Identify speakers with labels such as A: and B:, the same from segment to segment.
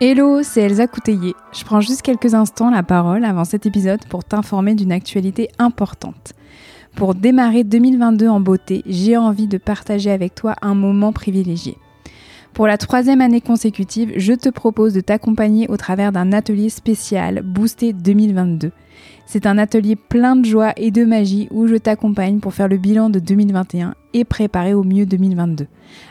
A: Hello, c'est Elsa Couteillé. Je prends juste quelques instants la parole avant cet épisode pour t'informer d'une actualité importante. Pour démarrer 2022 en beauté, j'ai envie de partager avec toi un moment privilégié. Pour la troisième année consécutive, je te propose de t'accompagner au travers d'un atelier spécial Boosté 2022. C'est un atelier plein de joie et de magie où je t'accompagne pour faire le bilan de 2021 et préparer au mieux 2022.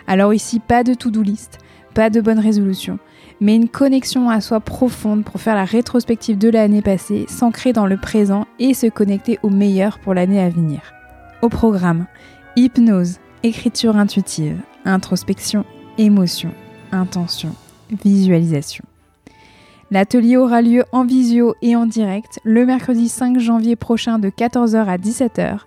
A: Alors ici, pas de to-do list, pas de bonne résolution mais une connexion à soi profonde pour faire la rétrospective de l'année passée, s'ancrer dans le présent et se connecter au meilleur pour l'année à venir. Au programme, hypnose, écriture intuitive, introspection, émotion, intention, visualisation. L'atelier aura lieu en visio et en direct le mercredi 5 janvier prochain de 14h à 17h.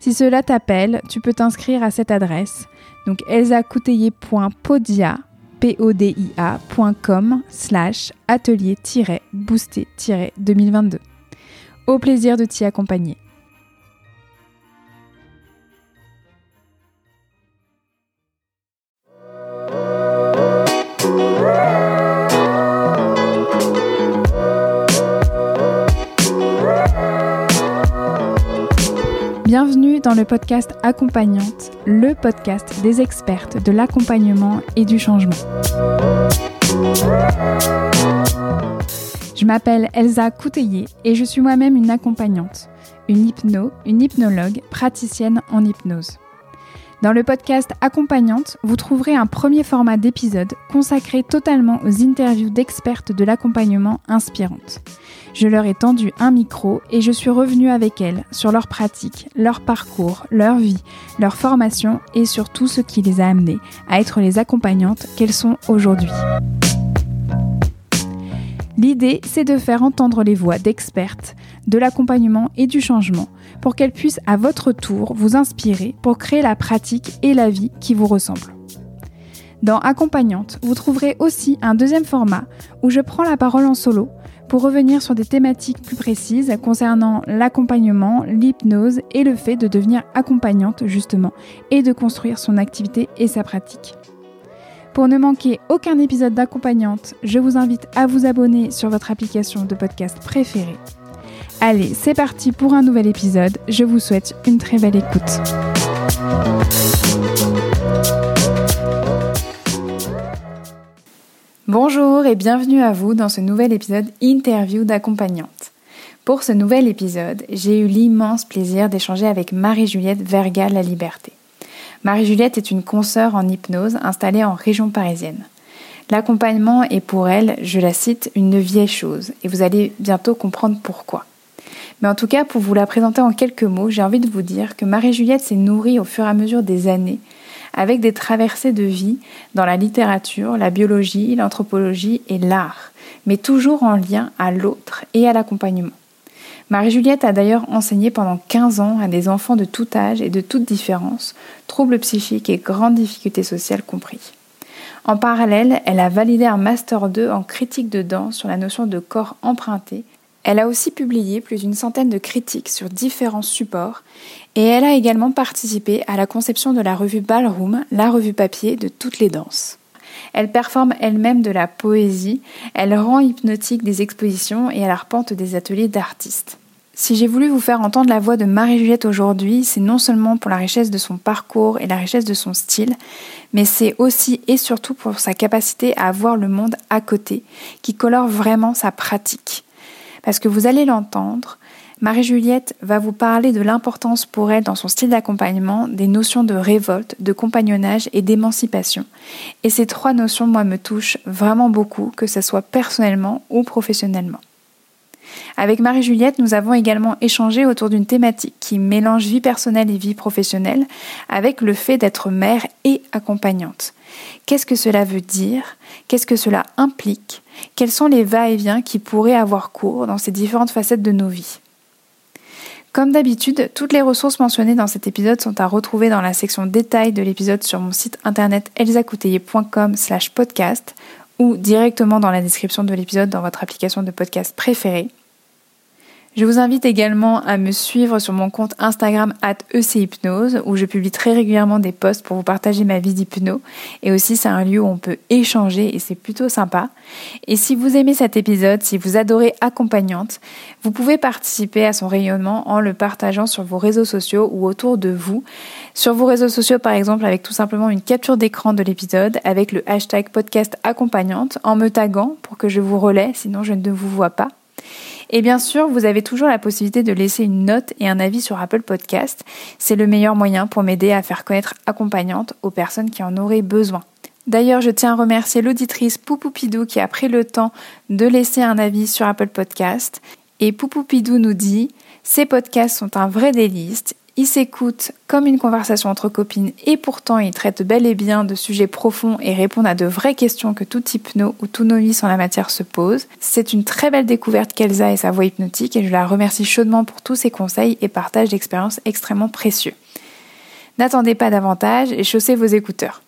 A: Si cela t'appelle, tu peux t'inscrire à cette adresse, donc elsacouteiller.podia podia.com slash atelier-boosté-2022. Au plaisir de t'y accompagner. Dans le podcast Accompagnante, le podcast des expertes de l'accompagnement et du changement. Je m'appelle Elsa Couteillé et je suis moi-même une accompagnante, une hypno, une hypnologue, praticienne en hypnose. Dans le podcast Accompagnante, vous trouverez un premier format d'épisode consacré totalement aux interviews d'expertes de l'accompagnement inspirantes. Je leur ai tendu un micro et je suis revenue avec elles sur leur pratique, leur parcours, leur vie, leur formation et sur tout ce qui les a amenées à être les accompagnantes qu'elles sont aujourd'hui. L'idée, c'est de faire entendre les voix d'expertes, de l'accompagnement et du changement pour qu'elles puissent à votre tour vous inspirer pour créer la pratique et la vie qui vous ressemblent. Dans Accompagnante, vous trouverez aussi un deuxième format où je prends la parole en solo pour revenir sur des thématiques plus précises concernant l'accompagnement, l'hypnose et le fait de devenir accompagnante justement et de construire son activité et sa pratique. Pour ne manquer aucun épisode d'accompagnante, je vous invite à vous abonner sur votre application de podcast préférée Allez, c'est parti pour un nouvel épisode. Je vous souhaite une très belle écoute. Bonjour et bienvenue à vous dans ce nouvel épisode interview d'accompagnante. Pour ce nouvel épisode, j'ai eu l'immense plaisir d'échanger avec Marie-Juliette Verga La Liberté. Marie-Juliette est une consoeur en hypnose installée en région parisienne. L'accompagnement est pour elle, je la cite, une vieille chose, et vous allez bientôt comprendre pourquoi. Mais en tout cas, pour vous la présenter en quelques mots, j'ai envie de vous dire que Marie-Juliette s'est nourrie au fur et à mesure des années avec des traversées de vie dans la littérature, la biologie, l'anthropologie et l'art, mais toujours en lien à l'autre et à l'accompagnement. Marie-Juliette a d'ailleurs enseigné pendant 15 ans à des enfants de tout âge et de toute différence, troubles psychiques et grandes difficultés sociales compris. En parallèle, elle a validé un Master 2 en critique de danse sur la notion de corps emprunté elle a aussi publié plus d'une centaine de critiques sur différents supports et elle a également participé à la conception de la revue Ballroom, la revue papier de toutes les danses. Elle performe elle-même de la poésie, elle rend hypnotique des expositions et elle arpente des ateliers d'artistes. Si j'ai voulu vous faire entendre la voix de Marie-Juliette aujourd'hui, c'est non seulement pour la richesse de son parcours et la richesse de son style, mais c'est aussi et surtout pour sa capacité à voir le monde à côté, qui colore vraiment sa pratique. Parce que vous allez l'entendre, Marie-Juliette va vous parler de l'importance pour elle dans son style d'accompagnement des notions de révolte, de compagnonnage et d'émancipation. Et ces trois notions, moi, me touchent vraiment beaucoup, que ce soit personnellement ou professionnellement. Avec Marie-Juliette, nous avons également échangé autour d'une thématique qui mélange vie personnelle et vie professionnelle avec le fait d'être mère et accompagnante. Qu'est-ce que cela veut dire? Qu'est-ce que cela implique? Quels sont les va-et-vient qui pourraient avoir cours dans ces différentes facettes de nos vies? Comme d'habitude, toutes les ressources mentionnées dans cet épisode sont à retrouver dans la section détails de l'épisode sur mon site internet elsacouteiller.com slash podcast ou directement dans la description de l'épisode dans votre application de podcast préférée. Je vous invite également à me suivre sur mon compte Instagram at ECHypnose où je publie très régulièrement des posts pour vous partager ma vie d'hypno et aussi c'est un lieu où on peut échanger et c'est plutôt sympa. Et si vous aimez cet épisode, si vous adorez Accompagnante, vous pouvez participer à son rayonnement en le partageant sur vos réseaux sociaux ou autour de vous. Sur vos réseaux sociaux par exemple avec tout simplement une capture d'écran de l'épisode avec le hashtag podcast accompagnante en me taguant pour que je vous relaie sinon je ne vous vois pas. Et bien sûr, vous avez toujours la possibilité de laisser une note et un avis sur Apple Podcast. C'est le meilleur moyen pour m'aider à faire connaître accompagnante aux personnes qui en auraient besoin. D'ailleurs, je tiens à remercier l'auditrice Poupoupidou qui a pris le temps de laisser un avis sur Apple Podcast. Et Poupoupidou nous dit Ces podcasts sont un vrai délice. Il s'écoute comme une conversation entre copines et pourtant il traite bel et bien de sujets profonds et répond à de vraies questions que tout hypno ou tout novice en la matière se pose. C'est une très belle découverte qu'Elsa et sa voix hypnotique et je la remercie chaudement pour tous ses conseils et partage d'expériences extrêmement précieux. N'attendez pas davantage et chaussez vos écouteurs.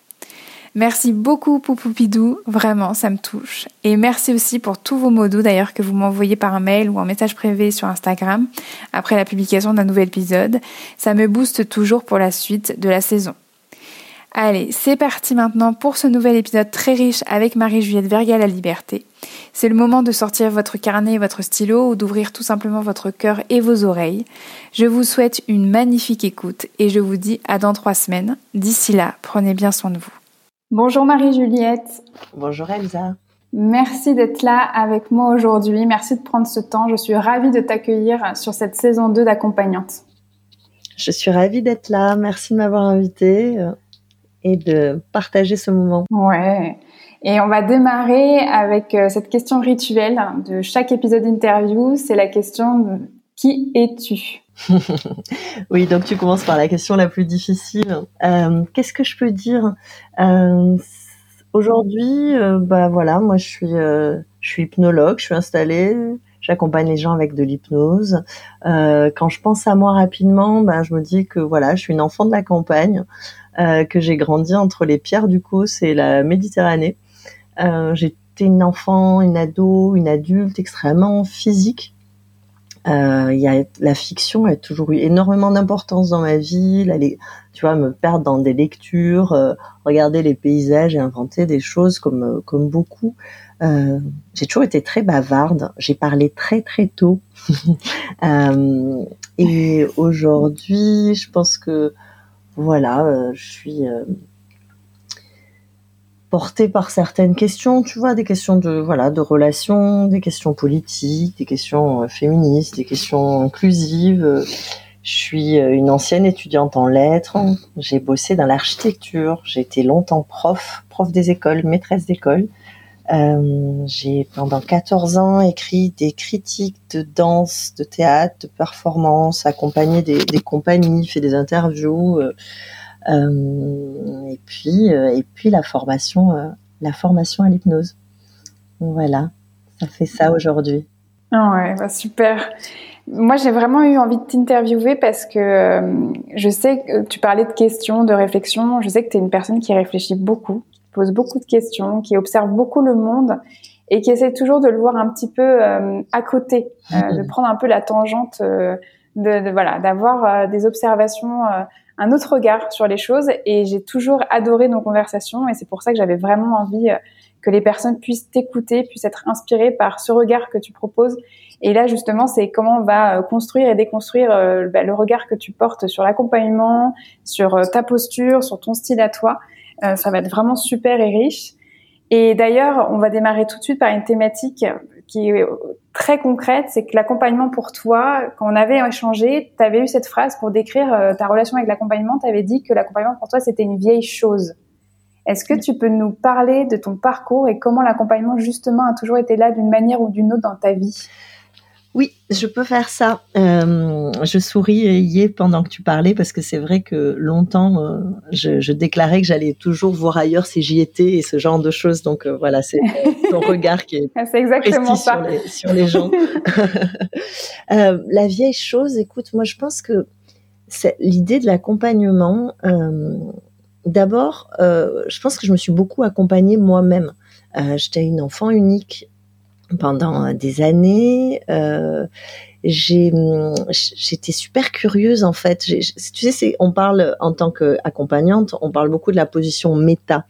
A: Merci beaucoup Poupoupidou, vraiment ça me touche. Et merci aussi pour tous vos mots doux d'ailleurs que vous m'envoyez par mail ou en message privé sur Instagram après la publication d'un nouvel épisode. Ça me booste toujours pour la suite de la saison. Allez, c'est parti maintenant pour ce nouvel épisode très riche avec Marie-Juliette Verga la liberté. C'est le moment de sortir votre carnet et votre stylo ou d'ouvrir tout simplement votre cœur et vos oreilles. Je vous souhaite une magnifique écoute et je vous dis à dans trois semaines. D'ici là, prenez bien soin de vous. Bonjour Marie-Juliette.
B: Bonjour Elsa.
A: Merci d'être là avec moi aujourd'hui. Merci de prendre ce temps. Je suis ravie de t'accueillir sur cette saison 2 d'accompagnante.
B: Je suis ravie d'être là. Merci de m'avoir invitée euh, et de partager ce moment.
A: Ouais. Et on va démarrer avec euh, cette question rituelle de chaque épisode interview. C'est la question qui es-tu?
B: oui, donc tu commences par la question la plus difficile. Euh, qu'est-ce que je peux dire? Euh, Aujourd'hui, euh, bah voilà, moi je suis, je suis hypnologue, je suis installée, j'accompagne les gens avec de l'hypnose. quand je pense à moi rapidement, bah, je me dis que voilà, je suis une enfant de la campagne, que j'ai grandi entre les pierres du Causse et la Méditerranée. J'étais une enfant, une ado, une adulte extrêmement physique euh, y a, la fiction a toujours eu énormément d'importance dans ma vie. tu vois, me perdre dans des lectures, euh, regarder les paysages et inventer des choses comme euh, comme beaucoup. Euh, j'ai toujours été très bavarde. J'ai parlé très très tôt. et aujourd'hui, je pense que voilà, je suis porté par certaines questions, tu vois, des questions de voilà, de relations, des questions politiques, des questions euh, féministes, des questions inclusives. Je suis euh, une ancienne étudiante en lettres. J'ai bossé dans l'architecture. J'ai été longtemps prof, prof des écoles, maîtresse d'école. Euh, j'ai pendant 14 ans écrit des critiques de danse, de théâtre, de performance, accompagné des, compagnies, fait des interviews. Et puis euh, et puis la formation euh, la formation à l'hypnose. Voilà, ça fait ça aujourd'hui.
A: Ah ouais, bah super. Moi, j'ai vraiment eu envie de t'interviewer parce que je sais que tu parlais de questions, de réflexion. Je sais que tu es une personne qui réfléchit beaucoup, qui pose beaucoup de questions, qui observe beaucoup le monde et qui essaie toujours de le voir un petit peu à côté, de prendre un peu la tangente, de, de, voilà, d'avoir des observations un autre regard sur les choses et j'ai toujours adoré nos conversations et c'est pour ça que j'avais vraiment envie euh, que les personnes puissent t'écouter, puissent être inspirées par ce regard que tu proposes. Et là, justement, c'est comment on va euh, construire et déconstruire euh, bah, le regard que tu portes sur l'accompagnement, sur ta posture, sur ton style à toi. ça va être vraiment super et riche. Et d'ailleurs, on va démarrer tout de suite par une thématique qui est très concrète, c'est que l'accompagnement pour toi, quand on avait échangé, tu avais eu cette phrase pour décrire euh, ta relation avec l'accompagnement, tu avais dit que l'accompagnement pour toi, c'était une vieille chose. Est-ce que tu peux nous parler de ton parcours et comment l'accompagnement justement a toujours été là d'une manière ou d'une autre dans ta vie?
B: Oui, je peux faire ça. Euh, je souriais pendant que tu parlais parce que c'est vrai que longtemps, euh, je, je, déclarais que j'allais toujours voir ailleurs si j'y étais et ce genre de choses. Donc euh, voilà, c'est ton regard qui est,
A: ah, exactement ça.
B: Sur, les, sur les gens. Euh, la vieille chose, écoute, moi je pense que c'est l'idée de l'accompagnement. D'abord, je pense que je me suis beaucoup accompagnée moi-même. J'étais une enfant unique pendant des années. Euh, j'ai j'étais super curieuse en fait. Tu sais, on parle en tant qu'accompagnante, on parle beaucoup de la position méta.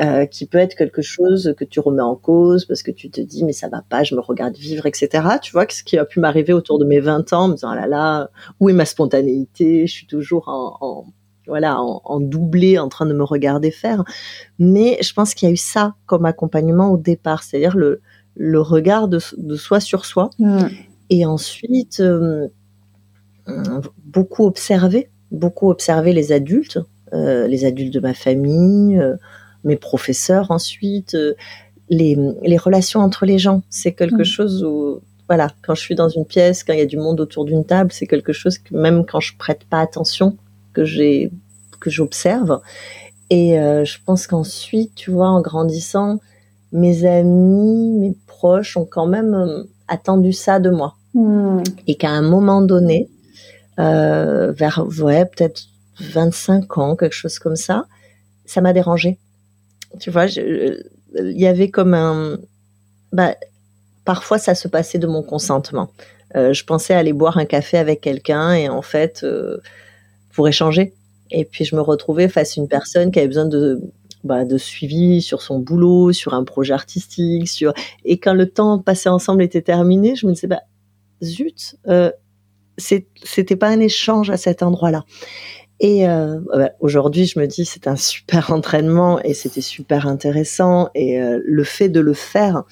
B: Euh, qui peut être quelque chose que tu remets en cause parce que tu te dis mais ça va pas, je me regarde vivre, etc. Tu vois, ce qui a pu m'arriver autour de mes 20 ans, en me disant ah là là, où est ma spontanéité? Je suis toujours en, voilà, en, doublé, en train de me regarder faire. Mais je pense qu'il y a eu ça comme accompagnement au départ, c'est-à-dire le, le regard de, de, soi sur soi. Mmh. Et ensuite, euh, beaucoup observer, beaucoup observer les adultes, euh, les adultes de ma famille, euh, mes professeurs ensuite, les, les, relations entre les gens. C'est quelque mmh. chose où, voilà, quand je suis dans une pièce, quand il y a du monde autour d'une table, c'est quelque chose que même quand je prête pas attention, que j'ai, que j'observe. Et je pense qu'ensuite, tu vois, en grandissant, mes amis, mes proches ont quand même attendu ça de moi. Hmm. Et qu'à un moment donné, euh, vers ouais, peut-être 25 ans, quelque chose comme ça, ça m'a dérangé. Tu vois, il y avait comme un... Bah, parfois, ça se passait de mon consentement. Euh, je pensais aller boire un café avec quelqu'un et en fait, euh, pour échanger. Et puis, je me retrouvais face à une personne qui avait besoin de bah, de suivi sur son boulot, sur un projet artistique, sur et quand le temps passé ensemble était terminé, je me disais bah zut, euh, c'était pas un échange à cet endroit-là. Et euh, bah, aujourd'hui, je me dis c'est un super entraînement et c'était super intéressant. Et euh, le fait de le faire,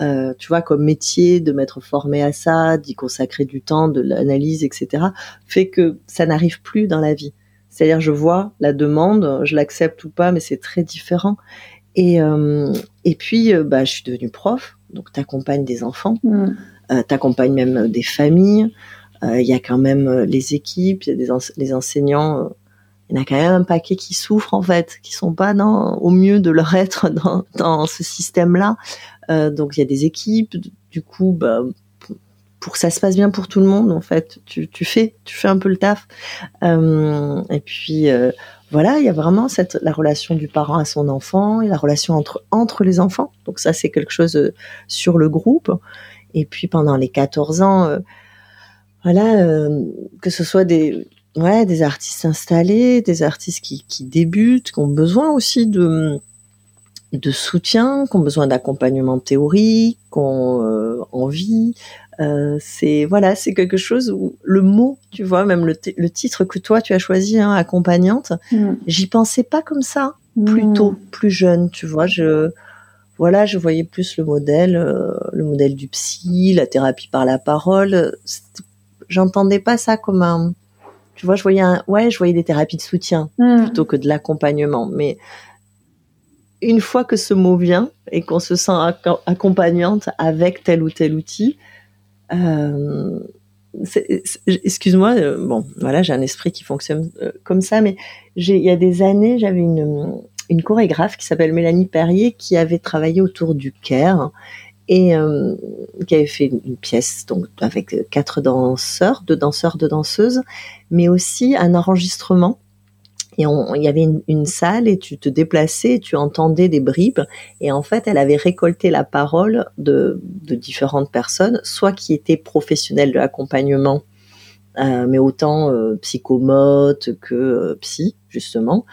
B: euh, tu vois, comme métier, de m'être formé à ça, d'y consacrer du temps, de l'analyse, etc., fait que ça n'arrive plus dans la vie. C'est-à-dire, je vois la demande, je l'accepte ou pas, mais c'est très différent. Et, euh, et puis, euh, bah, je suis devenue prof, donc tu accompagnes des enfants, mmh. euh, tu accompagnes même des familles. Il y a quand même les équipes, il y a des les enseignants. Il y en a quand même un paquet qui souffrent en fait, qui sont pas dans, au mieux de leur être dans, dans ce système-là. donc il y a des équipes. Du coup, bah, pour que ça se passe bien pour tout le monde en fait. Tu, tu fais tu fais un peu le taf. Euh, et puis euh, voilà il y a vraiment cette la relation du parent à son enfant et la relation entre entre les enfants. Donc ça c'est quelque chose euh, sur le groupe. Et puis pendant les 14 ans voilà que ce soit des ouais des artistes installés des artistes qui, qui débutent qui ont besoin aussi de de soutien, qui ont besoin d'accompagnement théorique, qui ont envie, euh, c'est voilà, c'est quelque chose où le mot, tu vois, même le, le titre que toi tu as choisi, hein, accompagnante, mm. j'y pensais pas comme ça, plus mm. tôt, plus jeune, tu vois. Je voilà, je voyais plus le modèle, euh, le modèle du psy, la thérapie par la parole. J'entendais pas ça comme un, tu vois, je voyais un, ouais, je voyais des thérapies de soutien mm. plutôt que de l'accompagnement, mais une fois que ce mot vient et qu'on se sent accompagnante avec tel ou tel outil, excuse-moi, euh, bon, voilà, j'ai un esprit qui fonctionne euh, comme ça, mais il y a des années, j'avais une, une chorégraphe qui s'appelle Mélanie Perrier qui avait travaillé autour du care et qui avait fait une, pièce donc avec quatre danseurs, deux danseurs, deux danseuses, mais aussi un enregistrement et il y avait une, salle et tu te déplaçais, et tu entendais des bribes et en fait elle avait récolté la parole de, de différentes personnes, soit qui étaient professionnels de l'accompagnement, euh, mais autant euh, psychomotes que euh, psy justement,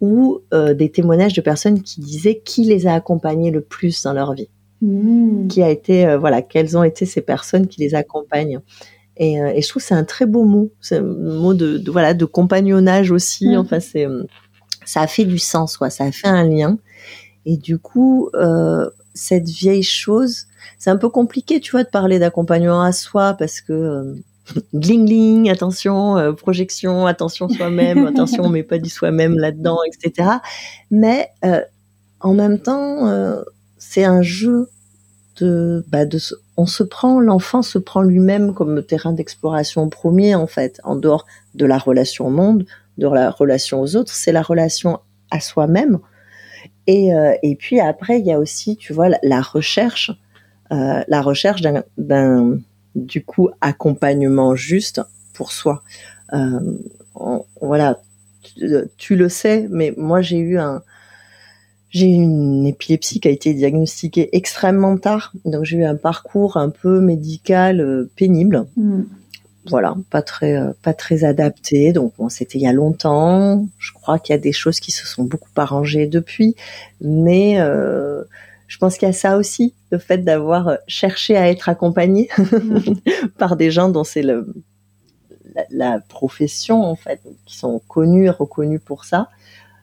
B: ou euh, des témoignages de personnes qui disaient qui les a accompagnés le plus dans leur vie, mmh. qui a été voilà quelles ont été ces personnes qui les accompagnent. Et, euh, et je trouve que c'est un très beau mot, c'est un mot de, de, voilà de compagnonnage aussi. Mm. Enfin, c'est euh, ça a fait du sens, quoi. Ça a fait un lien. Et du coup, euh, cette vieille chose, c'est un peu compliqué, tu vois, de parler d'accompagnement à soi parce que euh, gling gling, attention, euh, projection, attention soi-même, attention, on met pas du soi-même là-dedans, etc. Mais en même temps, c'est un jeu bah, on se prend, l'enfant se prend lui-même comme terrain d'exploration premier, en fait, en dehors de la relation au monde, de la relation aux autres, c'est la relation à soi-même. Et, euh, puis après, il y a aussi, tu vois, la, recherche, euh, la recherche d'un, du coup, accompagnement juste pour soi. Euh, voilà, tu, le sais, mais moi j'ai eu un, j'ai une épilepsie qui a été diagnostiquée extrêmement tard, donc j'ai eu un parcours un peu médical euh, pénible. Mm. Voilà, pas très euh, pas très adapté. Donc bon, c'était il y a longtemps. Je crois qu'il y a des choses qui se sont beaucoup arrangées depuis, mais euh, je pense qu'il y a ça aussi, le fait d'avoir cherché à être accompagné par des gens dont c'est le la, la, profession en fait, qui sont connus et reconnus pour ça.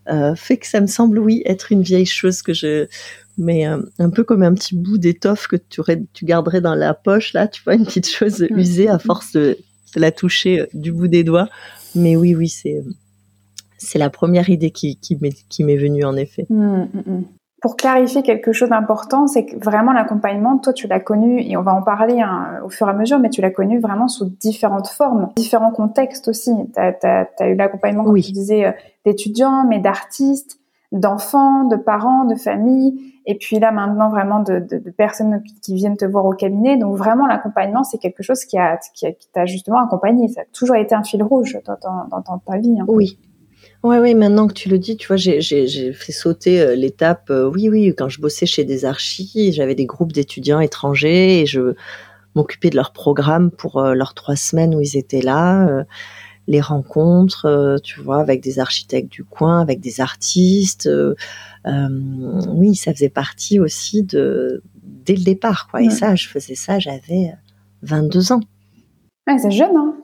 B: Euh, fait que ça me semble, oui, être une vieille chose que je mais euh, un peu comme un petit bout d'étoffe que tu, tu garderais dans la poche, là, tu vois, une petite chose usée à force de, la toucher euh, du bout des doigts. Mais oui, oui, c'est c'est la première idée qui, qui m'est venue en effet.
A: Mm, mm, pour clarifier quelque chose d'important, c'est que vraiment l'accompagnement, toi tu l'as connu, et on va en parler hein, au fur et à mesure, mais tu l'as connu vraiment sous différentes formes, différents contextes aussi. Tu as, eu l'accompagnement, comme tu disais, euh, d'étudiants, mais d'artistes, d'enfants, de parents, de familles, et puis là maintenant vraiment de, de, de, personnes qui viennent te voir au cabinet. Donc vraiment l'accompagnement, c'est quelque chose qui a qui t'a justement accompagné. Ça a toujours été un fil rouge dans, dans, dans ta vie. Hein.
B: Oui, Ouais, oui, maintenant que tu le dis, tu vois, j'ai fait sauter euh, l'étape. Euh, oui, oui, quand je bossais chez des archis, j'avais des groupes d'étudiants étrangers et je m'occupais de leur programme pour euh, leurs trois semaines où ils étaient là, les rencontres, tu vois, avec des architectes du coin, avec des artistes. oui, ça faisait partie aussi de dès le départ, quoi. Et ça, je faisais ça, j'avais 22 ans.
A: Ouais, c'est jeune, hein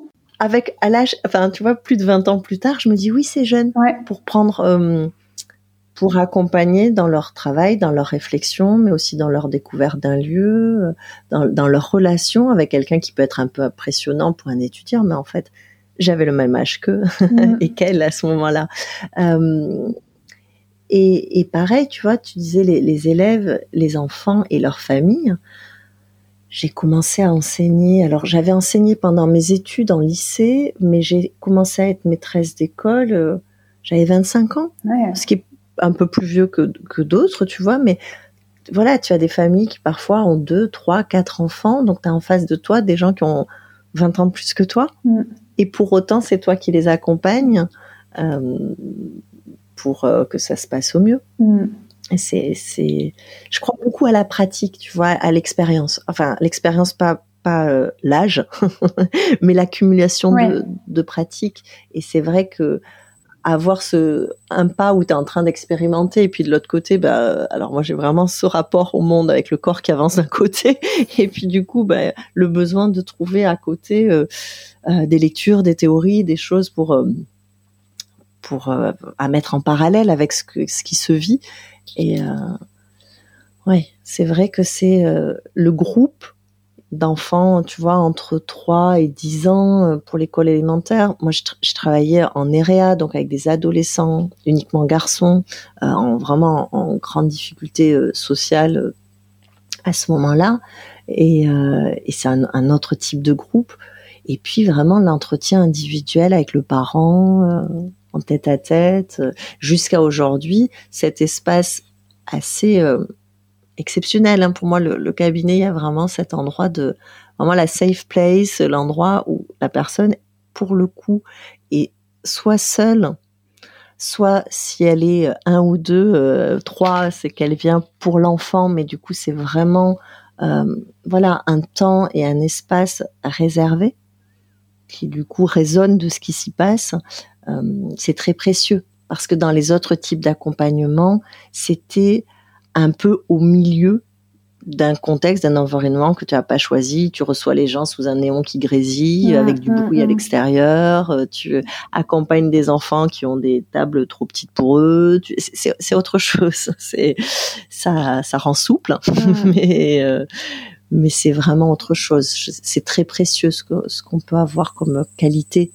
B: avec à l'âge, enfin tu vois, plus de 20 ans plus tard, je me dis oui c'est jeune pour prendre, euh, pour accompagner dans leur travail, dans leur réflexion, mais aussi dans leur découverte d'un lieu, euh, dans, dans leur relation avec quelqu'un qui peut être un peu impressionnant pour un étudiant, mais en fait j'avais le même âge qu'eux mm. et qu'elle à ce moment-là. Euh, et, et, pareil, tu vois, tu disais les, les élèves, les enfants et leurs familles j'ai commencé à enseigner. Alors j'avais enseigné pendant mes études en lycée, mais j'ai commencé à être maîtresse d'école. Euh, j'avais 25 ans, ce qui est un peu plus vieux que, que d'autres, tu vois. Mais voilà, tu as des familles qui parfois ont deux, trois, quatre enfants, donc tu as en face de toi des gens qui ont 20 ans de plus que toi. Mm. Et pour autant, c'est toi qui les accompagnes euh, pour euh, que ça se passe au mieux. Mm c'est, c'est, je crois beaucoup à la pratique, tu vois, à l'expérience. Enfin, l'expérience pas pas euh, l'âge, mais l'accumulation de, de pratiques. Et c'est vrai que avoir ce un pas où tu es en train d'expérimenter et puis de l'autre côté bah alors moi j'ai vraiment ce rapport au monde avec le corps qui avance d'un côté et puis du coup bah, le besoin de trouver à côté euh, euh, des lectures des théories des choses pour pour à mettre en parallèle avec ce, que, ce qui se vit et euh, ouais, c'est vrai que c'est euh, le groupe d'enfants, tu vois, entre 3 et 10 ans euh, pour l'école élémentaire. Moi, je, travaillais en EREA, donc avec des adolescents, uniquement garçons, euh, en vraiment en grande difficulté euh, sociale à ce moment-là. Et, et c'est un, un, autre type de groupe. Et puis vraiment l'entretien individuel avec le parent, en tête à tête, jusqu'à aujourd'hui, cet espace assez euh, exceptionnel. Hein. Pour moi, le, cabinet, il y a vraiment cet endroit de vraiment la safe place, l'endroit où la personne, pour le coup, est soit seule, soit si elle est un ou deux, euh, trois, c'est qu'elle vient pour l'enfant, mais du coup, c'est vraiment euh, voilà un temps et un espace réservé qui du coup résonne de ce qui s'y passe euh, c'est très précieux parce que dans les autres types d'accompagnement, c'était un peu au milieu d'un contexte, d'un environnement que tu n'as pas choisi. Tu reçois les gens sous un néon qui grésille, avec du bruit à l'extérieur. Euh, tu accompagnes des enfants qui ont des tables trop petites pour eux. C'est autre chose. C'est ça, ça rend souple, mais euh, mais c'est vraiment autre chose. C'est très précieux ce qu'on peut avoir comme qualité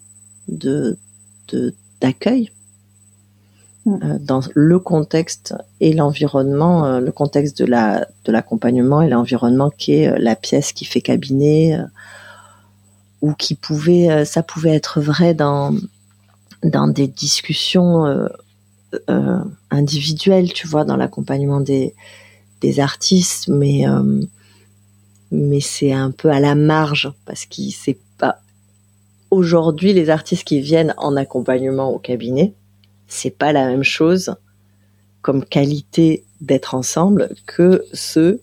B: de d'accueil mm. euh, dans le contexte et l'environnement, euh, le contexte de la de l'accompagnement et l'environnement qui est euh, la pièce qui fait cabinet ou qui pouvait ça pouvait être vrai dans dans des discussions individuelles, tu vois, dans l'accompagnement des des artistes, mais mais c'est un peu à la marge parce qu'il c'est aujourd'hui, les artistes qui viennent en accompagnement au cabinet, c'est pas la même chose comme qualité d'être ensemble que ceux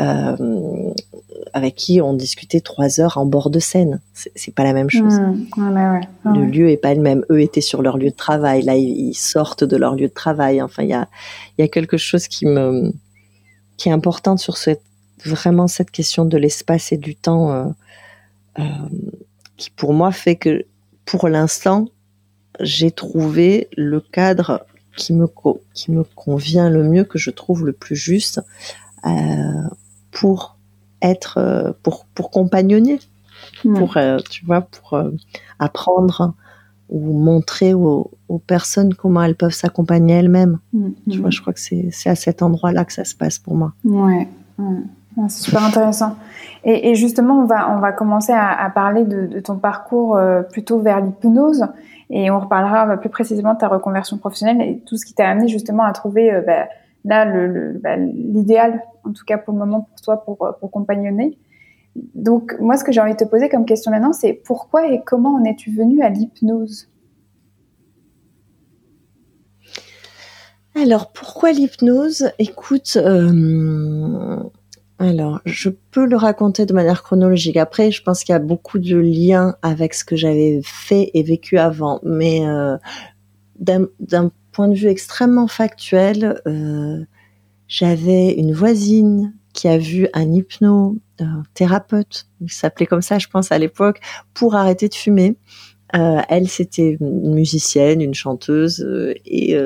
B: euh, avec qui on discutait trois heures en bord de scène. C'est pas la même chose.
A: Mmh.
B: Le lieu est pas le même. Eux étaient sur leur lieu de travail. Là, ils sortent de leur lieu de travail. Enfin, il y a, y a quelque chose qui me, qui est important sur cette, vraiment cette question de l'espace et du temps, euh, euh, qui pour moi fait que, pour l'instant, j'ai trouvé le cadre qui me, qui me convient le mieux, que je trouve le plus juste, euh, pour être, pour, pour compagnonner, pour, euh, tu vois, pour euh, apprendre ou montrer aux, aux, personnes comment elles peuvent s'accompagner elles-mêmes. Mm, tu vois, mm. je crois que c'est à cet endroit-là que ça se passe pour moi.
A: Ouais, c'est super intéressant. Et, justement, on va, on va commencer à, parler de, ton parcours plutôt vers l'hypnose. Et on reparlera plus précisément de ta reconversion professionnelle et tout ce qui t'a amené justement à trouver bah, là bah, l'idéal, en tout cas pour le moment pour toi, pour, pour compagnonner. Donc moi, ce que j'ai envie de te poser comme question maintenant, c'est pourquoi et comment en es-tu venu à l'hypnose?
B: Alors pourquoi l'hypnose? Écoute, euh, alors je peux le raconter de manière chronologique. Après, je pense qu'il y a beaucoup de liens avec ce que j'avais fait et vécu avant, mais euh, d'un point de vue extrêmement factuel, euh, j'avais une voisine qui a vu un hypnothérapeute, il s'appelait comme ça, je pense, à l'époque, pour arrêter de fumer. Euh, elle, c'était une musicienne, une chanteuse, et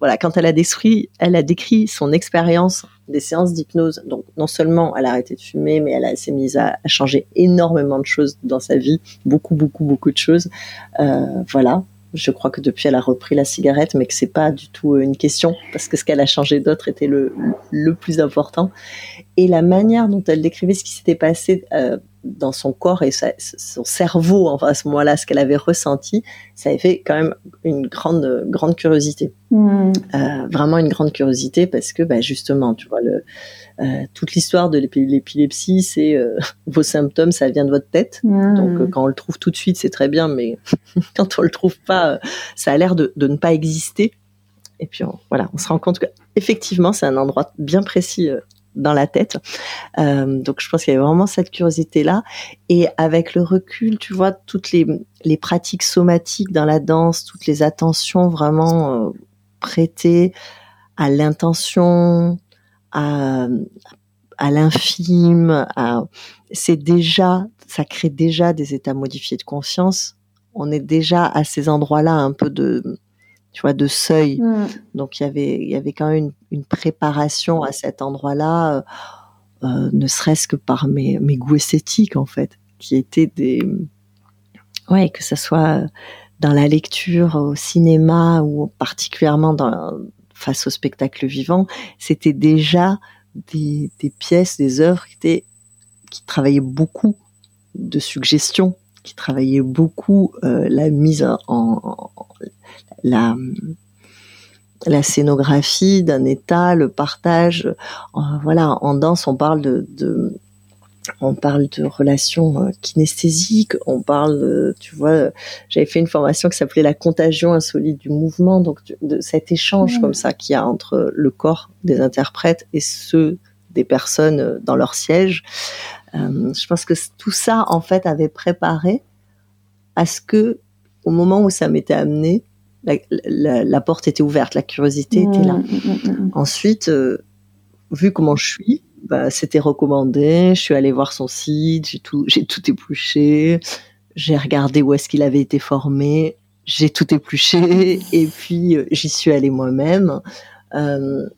B: voilà, quand elle a décrit, elle a décrit son expérience des séances d'hypnose. Donc, non seulement elle a arrêté de fumer, mais elle s'est mise à, changer énormément de choses dans sa vie, beaucoup, beaucoup, beaucoup de choses. Euh, voilà, je crois que depuis, elle a repris la cigarette, mais que c'est pas du tout euh, une question parce que ce qu'elle a changé d'autre était le, le plus important. Et la manière dont elle décrivait ce qui s'était passé euh, dans son corps et sa, son cerveau, enfin à ce moment-là, ce qu'elle avait ressenti, ça avait fait quand même une grande, grande curiosité. Mmh. Euh, vraiment une grande curiosité parce que, bah, justement, tu vois, le, euh, toute l'histoire de l'épilepsie, c'est euh, vos symptômes, ça vient de votre tête. Mmh. Donc quand on le trouve tout de suite, c'est très bien, mais quand on le trouve pas, ça a l'air de, de, ne pas exister. Et puis on, voilà, on se rend compte que effectivement, c'est un endroit bien précis dans la tête. Euh, donc je pense qu'il y avait vraiment cette curiosité là. Et avec le recul, tu vois, toutes les, pratiques somatiques dans la danse, toutes les attentions vraiment euh, prêtées à l'intention, à, à l'infime, c'est déjà, ça crée déjà des états modifiés de conscience. On est déjà à ces endroits-là un peu de, tu vois, de seuil. Mm. Donc il y avait, il y avait quand même une, une préparation à cet endroit-là, euh, euh, ne serait-ce que par mes, mes goûts esthétiques en fait, qui étaient des, ouais, que ce soit dans la lecture, au cinéma ou particulièrement dans, face au spectacle vivant, c'était déjà des, des, pièces, des œuvres qui étaient, qui travaillaient beaucoup de suggestions, qui travaillaient beaucoup euh, la mise en, en, la la scénographie d'un état, le partage. Euh, voilà, en danse, on parle de, de on parle de relations euh, kinesthésiques, on parle, tu vois, j'avais fait une formation qui s'appelait la contagion insolite du mouvement, donc de cet échange mmh. comme ça qu'il y a entre le corps des interprètes et ceux des personnes dans leur siège. Euh, je pense que tout ça, en fait, avait préparé à ce que, au moment où ça m'était amené, la, la, la, porte était ouverte, la curiosité mmh, était là. Mmh, mmh, Ensuite, euh, vu comment je suis, bah, c'était recommandé. Je suis allée voir son site, j'ai tout, j'ai tout épluché, j'ai regardé où est-ce qu'il avait été formé, j'ai tout épluché et puis euh, j'y suis allée moi-même. Euh,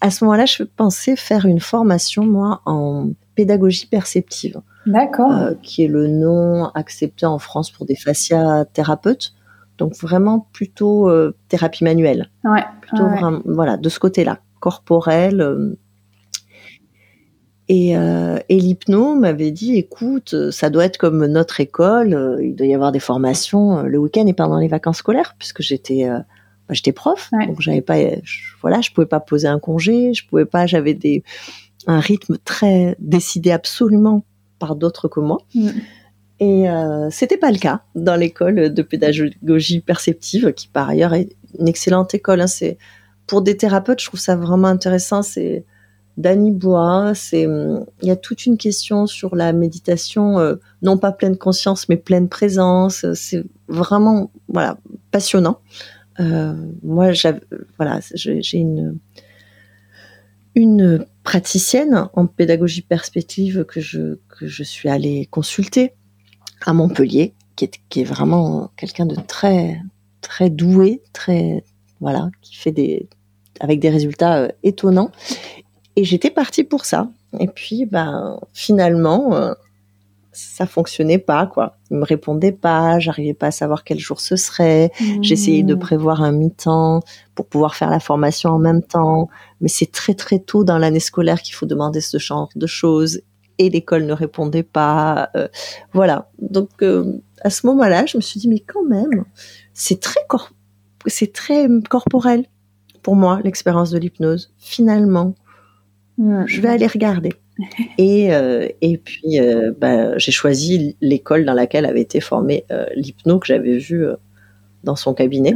B: à ce moment-là, je pensais faire une formation moi en pédagogie perceptive.
A: D'accord.
B: Euh, qui est le nom accepté en France pour des fasciathérapeutes. Donc vraiment plutôt euh, thérapie manuelle.
A: Ouais.
B: Plutôt
A: ouais.
B: vraiment, voilà, de ce côté-là, corporel. Euh, et, euh, et l'hypno m'avait dit, écoute, ça doit être comme notre école, il doit y avoir des formations le week-end et pendant les vacances scolaires, puisque j'étais bah, j'étais prof,
A: ouais.
B: donc j'avais pas, je, voilà, je pouvais pas poser un congé, je pouvais pas, j'avais des un rythme très décidé absolument par d'autres que moi.
A: Mm.
B: Et euh, c'était pas le cas dans l'école de pédagogie perceptive, qui par ailleurs est une excellente école. Hein. C'est pour des thérapeutes, je trouve ça vraiment intéressant. C'est Danny Bois. C'est, il y a toute une question sur la méditation, euh, non pas pleine conscience, mais pleine présence. C'est vraiment, voilà, passionnant. Euh, moi, voilà, j'ai une une praticienne en pédagogie perspective que je que je suis allée consulter à Montpellier, qui est qui est vraiment quelqu'un de très très doué, très voilà, qui fait des avec des résultats euh, étonnants. Et j'étais partie pour ça. Et puis, ben, finalement, euh, ça fonctionnait pas, quoi. Il me répondait pas, j'arrivais pas à savoir quel jour ce serait. Mmh. J'essayais de prévoir un mi-temps pour pouvoir faire la formation en même temps. Mais c'est très, très tôt dans l'année scolaire qu'il faut demander ce genre de choses. Et l'école ne répondait pas. Euh, voilà. Donc, à ce moment-là, je me suis dit, mais quand même, c'est très, c'est très corporel pour moi, l'expérience de l'hypnose. Finalement, je vais aller regarder. Et, euh, et puis, euh, bah, j'ai choisi l'école dans laquelle avait été formée euh, l'hypno que j'avais vu dans son cabinet,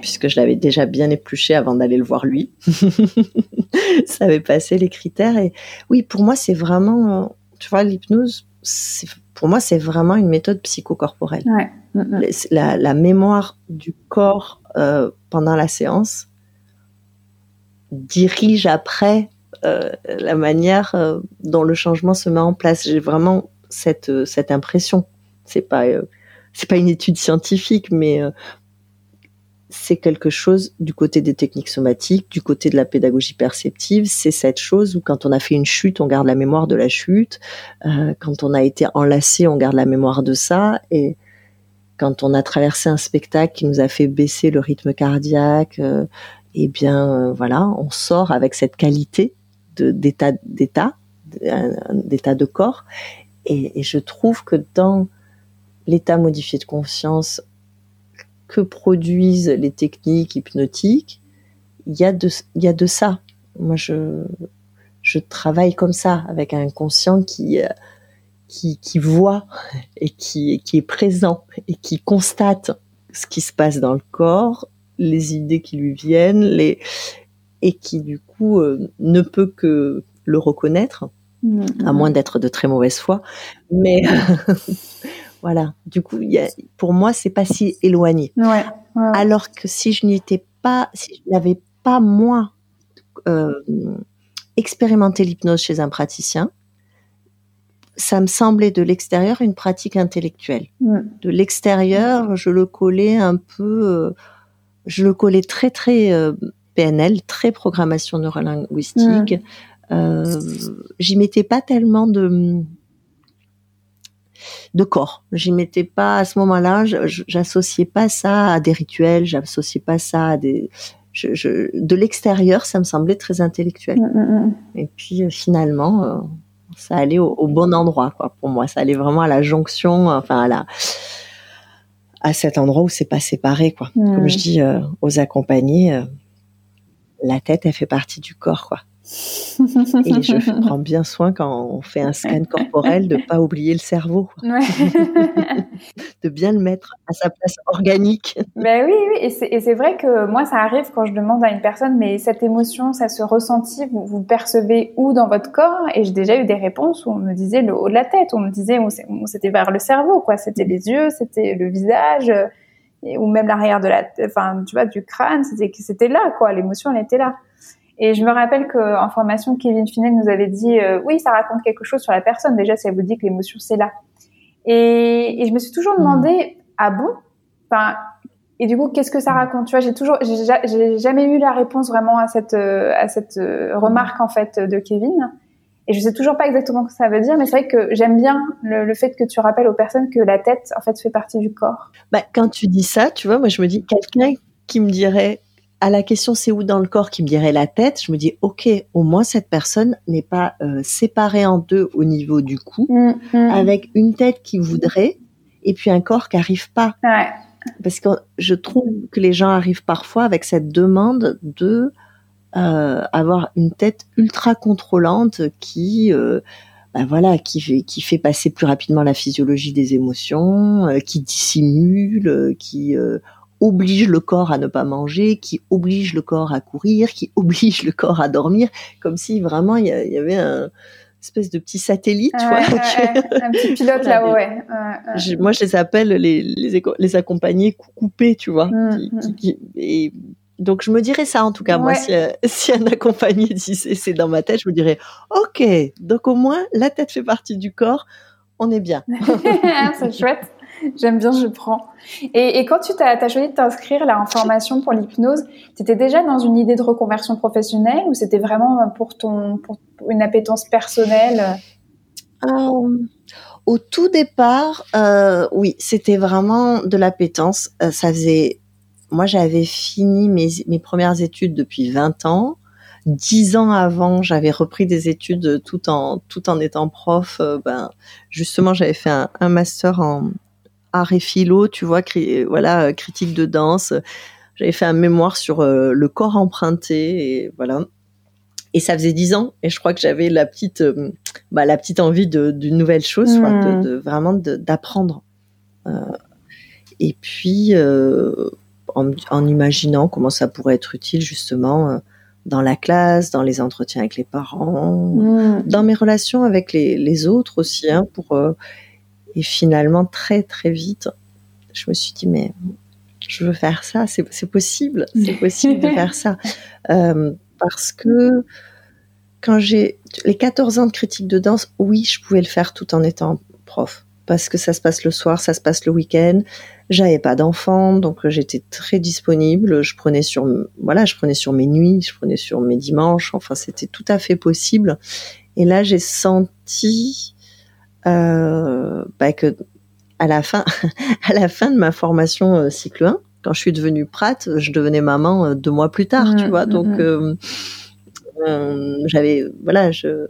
B: puisque je l'avais déjà bien épluché avant d'aller le voir lui. Ça avait passé les critères. Et oui, pour moi, c'est vraiment, tu vois, l'hypnose, pour moi, c'est vraiment une méthode psychocorporelle. Ouais. Mm, mm. La, la, mémoire du corps pendant la séance dirige après euh, la manière euh, dont le changement se met en place. J'ai vraiment cette euh, cette impression. C'est pas c'est pas une étude scientifique, mais c'est quelque chose du côté des techniques somatiques, du côté de la pédagogie perceptive. C'est cette chose où quand on a fait une chute, on garde la mémoire de la chute. quand on a été enlacé, on garde la mémoire de ça. Et quand on a traversé un spectacle qui nous a fait baisser le rythme cardiaque, eh bien voilà, on sort avec cette qualité d'état d'état d'état de corps et, je trouve que dans l'état modifié de conscience que produisent les techniques hypnotiques il y a de il y a de ça moi je je travaille comme ça avec un conscient qui qui, qui voit et qui, qui est présent et qui constate ce qui se passe dans le corps, les idées qui lui viennent, les, et qui du coup euh, ne peut que le reconnaître, mm, à moins d'être de très mauvaise foi. Mais voilà, du coup, y a, pour moi, c'est pas si éloigné. Ouais, Alors que si je n'étais pas, si je n'avais pas moi euh, expérimenté l'hypnose chez un praticien, ça me semblait de l'extérieur une pratique intellectuelle. De l'extérieur, je le collais un peu, euh, je le collais très très euh, PNL, très programmation neurolinguistique. J'y mettais pas tellement de de corps. J'y mettais pas à ce moment-là. J'associais pas ça à des rituels. J'associais pas ça à des je, de l'extérieur, ça me semblait très intellectuel. Mmh, mmh, Et puis euh, finalement, euh, ça allait au, bon endroit, quoi. Pour moi, ça allait vraiment à la jonction, enfin à la à cet endroit où c'est pas séparé, quoi. Comme je dis aux accompagnés, la tête, elle fait partie du corps, quoi. Et je prends bien soin quand on fait un scan corporel de pas oublier le cerveau, de bien le mettre à sa place organique.
A: Ben oui, oui, et c'est vrai que moi ça arrive quand je demande à une personne, mais cette émotion, ça se ressentit, vous, vous percevez où dans votre corps? Et j'ai déjà eu des réponses où on me disait le haut de la tête, on me disait c'était vers le cerveau, quoi. C'était les yeux, c'était le visage ou même l'arrière de la, enfin, tu vois, du crâne, c'était c'était là, quoi. L'émotion, elle était là. Et je me rappelle qu'en formation, Kevin Finel nous avait dit, euh, oui, ça raconte quelque chose sur la personne. Déjà, ça vous dit que l'émotion, c'est là. Et, et, je me suis toujours demandé, hmm. ah bon? Enfin, et du coup, qu'est-ce que ça raconte? Tu vois, j'ai toujours, j'ai jamais eu la réponse vraiment à cette euh, à cette euh, remarque en fait de Kevin. Et je sais toujours pas exactement ce que ça veut dire, mais c'est vrai que j'aime bien le, fait que tu rappelles aux personnes que la tête, en fait, fait partie du corps.
B: Bah, quand tu dis ça, tu vois, moi, je me dis, quelqu'un qui me dirait, à la question c'est où dans le corps qui me dirait la tête, je me dis ok, au moins cette personne n'est pas euh, séparée en deux au niveau du cou, mm, mm. avec une tête qui voudrait et puis un corps qui arrive pas. Ouais. Parce que je trouve que les gens arrivent parfois avec cette demande de euh, avoir une tête ultra contrôlante qui euh, ben voilà qui fait qui fait passer plus rapidement la physiologie des émotions euh, qui dissimule qui oblige le corps à ne pas manger, qui oblige le corps à courir, qui oblige le corps à dormir, comme si vraiment il y, avait un espèce de petit satellite, tu vois,
A: un petit pilote là-haut, ouais.
B: moi, je les appelle les, les, les accompagnés coupés, tu vois. Mmh, mmh. et donc, je me dirais ça, en tout cas, moi, si, si, un accompagné disait c'est dans ma tête, je me dirais, OK, donc au moins, la tête fait partie du corps, on est bien.
A: c'est chouette. J'aime bien, je prends. Et, quand tu as, choisi de t'inscrire là en formation pour l'hypnose, tu étais déjà dans une idée de reconversion professionnelle ou c'était vraiment pour ton pour une appétence personnelle?
B: Euh, Au tout départ, euh, oui, c'était vraiment de l'appétence. Euh, ça faisait, moi, j'avais fini mes, mes premières études depuis 20 ans. Dix ans avant, j'avais repris des études tout en tout en étant prof. ben, justement, j'avais fait un master en, art et philo, tu vois, voilà, euh, critique de danse. J'avais fait un mémoire sur euh, le corps emprunté et voilà. Et ça faisait dix ans et je crois que j'avais la petite, euh, bah, la petite envie d'une nouvelle chose, mmh. de, vraiment d'apprendre. et puis en, imaginant comment ça pourrait être utile justement dans la classe, dans les entretiens avec les parents, mmh. dans mes relations avec les, les autres aussi, hein, pour et finalement, très très vite, je me suis dit, mais je veux faire ça, c'est possible, c'est possible de faire ça. Euh, parce que quand j'ai les 14 ans de critique de danse, oui, je pouvais le faire tout en étant prof. Parce que ça se passe le soir, ça se passe le week-end. J'avais pas d'enfants, donc j'étais très disponible. Je prenais sur, voilà, je prenais sur mes nuits, je prenais sur mes dimanches. Enfin, c'était tout à fait possible. Et là, j'ai senti euh, bah que à la fin, à la fin de ma formation euh, cycle 1, quand je suis devenue prate, je devenais maman euh, deux mois plus tard, tu mmh, vois. Mmh, Donc mmh. j'avais, voilà, je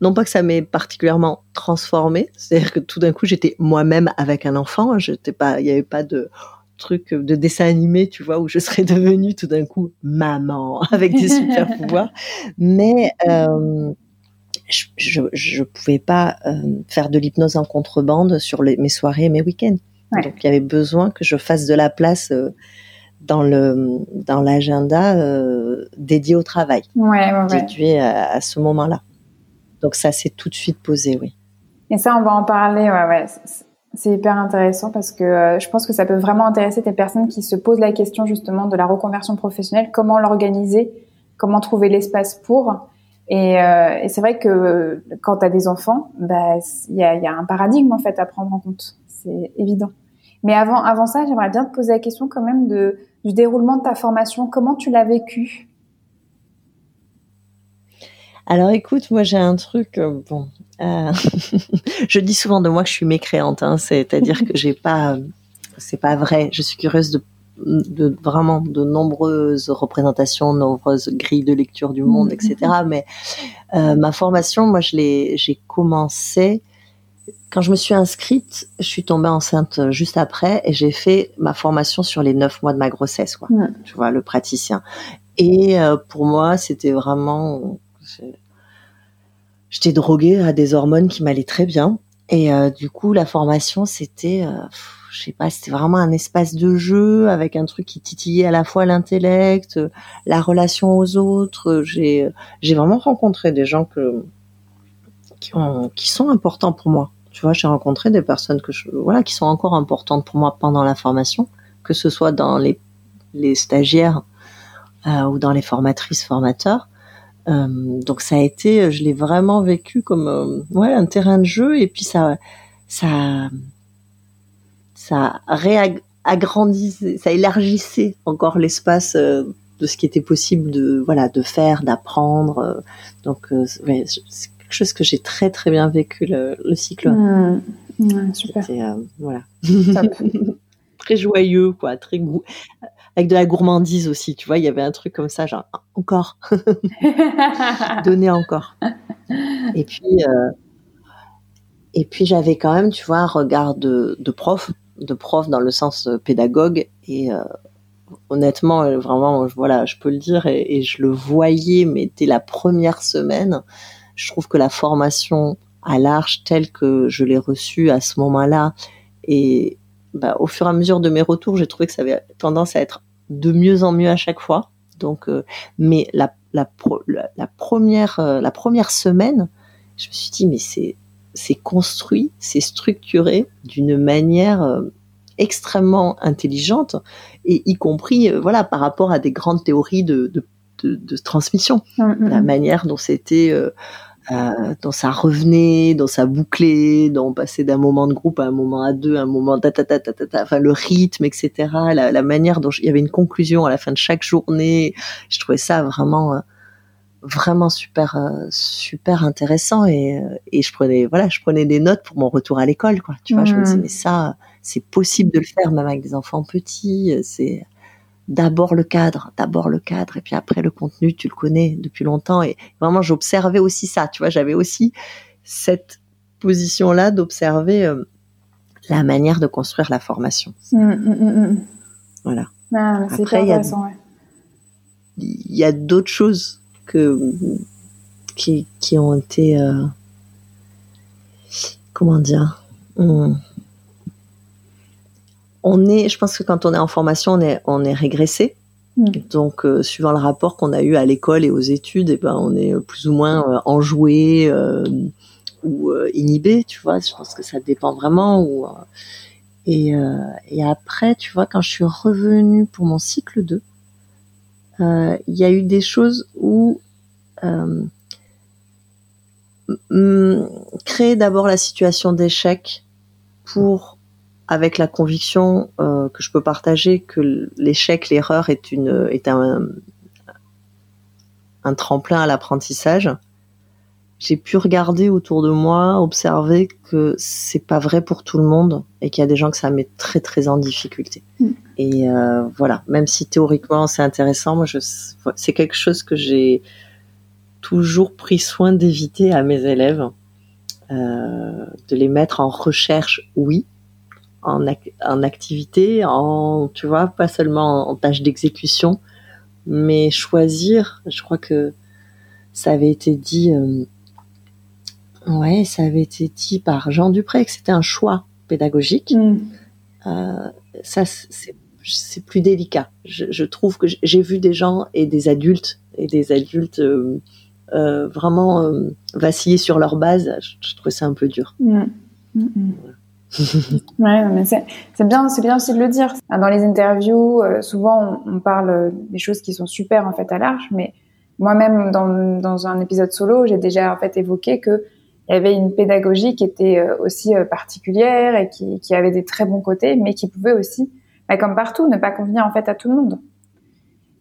B: non pas que ça m'ait particulièrement transformée, c'est-à-dire que tout d'un coup j'étais moi-même avec un enfant, j'étais pas, il n'y avait pas de truc de dessin animé, tu vois, où je serais devenue tout d'un coup maman avec des super pouvoirs, mais euh, je, je, pouvais pas euh, faire de l'hypnose en contrebande sur les, mes soirées et mes week-ends. Donc il y avait besoin que je fasse de la place euh, dans le dans l'agenda euh, dédié au travail,
A: ouais, ouais,
B: dédié à, à ce moment-là. Donc ça s'est tout de suite posé, oui.
A: Et ça, on va en parler. Ouais, ouais. C'est hyper intéressant parce que je pense que ça peut vraiment intéresser des personnes qui se posent la question justement de la reconversion professionnelle, comment l'organiser, comment trouver l'espace pour? Et, euh, et c'est vrai que quand tu as des enfants, bah, il y, a, y, a, un paradigme en fait à prendre en compte, c'est évident. Mais avant, avant ça, j'aimerais bien te poser la question quand même du déroulement de ta formation. Comment tu l'as vécu?
B: Alors écoute, moi j'ai un truc, euh, bon, euh, je dis souvent de moi que je suis mécréante, hein, c'est-à-dire que j'ai pas, c'est pas vrai. Je suis curieuse de de vraiment de nombreuses représentations, nombreuses grilles de lecture du monde, etc. Mm-hmm. Mais euh, ma formation, moi, je l'ai, j'ai commencé quand je me suis inscrite. Je suis tombée enceinte juste après et j'ai fait ma formation sur les neuf mois de ma grossesse, quoi. Mm. Tu vois, le praticien. Et euh, pour moi, c'était vraiment, j'étais droguée à des hormones qui m'allaient très bien. Et euh, du coup, la formation, c'était je sais pas, c'était vraiment un espace de jeu avec un truc qui titillait à la fois l'intellect, la relation aux autres. J'ai j'ai vraiment rencontré des gens que qui ont qui sont importants pour moi. Tu vois, j'ai rencontré des personnes que je voilà qui sont encore importantes pour moi pendant la formation, que ce soit dans les les stagiaires euh, ou dans les formatrices formateurs. Euh, donc ça a été, je l'ai vraiment vécu comme euh, ouais un terrain de jeu et puis ça ça ça réagrandissait, ça élargissait encore l'espace euh, de ce qui était possible de voilà de faire, d'apprendre. Euh. Donc euh, c'est quelque chose que j'ai très très bien vécu le, cycle.
A: Mmh. super.
B: voilà. très joyeux quoi, très goût avec de la gourmandise aussi, tu vois, il y avait un truc comme ça, genre encore, donner encore. Et puis, et puis j'avais quand même, tu vois, un regard de, de prof de prof dans le sens euh, pédagogue et euh, honnêtement euh, vraiment voilà je peux le dire et, je le voyais mais dès la première semaine je trouve que la formation à l'arche telle que je l'ai reçue à ce moment-là et bah, au fur et à mesure de mes retours, j'ai trouvé que ça avait tendance à être de mieux en mieux à chaque fois. Donc, mais la, la, première, la première semaine, je me suis dit, mais c'est, c'est construit, c'est structuré d'une manière euh, extrêmement intelligente, et y compris, voilà, par rapport à des grandes théories de, de, de, de transmission. Mmh, mmh, la manière dont c'était euh, dont ça revenait, dont ça bouclait, dont on passait d'un moment de groupe à un moment à deux, un moment ta ta ta ta ta, enfin le rythme, etc. La, la manière dont il y avait une conclusion à la fin de chaque journée, je trouvais ça vraiment euh, vraiment super euh, super intéressant et, et je prenais voilà je prenais des notes pour mon retour à l'école quoi tu vois je me disais mmh. mais ça c'est possible de le faire même avec des enfants petits c'est d'abord le cadre, d'abord le cadre, et puis après le contenu, tu le connais depuis longtemps. Et vraiment, j'observais aussi ça, tu vois, j'avais aussi cette position-là d'observer euh, la manière de construire la formation. Mmh, mmh, mmh, voilà.
A: Ah, après, il y a,
B: il y a d'autres choses que qui, qui ont été euh, comment dire on est, je pense que quand on est en formation, on est, on est régressé. Mm. Donc, euh, suivant le rapport qu'on a eu à l'école et aux études, et eh ben, on est plus ou moins euh, enjoué ou inhibé, tu vois. Je pense que ça dépend vraiment. Ou, et, et après, tu vois, quand je suis revenue pour mon cycle 2, il y a eu des choses où créer d'abord la situation d'échec pour avec la conviction euh, que je peux partager que l'échec, l'erreur est une est un un tremplin à l'apprentissage. J'ai pu regarder autour de moi, observer que c'est pas vrai pour tout le monde et qu'il y a des gens que ça met très très en difficulté. Mm. Et euh, voilà, même si théoriquement c'est intéressant, moi je c'est quelque chose que j'ai toujours pris soin d'éviter à mes élèves, euh, de les mettre en recherche, oui, en, en activité, en, tu vois, pas seulement en, tâche d'exécution, mais choisir, je crois que ça avait été dit, euh, ouais, ça avait été dit par Jean Dupré que c'était un choix pédagogique. Mm. Euh, ça, c'est plus délicat. Je, je trouve que j'ai vu des gens et des adultes et des adultes euh, euh vraiment vaciller sur leur base. Je, je trouvais ça un peu dur. Mm.
A: Mm, ouais, mais c'est bien, c'est bien aussi de le dire. Dans les interviews, euh, souvent on, parle des choses qui sont super en fait à l'arche, mais moi-même dans, dans un épisode solo, j'ai déjà en fait évoqué que il y avait une pédagogie qui était euh, aussi euh, particulière et qui, qui avait des très bons côtés, mais qui pouvait aussi, bah, comme partout, ne pas convenir en fait à tout le monde.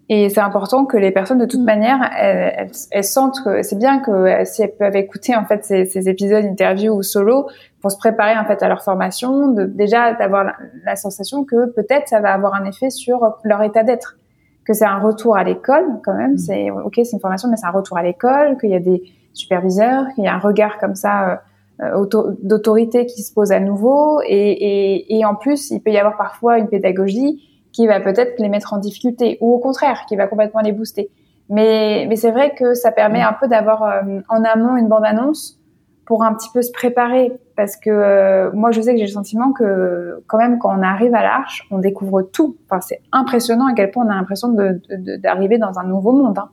A: Et c'est important que les personnes, de toute mm. manière, elles, elles, sentent que c'est bien que euh, si elles peuvent écouter en fait ces, ces épisodes interview ou solo pour se préparer en fait à leur formation, de, déjà d'avoir la, sensation que peut-être ça va avoir un effet sur leur état d'être, que c'est un retour à l'école quand même. Mm. C'est ok, c'est une formation, mais c'est un retour à l'école, qu'il y a des superviseurs, qu'il y a un regard comme ça. Euh, d'autorité qui se pose à nouveau et, et, et en plus il peut y avoir parfois une pédagogie qui va peut-être les mettre en difficulté ou au contraire qui va complètement les booster. Mais, mais c'est vrai que ça permet un peu d'avoir euh, en amont une bande-annonce pour un petit peu se préparer parce que euh, moi je sais que j'ai le sentiment que quand même quand on arrive à l'arche on découvre tout. Enfin c'est impressionnant à quel point on a l'impression d'arriver de, dans un nouveau monde. Hein.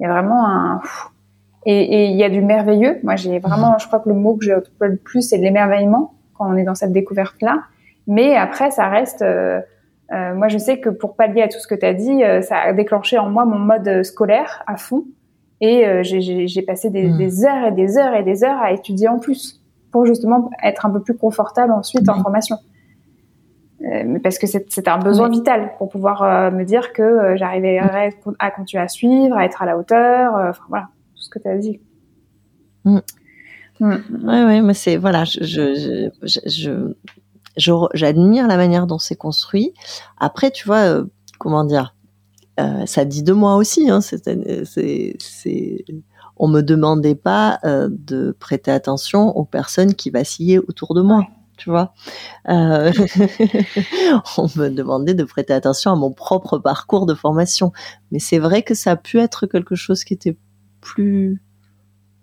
A: Il y a vraiment un et, il y a du merveilleux. Moi j'ai vraiment je crois que le mot que j'ai le plus c'est l'émerveillement quand on est dans cette découverte là. Mais après ça reste euh, euh, moi, je sais que pour pallier à tout ce que tu as dit, euh, ça a déclenché en moi mon mode scolaire à fond. Et euh, j'ai passé des, mmh. des, heures et des heures et des heures à étudier en plus pour justement être un peu plus confortable ensuite en formation. parce que c'est un besoin vital pour pouvoir me dire que j'arrivais à continuer à suivre, à être à la hauteur, enfin voilà, tout ce que tu as dit.
B: Mmh. Mmh. Ouais, ouais, mais c'est voilà, je, je, je, j'admire la manière dont c'est construit. Après, tu vois, euh, comment dire, euh, ça dit de moi aussi. Hein, c'est, on me demandait pas euh, de prêter attention aux personnes qui vacillaient autour de moi. Tu vois, on me demandait de prêter attention à mon propre parcours de formation. Mais c'est vrai que ça a pu être quelque chose qui était plus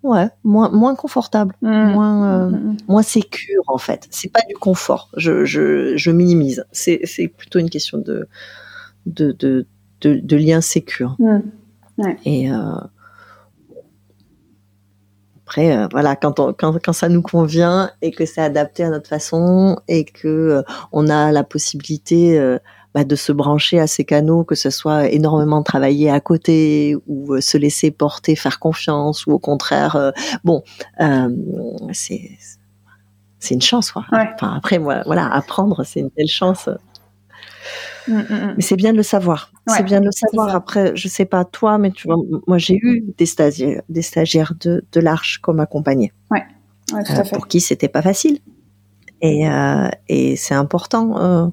B: ouais, moins, moins confortable, mmh. moins, euh, mmh, moins sécure en fait. C'est pas du confort. Je, je, je minimise. C'est, c'est plutôt une question de, de, de, de, de lien sécure. Ouais. Et euh, après, euh, voilà, quand, on, quand, quand ça nous convient et que c'est adapté à notre façon et que on a la possibilité bah, de se brancher à ces canaux, que ce soit énormément travailler à côté ou se laisser porter, faire confiance ou au contraire, bon, c'est c'est une chance, quoi. Enfin, après, moi, voilà, apprendre, c'est une belle chance. Mm, mm, mm. Mais c'est bien de le savoir. c'est bien de le savoir. Après, je sais pas toi, mais tu vois, moi j'ai eu des stagiaires, des stagiaires de, de l'Arche comme accompagnés.
A: Ouais. tout à euh, fait.
B: Pour qui c'était pas facile. Et, euh, et c'est important euh,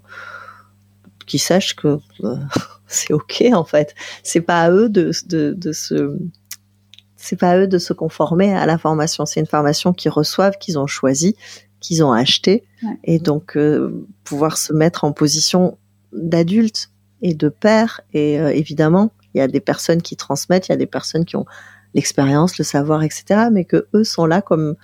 B: qu'ils sachent que euh, c'est ok en fait. C'est pas à eux de, de, de se c'est pas à eux de se conformer à la formation. C'est une formation qu'ils reçoivent, qu'ils ont choisie, qu'ils ont achetée, et donc euh, pouvoir se mettre en position d'adultes et de pères. Et euh, évidemment, il y a des personnes qui transmettent, il y a des personnes qui ont l'expérience, le savoir, etc. Mais que eux sont là comme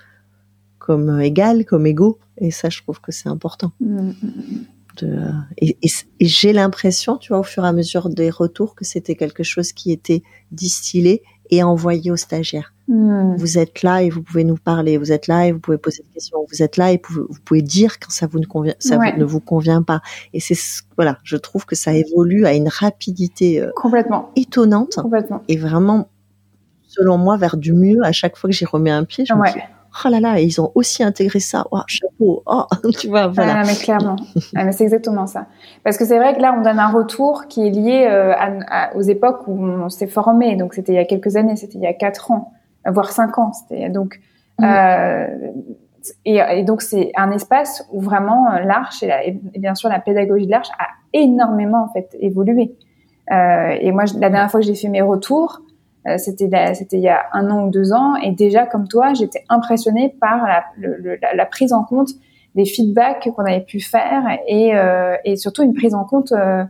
B: comme égales, comme égaux. Et ça, je trouve que c'est important. Mmh, mmh, mmh. De, et, et, j'ai l'impression, tu vois, au fur et à mesure des retours, que c'était quelque chose qui était distillé et envoyé aux stagiaires. Hmm. Vous êtes là et vous pouvez nous parler. Vous êtes là et vous pouvez poser des questions. Vous êtes là et vous pouvez dire quand ça vous ne convient, ça ne vous convient pas. Et c'est voilà, je trouve que ça évolue à une rapidité euh,
A: complètement
B: étonnante.
A: Complètement.
B: Et vraiment, selon moi, vers du mieux à chaque fois que j'y remets un pied. Je me dis, oh là là, ils ont aussi intégré ça. Oh, chapeau. Oh, tu vois, voilà.
A: Ah, mais clairement. ah, mais c'est exactement ça. Parce que c'est vrai que là, on donne un retour qui est lié euh, à, aux époques où on s'est formé. Donc, c'était il y a quelques années, c'était il y a quatre ans, voire cinq ans. C'était donc. Mm. Euh, et, et, donc c'est un espace où vraiment euh, l'arche et, et, bien sûr la pédagogie de l'arche a énormément en fait évolué. Euh, et moi, la dernière fois que j'ai fait mes retours, c'était c'était il y a un an ou deux ans. Et déjà comme toi j'étais impressionnée par la, la, prise en compte des feedbacks qu'on avait pu faire et, euh, et surtout une prise en compte euh,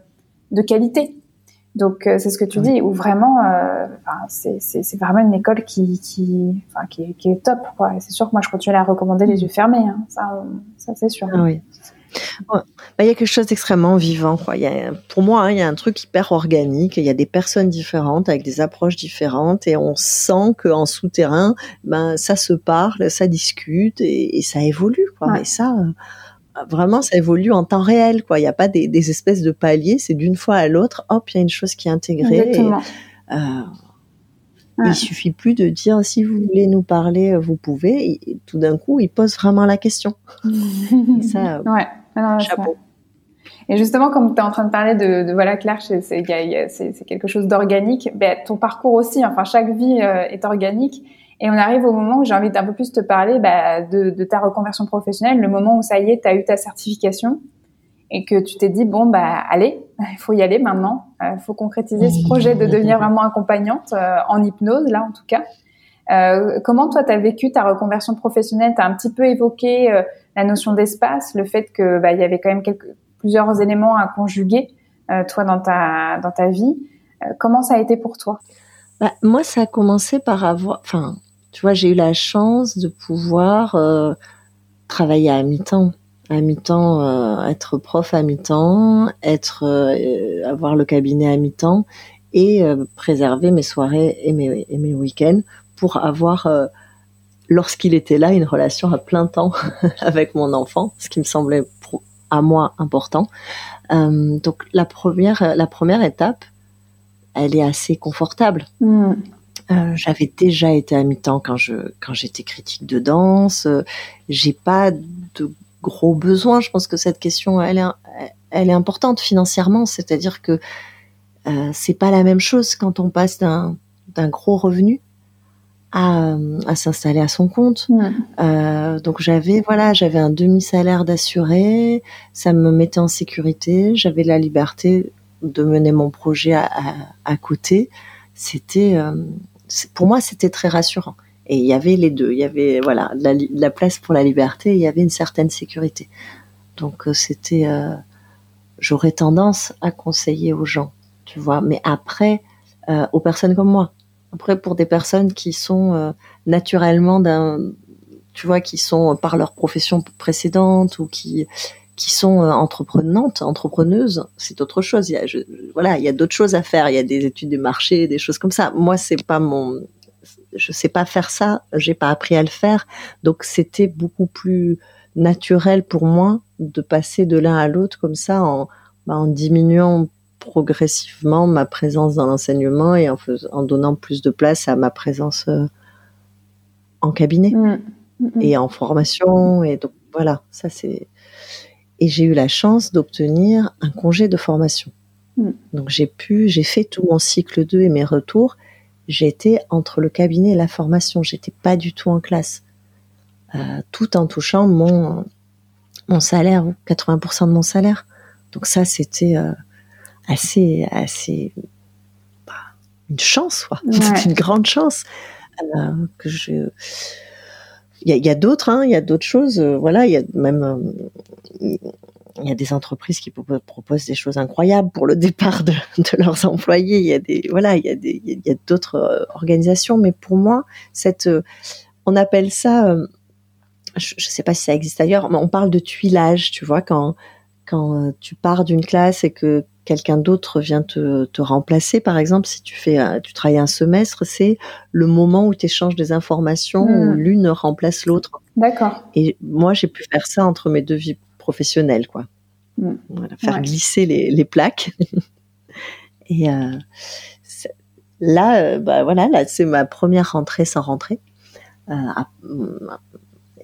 A: de qualité. Donc c'est ce que tu dis où vraiment c'est vraiment une école qui qui, enfin, qui, qui est top quoi. C'est sûr que moi je continue à la recommander les yeux fermés hein. ça ça c'est sûr.
B: Ah oui bah, il y a quelque chose d'extrêmement vivant. Quoi. Il y a, pour moi, hein, il y a un truc hyper organique. Il y a des personnes différentes avec des approches différentes et on sent qu'en souterrain, ben ça se parle, ça discute et, et ça évolue. Quoi. Et ça, euh, vraiment, ça évolue en temps réel. Il n'y a pas des, des espèces de paliers. C'est d'une fois à l'autre, hop, il y a une chose qui est intégrée. Et, euh, Il suffit plus de dire si vous voulez nous parler, vous pouvez. Et, tout d'un coup, il pose vraiment la question.
A: et ça, ouais. Chapeau. Et justement, comme tu es en train de parler de, de voilà, Claire, c'est quelque chose d'organique. Ben, ton parcours aussi, enfin, chaque vie euh, est organique. Et on arrive au moment où j'ai envie d'un peu plus te parler bah, de, de, ta reconversion professionnelle, le moment où ça y est, tu as eu ta certification et que tu t'es dit, bon, bah, allez, il faut y aller maintenant. Il euh, faut concrétiser ce projet de devenir vraiment accompagnante, euh, en hypnose, là, en tout cas. Euh, comment toi, tu as vécu ta reconversion professionnelle? Tu as un petit peu évoqué la notion d'espace, le fait que bah, il y avait quand même quelques, plusieurs éléments à conjuguer, euh, toi, dans ta, dans ta vie. Euh, comment ça a été pour toi?
B: Bah, Moi, ça a commencé par avoir... Enfin, tu vois, j'ai eu la chance de pouvoir euh, travailler à mi-temps. À mi-temps, être prof à mi-temps, être avoir le cabinet à mi-temps et préserver mes soirées et mes, et mes week-ends pour avoir lorsqu'il était là, une relation à plein temps avec mon enfant, ce qui me semblait à moi important. Euh, donc la première, la première étape, elle est assez confortable. Mm. Euh, j'avais déjà été à mi-temps quand je quand j'étais critique de danse. J'ai pas de gros besoins. Je pense que cette question, elle est elle est importante financièrement. C'est-à-dire que euh, c'est pas la même chose quand on passe d'un d'un gros revenu à, à s'installer à son compte. Euh, donc j'avais voilà, j'avais un demi salaire d'assuré, ça me mettait en sécurité, j'avais la liberté de mener mon projet à, à, à côté. C'était euh, pour moi c'était très rassurant. Et il y avait les deux, il y avait voilà la, la place pour la liberté, et il y avait une certaine sécurité. Donc euh, c'était euh, j'aurais tendance à conseiller aux gens, tu vois, mais après aux personnes comme moi Après, pour des personnes qui sont euh, naturellement d'un, tu vois, qui sont par leur profession précédente ou qui qui sont euh, entreprenantes, entrepreneuses, c'est autre chose. Il y a, voilà, il y a d'autres choses à faire. Il y a des études de marché, des choses comme ça. Moi, c'est pas mon, je sais pas faire ça. J'ai pas appris à le faire. Donc, c'était beaucoup plus naturel pour moi de passer de l'un à l'autre comme ça en, bah, en diminuant progressivement ma présence dans l'enseignement et en, en, donnant plus de place à ma présence euh, en cabinet mmh. Mmh. et en formation. Et donc, voilà, ça c'est et j'ai eu la chance d'obtenir un congé de formation. Hmm. Donc j'ai pu, j'ai fait tout mon cycle 2 et mes retours. J'étais entre le cabinet et la formation. J'étais pas du tout en classe, euh, tout en touchant mon mon salaire, 80% de mon salaire. Donc ça c'était euh, assez assez bah, une chance, quoi. une grande chance euh, que je il y a, d'autres, hein, il y a d'autres choses. Euh, voilà, il y a même euh, il y a des entreprises qui proposent des choses incroyables pour le départ de, de leurs employés. Il y a des voilà, il y a des il y a d'autres organisations, mais pour moi, cette on appelle ça, je, je sais pas si ça existe ailleurs, mais on parle de tuilage. Tu vois quand quand tu pars d'une classe et que quelqu'un d'autre vient te, te, remplacer, par exemple, si tu fais, tu travailles un semestre, c'est le moment où tu échanges des informations où hmm. l'une remplace l'autre.
A: D'accord.
B: Et moi, j'ai pu faire ça entre mes deux vies professionnelles, quoi. Hmm. Voilà, faire glisser les, les plaques. et euh, là, euh, bah voilà, là, c'est ma première rentrée sans rentrée. Euh,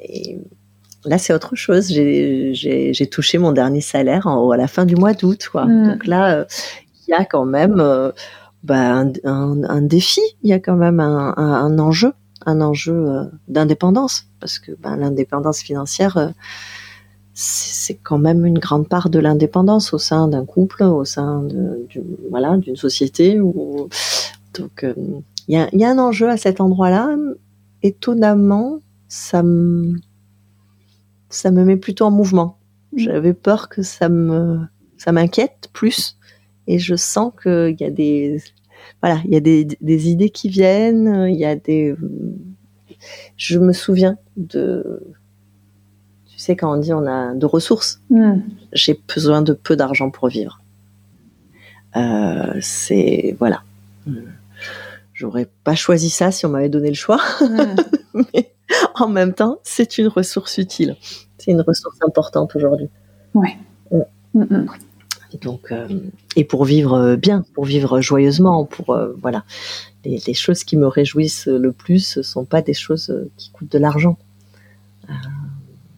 B: et Là, c'est autre chose. J'ai touché mon dernier salaire en, à la fin du mois d'août. Mm. Donc là, euh, il y a quand même euh, bah, un, défi, il y a quand même un, enjeu, un enjeu euh, d'indépendance, parce que bah, l'indépendance financière, c'est quand même une grande part de l'indépendance au sein d'un couple, au sein de, voilà d'une société. Donc il y a, y a un enjeu à cet endroit-là. Étonnamment, ça me ça me met plutôt en mouvement. J'avais peur que ça me, ça m'inquiète plus. Et je sens qu'il y a des, voilà, il y a des, des, idées qui viennent, il y a des, je me souviens de, tu sais, quand on dit on a de ressources, j'ai besoin de peu d'argent pour vivre. Euh, c'est, voilà. J'aurais pas choisi ça si on m'avait donné le choix. Mais en même temps, c'est une ressource utile. C'est une ressource importante aujourd'hui.
A: Ouais. Mm, mm.
B: Donc, euh, et pour vivre bien, pour vivre joyeusement, pour euh, voilà, les, les, choses qui me réjouissent le plus, ce sont pas des choses euh, qui coûtent de l'argent.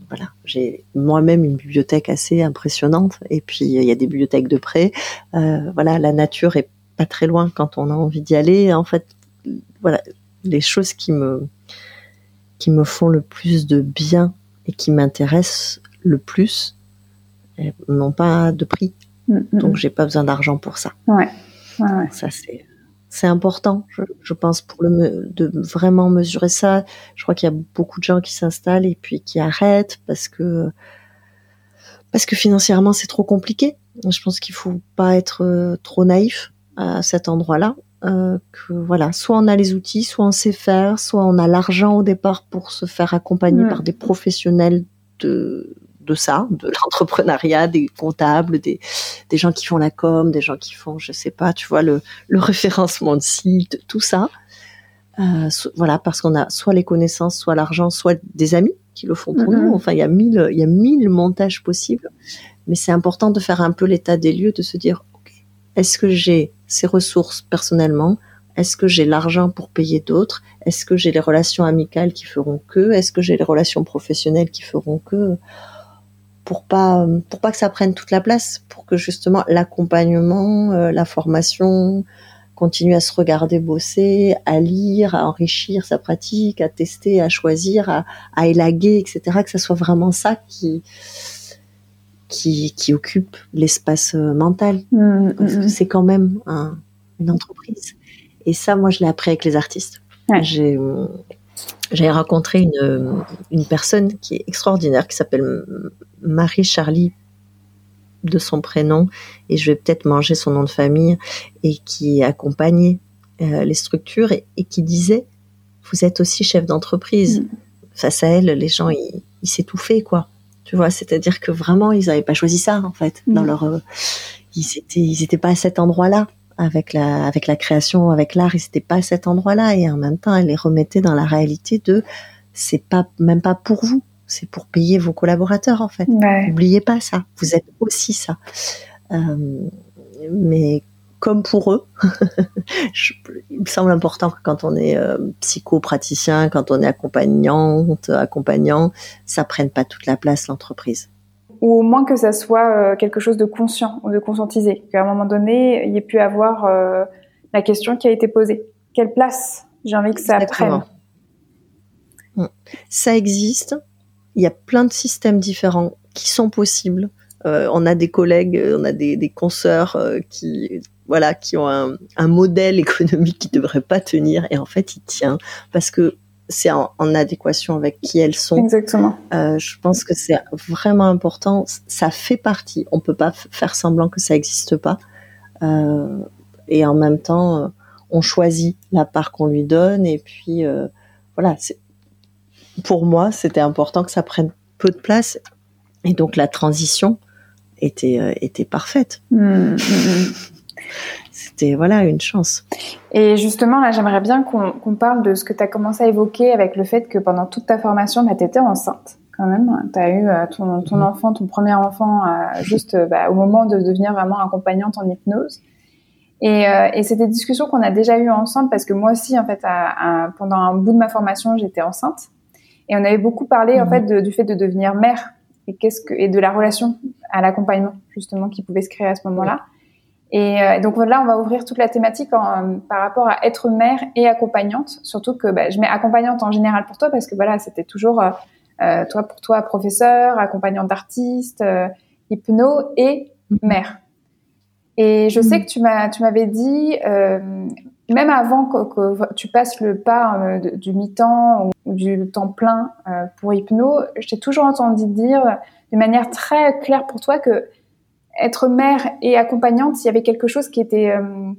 B: voilà, j'ai moi-même une bibliothèque assez impressionnante, et puis il y a des bibliothèques de près. voilà, la nature est pas très loin quand on a envie d'y aller. En fait, voilà, les choses qui me qui me font le plus de bien et qui m'intéressent le plus n'ont pas de prix. Mm, mm, Donc mm. j'ai pas besoin d'argent pour ça.
A: Ouais.
B: Ça c'est c'est important, je, je, pense, pour le de vraiment mesurer ça. Je crois qu'il y a beaucoup de gens qui s'installent et puis qui arrêtent parce que parce que financièrement c'est trop compliqué. Je pense qu'il faut pas être euh, trop naïf à cet endroit-là. Euh, que voilà, soit on a les outils, soit on sait faire, soit on a l'argent au départ pour se faire accompagner par des professionnels de de ça, de l'entrepreneuriat, des comptables, des, des gens qui font la com, des gens qui font, je sais pas, tu vois, le, le référencement de site, tout ça. Euh, voilà, parce qu'on a soit les connaissances, soit l'argent, soit des amis qui le font pour nous. Enfin, il y a mille, il y a mille montages possibles. Mais c'est important de faire un peu l'état des lieux, de se dire, est-ce que j'ai ces ressources personnellement? Est-ce que j'ai l'argent pour payer d'autres? Est-ce que j'ai les relations amicales qui feront que? Est-ce que j'ai les relations professionnelles qui feront que? Pour pas pour pas que ça prenne toute la place, pour que justement l'accompagnement, euh, la formation continue à se regarder bosser, à lire, à enrichir sa pratique, à tester, à choisir, à, à élaguer, etc. Que ça soit vraiment ça qui qui, qui occupe l'espace euh, mental. Mmh, parce que mmh. c'est quand même un, une entreprise. Et ça, moi, je l'ai appris avec les artistes. J'ai j'ai rencontré une, une personne qui est extraordinaire, qui s'appelle Marie-Charlie de son prénom, et je vais peut-être manger son nom de famille, et qui est accompagnée les structures et, qui disait vous êtes aussi chef d'entreprise. Mm. Face à elle, les gens ils, s'étouffaient quoi. Tu vois, c'est-à-dire que vraiment ils n'avaient pas choisi ça en fait dans mm. leur ils étaient ils étaient pas à cet endroit-là avec la avec la création, avec l'art, ils n'étaient pas à cet endroit-là et en même temps, elle les remettait dans la réalité de c'est pas même pas pour vous, c'est pour payer vos collaborateurs en fait. N'oubliez pas ça, vous êtes aussi ça. Euh, mais comme pour eux, il me semble important que quand on est euh, psychopraticien, quand on est accompagnante, accompagnant, ça prenne pas toute la place l'entreprise
A: ou au moins que ça soit euh, quelque chose de conscient ou de conscientisé, qu'à un moment donné, il y ait pu avoir euh, la question qui a été posée. Quelle place j'ai envie que ça prenne?
B: Mm. Ça existe. Il y a plein de systèmes différents qui sont possibles. Euh, on a des collègues, on a des, des consoeurs qui, voilà, qui ont un, un modèle économique qui devrait pas tenir et en fait il tient parce que c'est en, adéquation avec qui elles sont.
A: Exactement.
B: Euh, je pense que c'est vraiment important. Ça fait partie. On peut pas faire semblant que ça n'existe pas. Euh, et en même temps, euh, on choisit la part qu'on lui donne. Et puis, voilà. Pour moi, c'était important que ça prenne peu de place. Et donc, la transition était, était parfaite. Mmh, mmh, mmh c'était voilà une chance.
A: Et justement, là, j'aimerais bien qu'on parle de ce que tu as commencé à évoquer avec le fait que pendant toute ta formation, bah, tu étais enceinte quand même. Tu as eu euh, ton, ton, enfant, ton premier enfant, euh, juste euh, bah, au moment de devenir vraiment accompagnante en hypnose. Et, et c'était des discussions qu'on a déjà eues ensemble parce que moi aussi, en fait, à, pendant un bout de ma formation, j'étais enceinte. Et on avait beaucoup parlé, en mhm. fait, du fait de devenir mère et, qu'est-ce que, et de la relation à l'accompagnement, justement, qui pouvait se créer à ce moment-là. Et euh, donc là, on va ouvrir toute la thématique en, par rapport à être mère et accompagnante. Surtout que bah, je mets accompagnante en général pour toi parce que voilà, c'était toujours euh, euh toi pour toi professeur, accompagnante d'artiste, euh, hypno et mère. Et je sais mm-hmm. que tu m'as tu m'avais dit même avant que, que, tu passes le pas du mi-temps ou du temps plein pour hypno, je t'ai toujours entendu dire de manière très claire pour toi que être mère et accompagnante, il y avait quelque chose qui était, euh,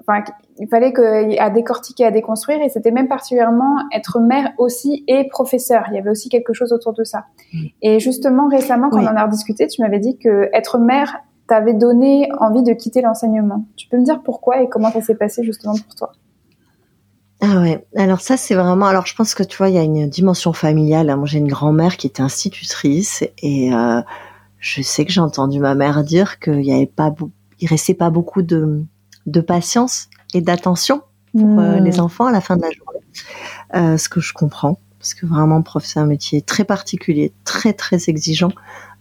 A: enfin, il fallait que, à décortiquer, à déconstruire, et c'était même particulièrement être mère aussi et professeur. Il y avait aussi quelque chose autour de ça. Mm. Et justement, récemment, quand on en a rediscuté, tu m'avais dit que être mère t'avait donné envie de quitter l'enseignement. Tu peux me dire pourquoi et comment ça s'est passé justement pour toi?
B: Ah ouais, alors ça c'est vraiment. Alors je pense que tu vois, il y a une dimension familiale. Moi j'ai une grand-mère qui était institutrice et euh, je sais que j'ai entendu ma mère dire qu'il y avait pas, il restait pas beaucoup de, de patience et d'attention pour euh, hmm. les enfants à la fin de la journée. Euh, ce que je comprends, parce que vraiment, prof, c'est un métier très particulier, très très exigeant.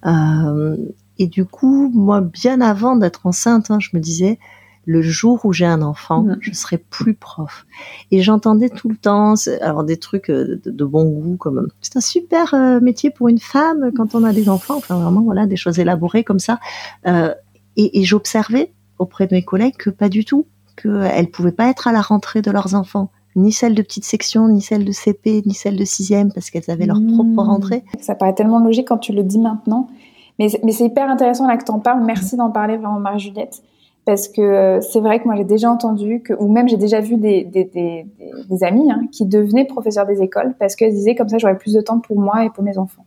B: Euh, et du coup, moi, bien avant d'être enceinte, hein, je me disais, le jour où j'ai un enfant, je serai plus prof. Et j'entendais tout le temps, alors des trucs euh, de, bon goût, comme c'est un super euh, métier pour une femme quand on a des enfants. Enfin vraiment, voilà, des choses élaborées comme ça. Euh, et, j'observais auprès de mes collègues que pas du tout, qu'elles pouvaient pas être à la rentrée de leurs enfants ni celles de petite section, ni celles de CP, ni celles de sixième, parce qu'elles avaient leur propre mm. rentrée.
A: Ça paraît tellement logique quand tu le dis maintenant. Mais, mais c'est hyper intéressant là que tu en parles. Merci d'en parler vraiment, Marie-Juliette parce que euh, c'est vrai que moi j'ai déjà entendu que, ou même j'ai déjà vu des, des, des, des amis hein, qui devenaient professeurs des écoles parce qu'elles disaient comme ça j'aurais plus de temps pour moi et pour mes enfants.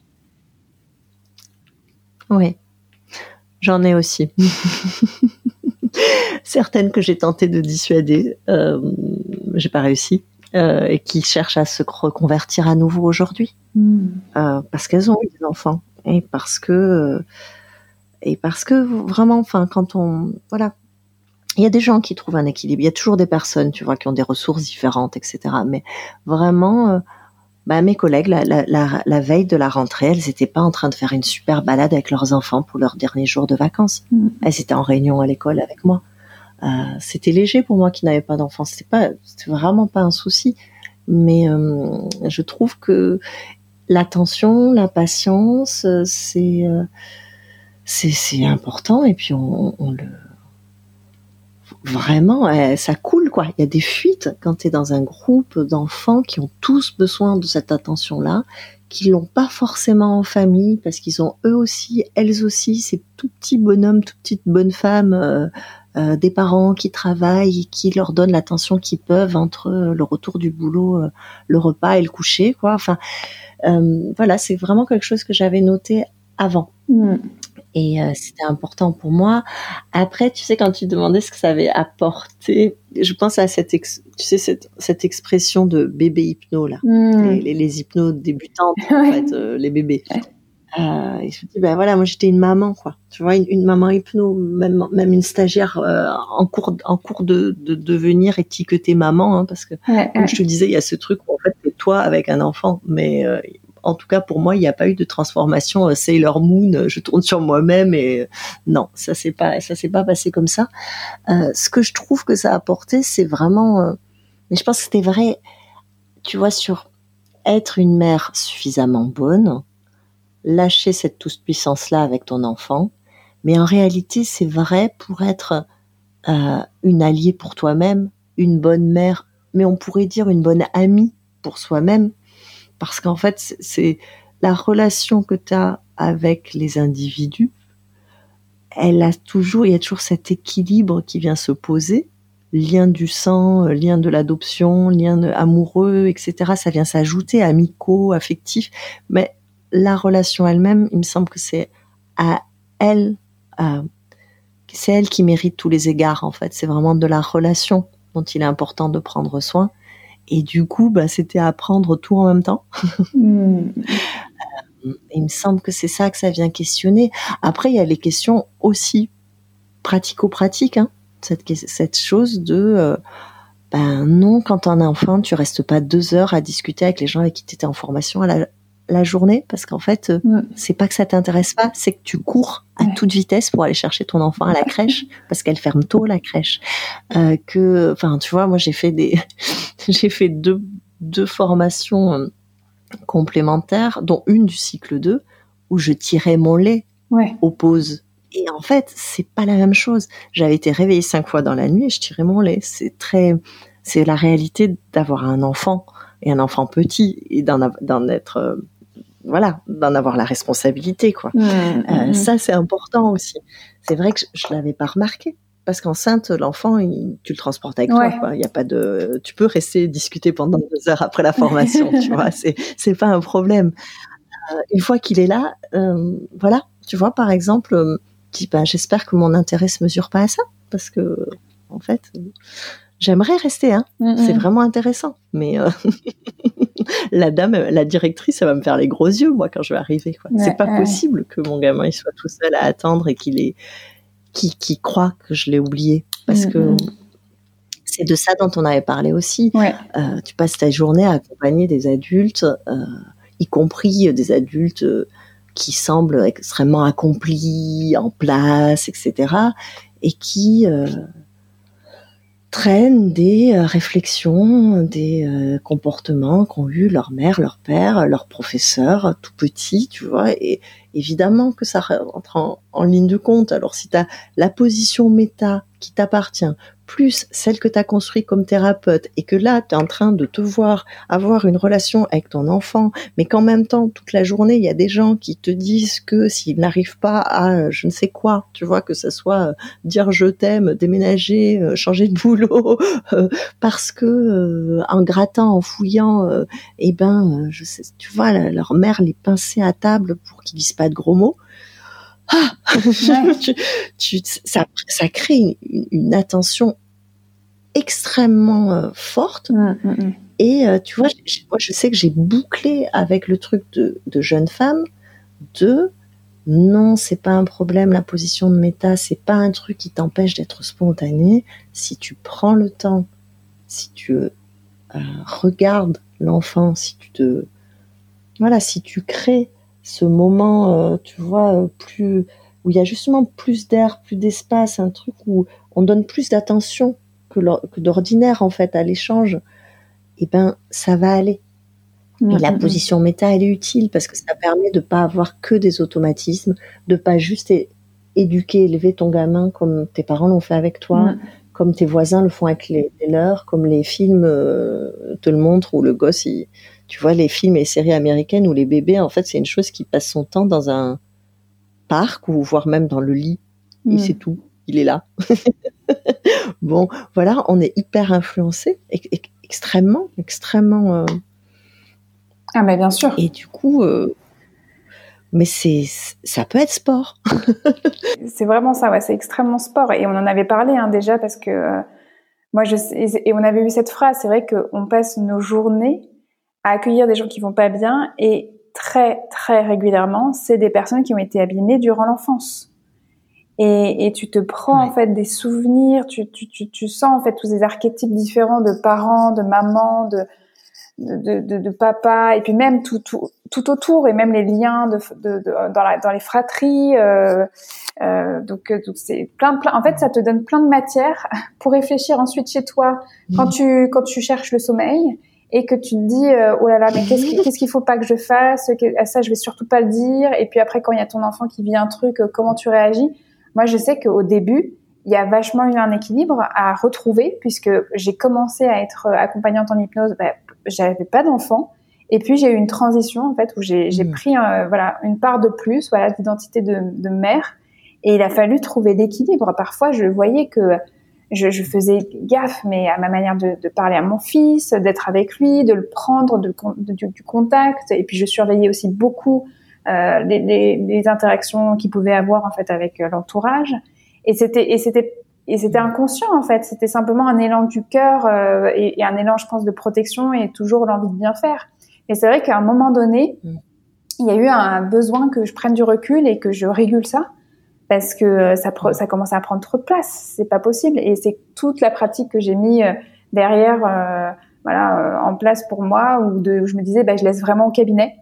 B: Oui, j'en ai aussi. Certaines que j'ai tenté de dissuader, euh, j'ai pas réussi, euh, et qui cherchent à se reconvertir à nouveau aujourd'hui hmm. euh, parce qu'elles ont eu des enfants et parce que et parce que vraiment, enfin, quand on voilà, il y a des gens qui trouvent un équilibre. Il y a toujours des personnes, tu vois, qui ont des ressources différentes, etc. Mais vraiment, euh, bah, mes collègues, la, la, la, la, veille de la rentrée, elles n'étaient pas en train de faire une super balade avec leurs enfants pour leur dernier jour de vacances. Mm. Elles étaient en réunion à l'école avec moi. Euh, c'était léger pour moi qui n'avais pas d'enfants. C'était pas, c'était vraiment pas un souci. Mais euh, je trouve que l'attention, la patience, euh, c'est c'est important. Et puis on, on le vraiment, euh, ça coule quoi. Il y a des fuites quand tu es dans un groupe d'enfants qui ont tous besoin de cette attention-là, qui l'ont pas forcément en famille parce qu'ils ont eux aussi, elles aussi, ces tout petits bonhommes, tout petites bonnes femmes euh, euh, des parents qui travaillent et qui leur donnent l'attention qu'ils peuvent entre le retour du boulot, le repas et le coucher, quoi. Enfin, voilà, c'est vraiment quelque chose que j'avais noté avant. Mm. Et c'était important pour moi. Après, tu sais, quand tu demandais ce que ça avait apporté, je pense à cette, tu sais, cette, cette, expression de bébé hypno là, mm. les, les, hypnos débutantes en fait, les bébés. Euh, et je me dis, ben voilà, moi j'étais une maman, quoi. Tu vois, une, maman hypno, même, même une stagiaire euh, en cours, en cours de, de devenir étiquetée maman, hein, parce que, comme je te disais, il y a ce truc où en fait, c'est toi avec un enfant, mais euh, en tout cas pour moi, il n'y a pas eu de transformation euh, Sailor Moon. Je tourne sur moi-même et non, ça s'est pas, ça s'est pas passé comme ça. ce que je trouve que ça a apporté, c'est vraiment, mais je pense que c'était vrai, tu vois, sur être une mère suffisamment bonne lâcher cette toute-puissance-là avec ton enfant, mais en réalité, c'est vrai pour être euh, une alliée pour toi-même, une bonne mère, mais on pourrait dire une bonne amie pour soi-même, parce qu'en fait, c'est la relation que tu as avec les individus, elle a toujours, il y a toujours cet équilibre qui vient se poser, lien du sang, lien de l'adoption, lien amoureux, etc. Ça vient s'ajouter, amicaux, affectifs, mais la relation elle-même, il me semble que c'est à elle, c'est elle qui mérite tous les égards en fait. C'est vraiment de la relation dont il est important de prendre soin. Et du coup, bah, c'était apprendre tout en même temps. Hmm. Euh, il me semble que c'est ça que ça vient questionner. Après, il y a les questions aussi pratico-pratiques. Hein. Cette, cette chose de, euh, ben non, quand t'es un enfant, tu restes pas deux heures à discuter avec les gens avec qui tu étais en formation à la, la journée parce qu'en fait, euh, mm. c'est pas que ça t'intéresse pas, c'est que tu cours à toute vitesse pour aller chercher ton enfant à la crèche parce qu'elle ferme tôt la crèche. Euh, que, enfin, tu vois, moi j'ai fait des, j'ai fait deux, deux formations euh, complémentaires, dont une du cycle 2 où je tirais mon lait ouais. aux pauses. Et en fait, c'est pas la même chose. J'avais été réveillée cinq fois dans la nuit et je tirais mon lait. C'est très, c'est la réalité d'avoir un enfant et un enfant petit et d'en être voilà, d'en avoir la responsabilité, quoi. Mmh, euh, mmh. ça, c'est important aussi. C'est vrai que je, ne l'avais pas remarqué. Parce qu'enceinte, l'enfant, tu le transportes avec toi. Il y a pas de, tu peux rester discuter pendant deux heures après la formation. tu vois, c'est c'est pas un problème. Euh, une fois qu'il est là, euh, voilà. Tu vois, par exemple, dis, ben, j'espère que mon intérêt se mesure pas à ça, parce que en fait, j'aimerais rester. Hein. C'est vraiment intéressant, mais la dame, la directrice, ça va me faire les gros yeux, moi, quand je vais arriver. C'est pas possible que mon gamin il soit tout seul à attendre et qu'il est, qui, qui croit que je l'ai oublié, parce que mm, mm. c'est de ça dont on avait parlé aussi. Euh, tu passes ta journée à accompagner des adultes, euh, y compris des adultes euh, qui semblent extrêmement accomplis, en place, etc., et qui traînent des euh, réflexions, des euh, comportements qu'ont eu leur mère, leur père, leur professeur tout petit, tu vois, et évidemment que ça rentre en, en ligne de compte. Alors si tu as la position méta qui t'appartient, plus celle que tu as construite comme thérapeute, et que là, tu es en train de te voir avoir une relation avec ton enfant, mais qu'en même temps, toute la journée, il y a des gens qui te disent que s'ils n'arrivent pas à euh, je ne sais quoi, tu vois, que ce soit euh, dire je t'aime, déménager, euh, changer de boulot, parce que en grattant, en fouillant, eh ben, je sais, tu vois, leur mère les pinçait à table pour qu'ils disent pas de gros mots. Ah tu, ça, ça crée une, attention extrêmement euh, forte. Mmh, mmh, mmh. Et euh, tu vois, moi je sais que j'ai bouclé avec le truc de, de jeune femme de non, c'est pas un problème la position de méta, c'est pas un truc qui t'empêche d'être spontané. Si tu prends le temps, si tu euh, regardes l'enfant, si tu te voilà, si tu crées ce moment, tu vois, plus où il y a justement plus d'air, plus d'espace, un truc où on donne plus d'attention que, d'ordinaire en fait à l'échange, et eh ben ça va aller. Et la position méta, elle est utile parce que ça permet de pas avoir que des automatismes, de pas juste éduquer, élever ton gamin comme tes parents l'ont fait avec toi, comme tes voisins le font avec les, leurs, comme les films euh, te le montrent où le gosse il, tu vois, les films et séries américaines où les bébés, en fait, c'est une chose qui passe son temps dans un parc ou voire même dans le lit. Et c'est tout. Il est là. bon, voilà, on est hyper influencé, extrêmement, extrêmement. Euh,
A: ah, mais bien sûr.
B: Et du coup, euh, mais c'est, ça peut être sport.
A: c'est vraiment ça, ouais, c'est extrêmement sport. Et on en avait parlé hein, déjà parce que euh, moi, je et on avait eu cette phrase. C'est vrai qu'on passe nos journées à accueillir des gens qui vont pas bien et très très régulièrement, c'est des personnes qui ont été abîmées durant l'enfance. Et, et, tu te prends en fait des souvenirs, tu, tu, tu, tu, sens en fait tous ces archétypes différents de parents, de mamans, de, de, de, de papa, et puis même tout, tout, tout autour, et même les liens de, de, dans, la, dans les fratries. Euh, euh, donc donc c'est plein, plein. En fait, ça te donne plein de matière pour réfléchir ensuite chez toi quand tu quand tu cherches le sommeil et que tu te dis euh, oh là là mais qu'est-ce qu'il qu'est-ce faut pas que je fasse ça je vais surtout pas le dire et puis après quand il y a ton enfant qui vit un truc euh, comment tu réagis moi je sais qu'au début il y a vachement eu un équilibre à retrouver puisque j'ai commencé à être euh, accompagnante en hypnose bah, j'avais pas d'enfant et puis j'ai eu une transition en fait où j'ai mmh. pris voilà une part de plus voilà d'identité de, de mère et il a fallu trouver l'équilibre parfois je voyais que je, je, faisais gaffe, mais à ma manière de, de parler à mon fils, d'être avec lui, de le prendre, de, du, du, contact. Et puis je surveillais aussi beaucoup euh, les, les, les, interactions qu'il pouvait avoir en fait avec euh, l'entourage. Et c'était et c'était et c'était inconscient en fait. C'était simplement un élan du cœur euh, et, et, un élan, je pense, de protection et toujours l'envie de bien faire. Et c'est vrai qu'à un moment donné, mm. il y a eu un besoin que je prenne du recul et que je régule ça parce que euh, ça, ça commence à prendre trop de place. C'est pas possible. Et c'est toute la pratique que j'ai mis euh, derrière, euh, voilà, en place pour moi, où, de, où je me disais, bah, je laisse vraiment au cabinet.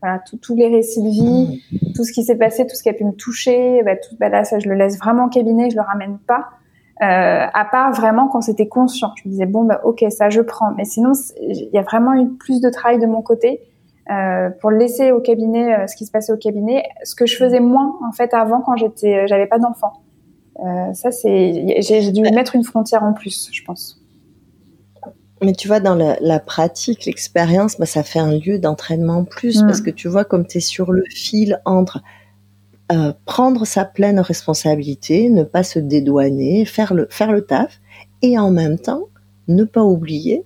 A: Voilà, tous les récits de vie, tout ce qui s'est passé, tout ce qui a pu me toucher, bah, tout, bah, là, ça, je le laisse vraiment au cabinet, je le ramène pas. Euh, à part vraiment quand c'était conscient. Je me disais bon bah ok ça je prends, mais sinon il y a vraiment eu plus de travail de mon côté euh, pour laisser au cabinet euh, ce qui se passait au cabinet, ce que je faisais moins en fait avant quand j'étais, euh, j'avais pas d'enfant. ça c'est, j'ai dû mettre une frontière en plus, je pense.
B: Mais tu vois, dans la, la pratique, l'expérience, bah, ça fait un lieu d'entraînement en plus, mm. parce que tu vois, comme tu es sur le fil entre euh, prendre sa pleine responsabilité, ne pas se dédouaner, faire le, faire le taf, et en même temps, ne pas oublier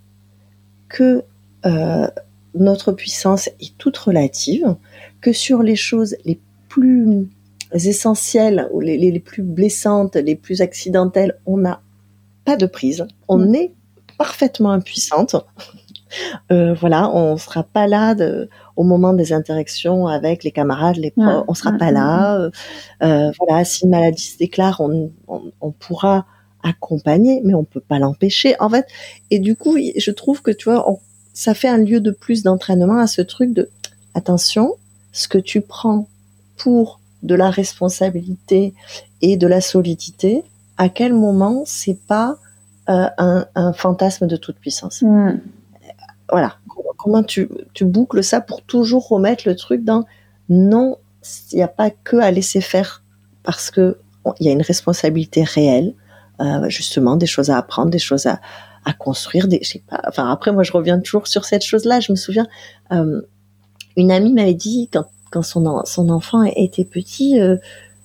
B: que euh, notre puissance est toute relative, que sur les choses les plus essentielles ou les, les plus blessantes, les plus accidentelles, on n'a pas de prise. On mm. est parfaitement impuissante. Euh, voilà, on sera pas là de, au moment des interactions avec les camarades, les profs, on sera pas là. Euh, euh, voilà, si une maladie se déclare, on, on, on pourra accompagner, mais on peut pas l'empêcher. En fait, et du coup, je trouve que tu vois, on ça fait un lieu de plus d'entraînement à ce truc de attention, ce que tu prends pour de la responsabilité et de la solidité, à quel moment c'est pas euh, un, un, fantasme de toute puissance. Mm. Voilà. Comment tu, tu boucles ça pour toujours remettre le truc dans non, il n'y a pas que à laisser faire parce que il y a une responsabilité réelle, euh, justement des choses à apprendre, des choses à, à construire des, je sais pas. Enfin après moi je reviens toujours sur cette chose-là. Je me souviens, euh, une amie m'avait dit quand quand son son enfant était petit,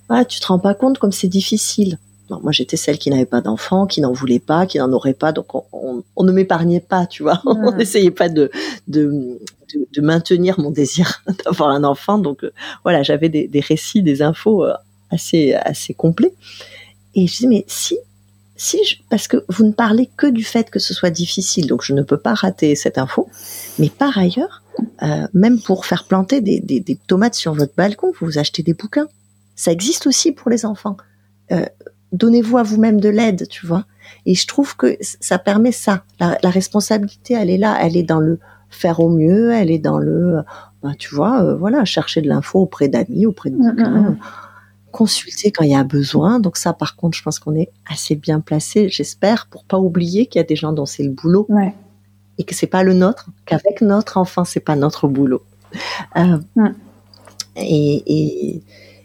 B: ah tu te rends pas compte comme c'est difficile. Non, moi j'étais celle qui n'avait pas d'enfant, qui n'en voulait pas, qui n'en aurait pas, donc on, on, ne m'épargnait pas, tu vois. on n'essayait pas de, de, de, de, maintenir mon désir d'avoir un enfant. Donc euh, voilà, j'avais des, des, récits, des infos euh, assez assez complets. Et je dis mais si si parce que vous ne parlez que du fait que ce soit difficile, donc je ne peux pas rater cette info. Mais par ailleurs, euh, même pour faire planter des, des, des, tomates sur votre balcon, vous achetez des bouquins. Ça existe aussi pour les enfants. Euh, Donnez-vous à vous-même de l'aide, tu vois. Et je trouve que ça permet ça. La, la, responsabilité, elle est là, elle est dans le faire au mieux, elle est dans le, bah, tu vois, euh, voilà, chercher de l'info auprès d'amis, auprès de mmh, mmh, bouquins. Mmh consulter quand il y a besoin. Donc ça, par contre, je pense qu'on est assez bien placé, j'espère, pour pas oublier qu'il y a des gens dont c'est le boulot
A: ouais.
B: et que c'est pas le nôtre, qu'avec notre enfant, c'est pas notre boulot. Euh, mm. et, et,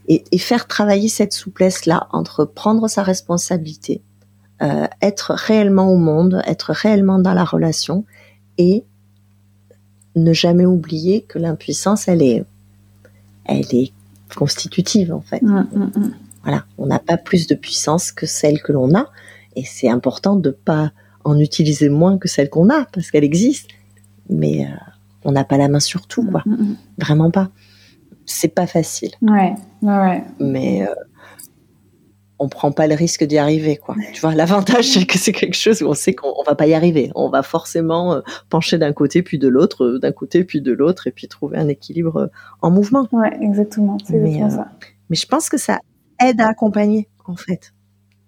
B: et, faire travailler cette souplesse-là entre prendre sa responsabilité, euh, être réellement au monde, être réellement dans la relation et ne jamais oublier que l'impuissance, elle est, elle est constitutive en fait.
A: Mm, mm, mm.
B: Voilà, on n'a pas plus de puissance que celle que l'on a, et c'est important de pas en utiliser moins que celle qu'on a parce qu'elle existe. Mais euh, on n'a pas la main sur tout, quoi. Vraiment pas. C'est pas facile.
A: Ouais, ouais.
B: Mais euh, on prend pas le risque d'y arriver, quoi. Tu vois, l'avantage c'est que c'est quelque chose où on sait qu'on va pas y arriver. On va forcément euh, pencher d'un côté puis de l'autre, d'un côté puis de l'autre, et puis trouver un équilibre en mouvement.
A: Ouais, exactement. C'est exactement ça.
B: Mais je pense que ça aide à accompagner, en fait.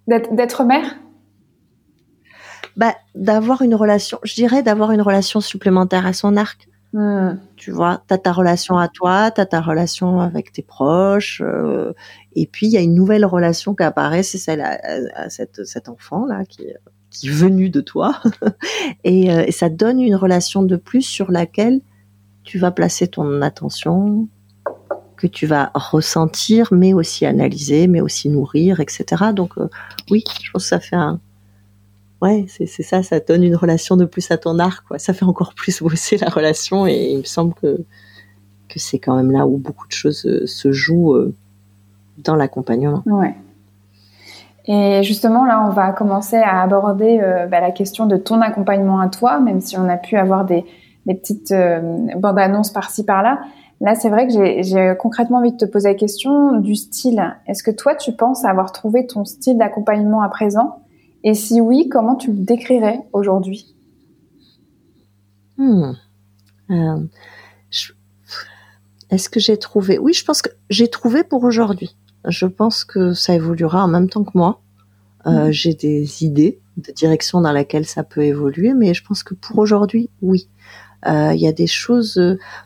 A: D'être mère?
B: Bah, d'avoir une relation, je dirais d'avoir une relation supplémentaire à son arc. Hmm. Tu vois, tu as ta relation à toi, tu as ta relation avec tes proches, euh, et puis il y a une nouvelle relation qui apparaît, c'est celle à, cette, cet enfant-là qui, est venu de toi, et, euh, et, ça donne une relation de plus sur laquelle tu vas placer ton attention, que tu vas ressentir, mais aussi analyser, mais aussi nourrir, etc. Donc euh, oui, je pense que ça fait un, ouais, c'est ça, ça donne une relation de plus à ton art, quoi. Ça fait encore plus bosser la relation et il me semble que, c'est quand même là où beaucoup de choses euh, se jouent euh, dans l'accompagnement.
A: Ouais. Et justement, là, on va commencer à aborder euh, bah, la question de ton accompagnement à toi, même si on a pu avoir des, des petites bandes annonces par-ci par-là. Là, c'est vrai que j'ai concrètement envie de te poser la question du style. Est-ce que toi, tu penses avoir trouvé ton style d'accompagnement à présent? Et si oui, comment tu le décrirais aujourd'hui?
B: Hmm. euh, Est-ce que j'ai trouvé? Oui, je pense que j'ai trouvé pour aujourd'hui. Je pense que ça évoluera en même temps que moi. Euh, hmm. J'ai des idées de direction dans laquelle ça peut évoluer, mais je pense que pour aujourd'hui, oui. Euh, il y a des choses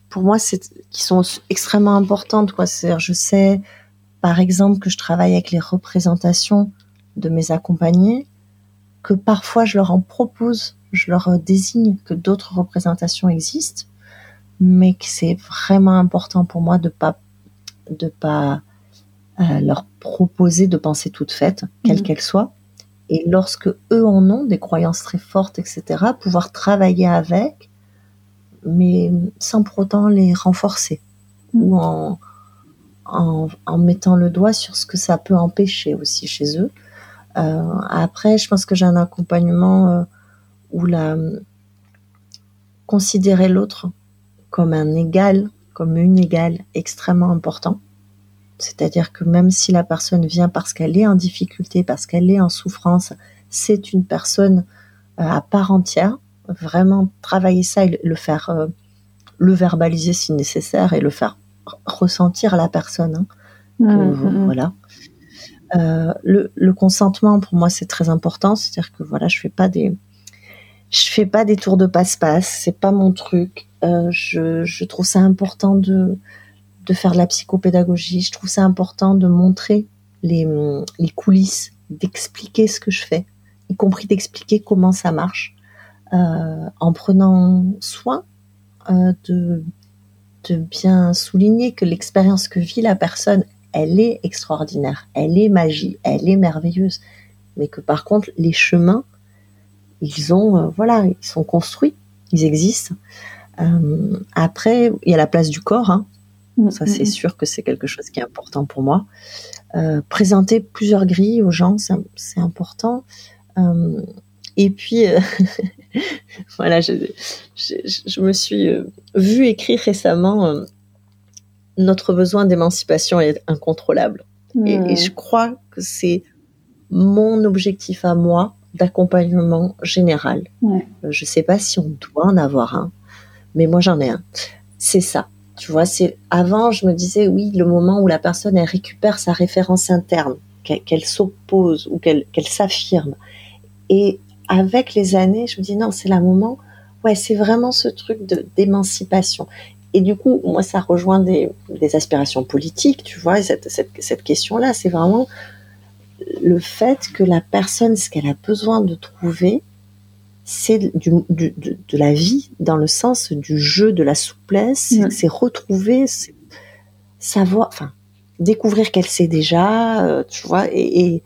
B: pour moi qui sont extrêmement importantes. Quoi. je sais, par exemple, que je travaille avec les représentations de mes accompagnés que parfois je leur en propose, je leur désigne que d'autres représentations existent, mais que c'est vraiment important pour moi de pas de pas euh, leur proposer de pensées toutes faites, quelles mmh. qu'elles soient. Et lorsque eux en ont des croyances très fortes, etc., pouvoir travailler avec, mais sans pour autant les renforcer mmh. ou en, en, en, mettant le doigt sur ce que ça peut empêcher aussi chez eux. Euh, après, je pense que j'ai un accompagnement euh, où la considérer l'autre comme un égal, comme une égale, extrêmement important. C'est-à-dire que même si la personne vient parce qu'elle est en difficulté, parce qu'elle est en souffrance, c'est une personne euh, à part entière. Vraiment travailler ça et le faire, le verbaliser si nécessaire et le faire ressentir à la personne. Hein. Mmh, mmh, mmh. Voilà. Euh, le, consentement pour moi c'est très important, c'est-à-dire que voilà, je fais pas des je fais pas des tours de passe-passe, c'est pas mon truc. Euh, je, trouve ça important de de faire de la psychopédagogie. Je trouve ça important de montrer les, les coulisses, d'expliquer ce que je fais, y compris d'expliquer comment ça marche, euh, en prenant soin de de bien souligner que l'expérience que vit la personne elle est extraordinaire, elle est magie, elle est merveilleuse. Mais que par contre, les chemins, ils ont, euh, voilà, ils sont construits, ils existent. Euh, après, il y a la place du corps. Hein. Mm, Ça, c'est mm, mm. sûr que c'est quelque chose qui est important pour moi. Euh, présenter plusieurs grilles aux gens, c'est important. et puis, voilà, je, je, me suis vue écrire récemment notre besoin d'émancipation est incontrôlable. Et, hmm. je crois que c'est mon objectif à moi d'accompagnement général. Euh, je sais pas si on doit en avoir un, mais moi j'en ai un. C'est ça. Tu vois, c'est avant je me disais oui, le moment où la personne elle récupère sa référence interne, qu'elle s'oppose ou qu'elle s'affirme. Et avec les années, je me dis non, c'est le moment. Ouais, c'est vraiment ce truc de d'émancipation. Et du coup, moi, ça rejoint des, aspirations politiques, tu vois, cette, cette, question-là, c'est vraiment le fait que la personne, ce qu'elle a besoin de trouver, c'est du, de, la vie dans le sens du jeu, de la souplesse, c'est retrouver, savoir, enfin, découvrir qu'elle sait déjà, euh, tu vois, et, et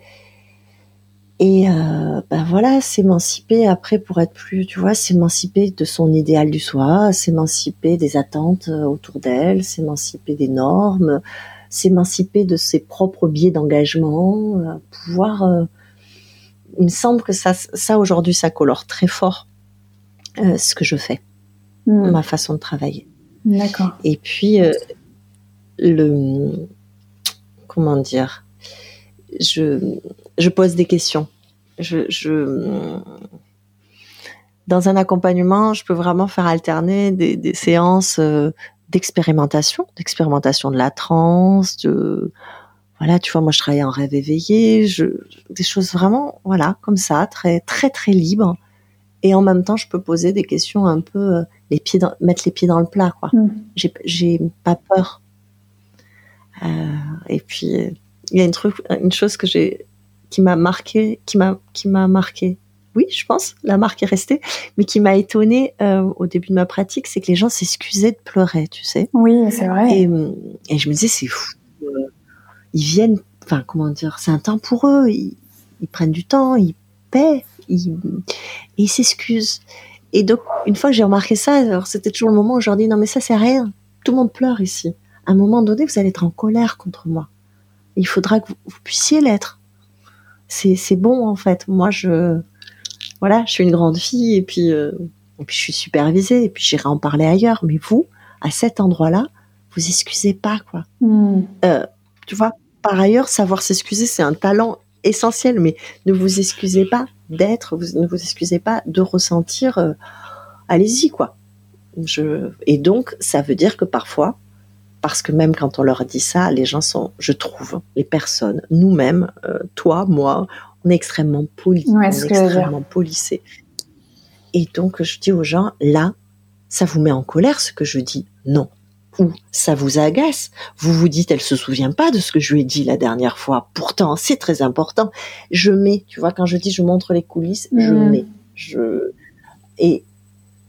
B: euh, ben voilà, s'émanciper après pour être plus, tu vois, s'émanciper de son idéal du soi, s'émanciper des attentes euh, autour d'elle, s'émanciper des normes, s'émanciper de ses propres biais d'engagement, euh, pouvoir. Euh, il me semble que ça, ça aujourd'hui, ça colore très fort ce que je fais,
A: Hmm.
B: ma façon de travailler.
A: D'accord.
B: Et puis le comment dire, je je pose des questions. Je, je dans un accompagnement, je peux vraiment faire alterner des, des séances d'expérimentation, d'expérimentation de la transe, de voilà, tu vois, moi je travaille en rêve éveillé, je, des choses vraiment, voilà, comme ça, très très très libres. Et en même temps, je peux poser des questions un peu euh, les pieds dans, mettre les pieds dans le plat, quoi.
A: Mm.
B: J'ai j'ai pas peur. Euh, et puis il y a une truc, une chose que j'ai qui m'a marqué, qui m'a qui m'a marqué. Oui, je pense, la marque est restée, mais qui m'a étonnée euh, au début de ma pratique, c'est que les gens s'excusaient de pleurer, tu sais.
A: Oui, c'est vrai.
B: Et, et je me disais, c'est fou. Euh, Ils viennent, enfin, comment dire, c'est un temps pour eux. Ils, ils prennent du temps, ils paient, ils, et ils s'excusent. Et donc, une fois que j'ai remarqué ça, alors c'était toujours le moment où je leur dis, non, mais ça, c'est rien. Tout le monde pleure ici. À un moment donné, vous allez être en colère contre moi. Il faudra que vous, vous puissiez l'être. C'est, c'est bon, en fait. Moi, je, voilà, je suis une grande fille et puis, euh, et puis je suis supervisée et puis j'irai en parler ailleurs. Mais vous, à cet endroit-là, vous excusez pas, quoi.
A: Hmm.
B: Euh, tu vois, par ailleurs, savoir s'excuser, c'est un talent essentiel, mais ne vous excusez pas d'être, vous, ne vous excusez pas de ressentir, euh, allez-y, quoi. Je, et donc, ça veut dire que parfois, parce que même quand on leur dit ça, les gens sont, je trouve, les personnes, nous-mêmes, euh, toi, moi, on est extrêmement
A: Ouais,
B: on est
A: dire.
B: extrêmement polissés. Et donc, je dis aux gens, là, ça vous met en colère ce que je dis Non. Ou ça vous agace. Vous vous dites, elle se souvient pas de ce que je lui ai dit la dernière fois. Pourtant, c'est très important. Je mets, tu vois, quand je dis je montre les coulisses, je
A: Mhm.
B: mets. Je... Et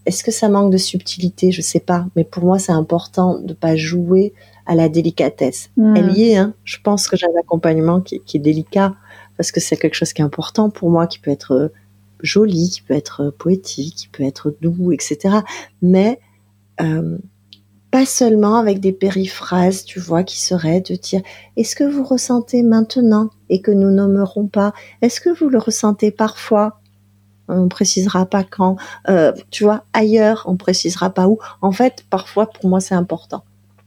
B: est-ce que ça manque de subtilité? Je sais pas. Mais pour moi, c'est important de pas jouer à la délicatesse.
A: Hmm.
B: Elle y est, hein. Je pense que j'ai un accompagnement qui, qui est délicat parce que c'est quelque chose qui est important pour moi, qui peut être euh, joli, qui peut être euh, poétique, qui peut être doux, etc. Mais euh, pas seulement avec des périphrases, tu vois, qui seraient de dire est-ce que vous ressentez maintenant et que nous nommerons pas? Est-ce que vous le ressentez parfois? On précisera pas quand, euh, tu vois, ailleurs, on précisera pas où. En fait, parfois, pour moi, c'est important.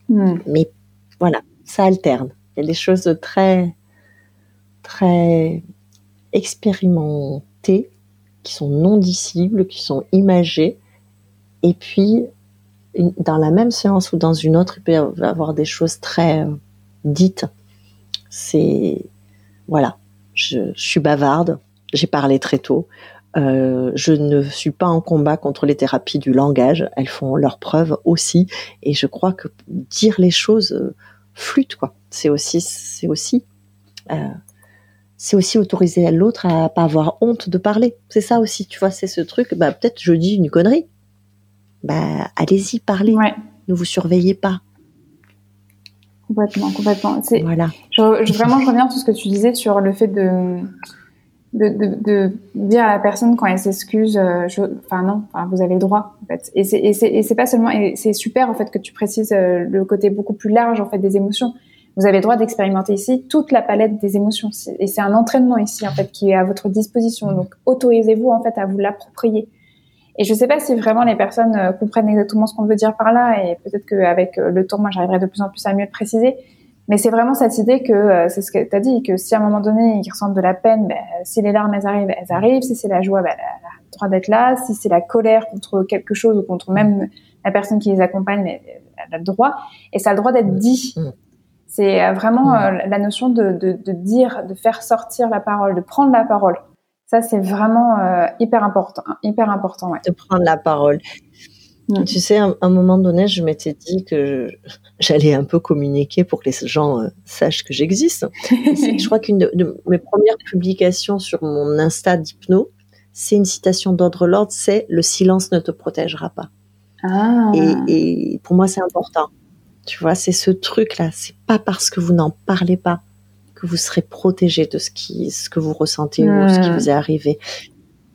A: Hmm.
B: Mais voilà, ça alterne. Il y a des choses très, très expérimentées, qui sont non dissibles, qui sont imagées. Et puis, dans la même séance ou dans une autre, il peut y avoir des choses très euh, dites. C'est, voilà, je, je suis bavarde, j'ai parlé très tôt. Euh, je ne suis pas en combat contre les thérapies du langage, elles font leurs preuves aussi, et je crois que dire les choses euh, flûte quoi. C'est aussi, c'est aussi, euh, c'est aussi autoriser l'autre à pas avoir honte de parler. C'est ça aussi, tu vois, c'est ce truc. Bah peut-être je dis une connerie. Bah allez-y, parlez.
A: Ouais,
B: Ne vous surveillez pas.
A: complètement, complètement. C'est,
B: Voilà.
A: je, je- vraiment, je reviens sur ce que tu disais sur le fait de, de, de, de dire à la personne quand elle s'excuse, euh, enfin non, enfin, vous avez le droit, en fait. Et c'est, pas seulement, et c'est super, en fait, que tu précises euh, le côté beaucoup plus large, en fait, des émotions. Vous avez le droit d'expérimenter ici toute la palette des émotions. Et c'est un entraînement ici, en fait, qui est à votre disposition. Donc, autorisez-vous, en fait, à vous l'approprier. Et je sais pas si vraiment les personnes euh, comprennent exactement ce qu'on veut dire par là, et peut-être qu'avec le temps, moi, j'arriverai de plus en plus à mieux le préciser. Mais c'est vraiment cette idée que, euh, c'est ce que tu as dit, que si à un moment donné, ils ressentent de la peine, ben, si les larmes, elles arrivent, elles arrivent. Si c'est la joie, ben, elle a le droit d'être là. Si c'est la colère contre quelque chose ou contre même la personne qui les accompagne, ben, elle a le droit. Et ça a le droit d'être dit.
B: Mm.
A: C'est euh, vraiment
B: Mm.
A: euh, la notion de, de, de dire, de faire sortir la parole, de prendre la parole. Ça, c'est vraiment euh, hyper important, hyper important, ouais.
B: De prendre la parole. Tu sais, à un moment donné, je m'étais dit que j'allais un peu communiquer pour que les gens euh, sachent que j'existe. Je crois qu'une de, de mes premières publications sur mon Insta d'hypno, c'est une citation d'ordre Lord, c'est le silence ne te protégera pas.
A: Ah.
B: Et, et pour moi, c'est important. Tu vois, c'est ce truc-là. C'est pas parce que vous n'en parlez pas que vous serez protégé de ce qui, ce que vous ressentez ou ce qui vous est arrivé.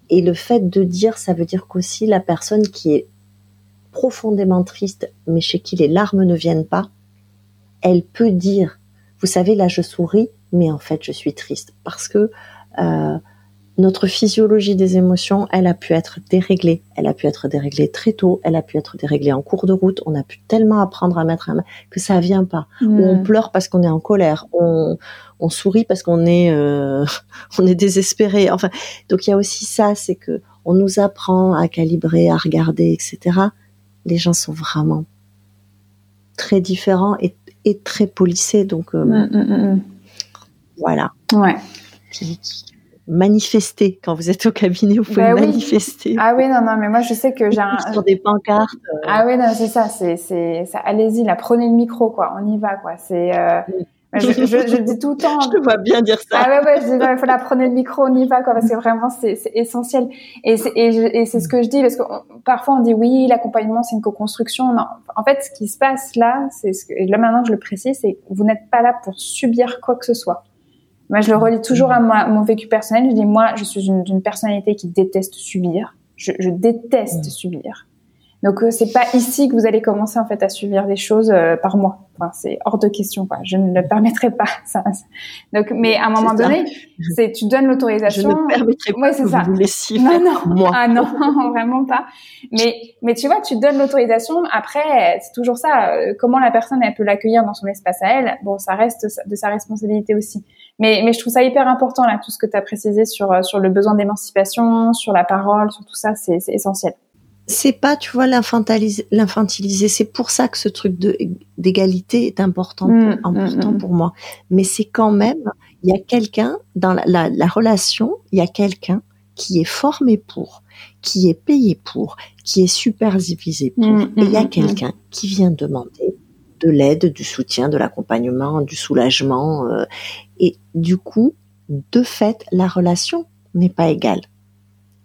B: Et le fait de dire, ça veut dire qu'aussi la personne qui est profondément triste, mais chez qui les larmes ne viennent pas, elle peut dire vous savez, là, je souris, mais en fait, je suis triste parce que euh, notre physiologie des émotions, elle a pu être déréglée. Elle a pu être déréglée très tôt. Elle a pu être déréglée en cours de route. On a pu tellement apprendre à mettre un main que ça vient pas. Ou on hmm. pleure parce qu'on est en colère. On, on sourit parce qu'on est, euh, on est désespéré. Enfin, donc il y a aussi ça, c'est que on nous apprend à calibrer, à regarder, etc. Les gens sont vraiment très différents et, et très polissés. Donc euh, hmm, hmm, voilà.
A: Ouais
B: manifester quand vous êtes au cabinet vous pouvez bah manifester
A: ah oui non non mais moi je sais que j'ai un
B: sur des pancartes
A: euh. ah oui non c'est ça c'est allez-y là prenez le micro quoi on y va quoi c'est euh... je, je, je, dis tout le temps
B: je te vois bien dire ça
A: ah ouais ouais je dis il faut la prenez le micro on y va quoi parce que vraiment c'est c'est essentiel et c'est et, c'est ce que je dis parce que parfois on dit oui l'accompagnement c'est une co-construction non en fait ce qui se passe là c'est ce que et là maintenant je le précise c'est vous n'êtes pas là pour subir quoi que ce soit moi, je le relis toujours à, mon vécu personnel. Je dis, moi, je suis une, personnalité qui déteste subir. Je, je déteste mm. subir. Donc euh, c'est pas ici que vous allez commencer en fait à subir des choses euh, par mois. Enfin, c'est hors de question quoi. Je ne le permettrai pas. Ça. Donc mais à un moment donné, c'est tu donnes l'autorisation.
B: Je ne permettrai pas que ça. vous laissiez
A: non, non.
B: moi.
A: Ah non, vraiment pas. Mais mais tu vois, tu donnes l'autorisation. Après, c'est toujours ça. Euh, comment la personne elle peut l'accueillir dans son espace à elle. Bon, ça reste de sa responsabilité aussi. Mais mais je trouve ça hyper important là tout ce que tu as précisé sur sur le besoin d'émancipation, sur la parole, sur tout ça, c'est essentiel
B: c'est pas, tu vois, l'infantiliser. C'est pour ça que ce truc d'égalité est important, mmh, pour, mmh, important mmh. pour moi. Mais c'est quand même, il y a quelqu'un dans la, la, relation, il y a quelqu'un qui est formé pour, qui est payé pour, qui est supervisé pour, et il y a quelqu'un qui vient demander de l'aide, du soutien, de l'accompagnement, du soulagement, euh, et du coup, de fait, la relation n'est pas égale.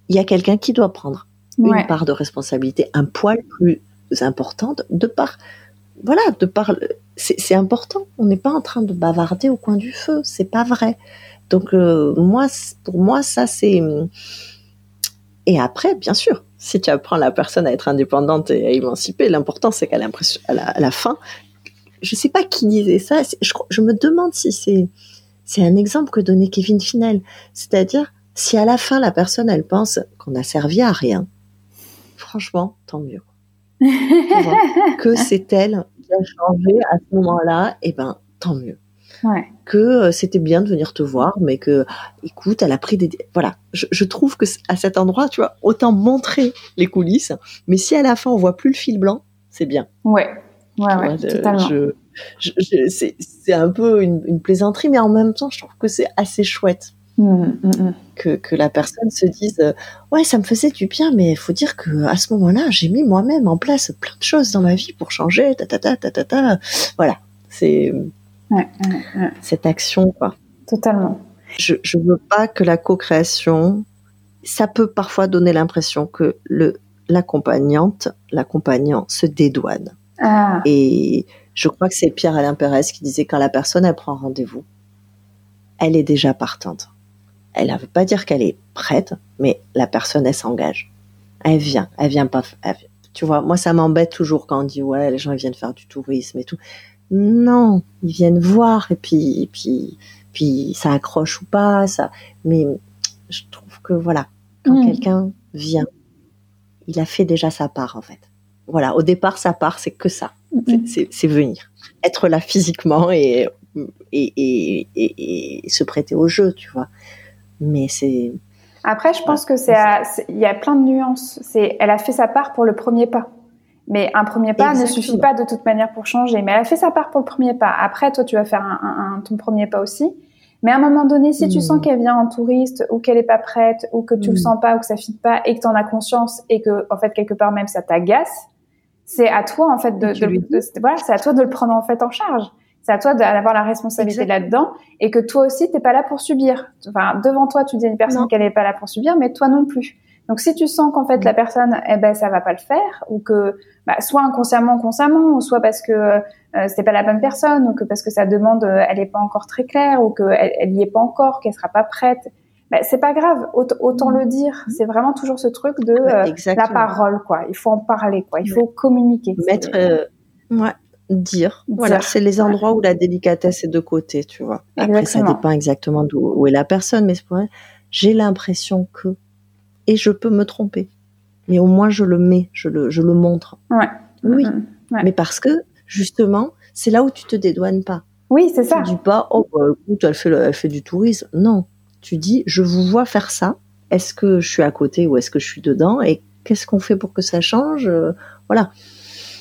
B: Il y a quelqu'un qui doit prendre une part de responsabilité un poil plus importante de par voilà de par c'est important. On n'est pas en train de bavarder au coin du feu. C'est pas vrai. Donc euh, moi pour moi ça c'est et après bien sûr si tu apprends la personne à être indépendante et à émanciper l'important c'est qu'à l'impression à, à la, fin je sais pas qui disait ça. Je, je me demande si c'est c'est un exemple que donnait Kevin Finel. C'est-à-dire si à la fin la personne elle pense qu'on a servi à rien franchement, tant mieux. que c'est elle qui a changé à ce moment-là, et eh ben tant mieux. Que euh, c'était bien de venir te voir, mais que, écoute, elle a pris des, voilà. Je, trouve que à cet endroit, tu vois, autant montrer les coulisses, mais si à la fin on voit plus le fil blanc, c'est bien.
A: Ouais, ouais, ouais, totalement.
B: c'est un peu une, une, plaisanterie, mais en même temps, je trouve que c'est assez chouette. Mmh, mmh, mmh. Que, que, la personne se dise euh, ouais ça me faisait du bien mais il faut dire que à ce moment-là j'ai mis moi-même en place plein de choses dans ma vie pour changer ta ta ta ta ta, ta. voilà c'est
A: ouais,
B: cette action quoi
A: totalement
B: je je veux pas que la co-création ça peut parfois donner l'impression que le l'accompagnante l'accompagnant se dédouane
A: ah.
B: et je crois que c'est Pierre Alain Pérez qui disait quand la personne elle prend rendez-vous elle est déjà partante elle ne veut pas dire qu'elle est prête, mais la personne, elle s'engage. Elle vient, elle vient pas. tu vois, moi, ça m'embête toujours quand on dit ouais, les gens ils viennent faire du tourisme et tout. Non, ils viennent voir et puis, et puis, puis ça accroche ou pas, ça. Mais je trouve que voilà, quand mm. quelqu'un vient, il a fait déjà sa part en fait. Voilà, au départ, sa part, c'est que ça, c'est venir, être là physiquement et et, et, et, se prêter au jeu, tu vois. Mais c'est.
A: Après, je pense que c'est, il y a plein de nuances. C'est, elle a fait sa part pour le premier pas. Mais un premier pas ne suffit pas de toute manière pour changer. Mais elle a fait sa part pour le premier pas. Après, toi, tu vas faire un, ton premier pas aussi. Mais à un moment donné, si tu sens hmm. qu'elle vient en touriste ou qu'elle est pas prête ou que tu le hmm. sens pas ou que ça fit pas et que tu en as conscience et que en fait quelque part même ça t'agace, c'est à toi en fait de, de voilà, c'est à toi de le prendre en fait en charge c'est à toi d'avoir la responsabilité là-dedans et que toi aussi t'es pas là pour subir. Enfin, devant toi, tu dis à une personne qu'elle n'est pas là pour subir, mais toi non plus. Donc si tu sens qu'en fait la personne, eh ben ça va pas le faire, ou que bah, soit inconsciemment, consciemment, ou soit parce que euh, c'était pas la bonne personne, ou que parce que sa demande euh, elle est pas encore très claire, ou qu'elle elle y est pas encore, qu'elle sera pas prête, bah, c'est pas grave, autant, le dire. C'est vraiment toujours ce truc de euh, la parole, quoi. Il faut en parler, quoi. Il faut communiquer.
B: Mettre, euh, ouais, dire. Voilà, c'est les endroits où la délicatesse est de côté, tu vois. Après, ça dépend exactement d'où est la personne, mais j'ai l'impression que, et je peux me tromper, mais au moins je le mets, je le, je le montre.
A: Ouais.
B: Oui. Mm-hmm. Mais parce que, justement, c'est là où tu te dédouanes pas.
A: Oui, c'est ça.
B: Tu dis pas, oh, bah, écoute, elle fait, elle fait du tourisme. Non. Tu dis, je vous vois faire ça. Est-ce que je suis à côté ou est-ce que je suis dedans? Et qu'est-ce qu'on fait pour que ça change? Voilà.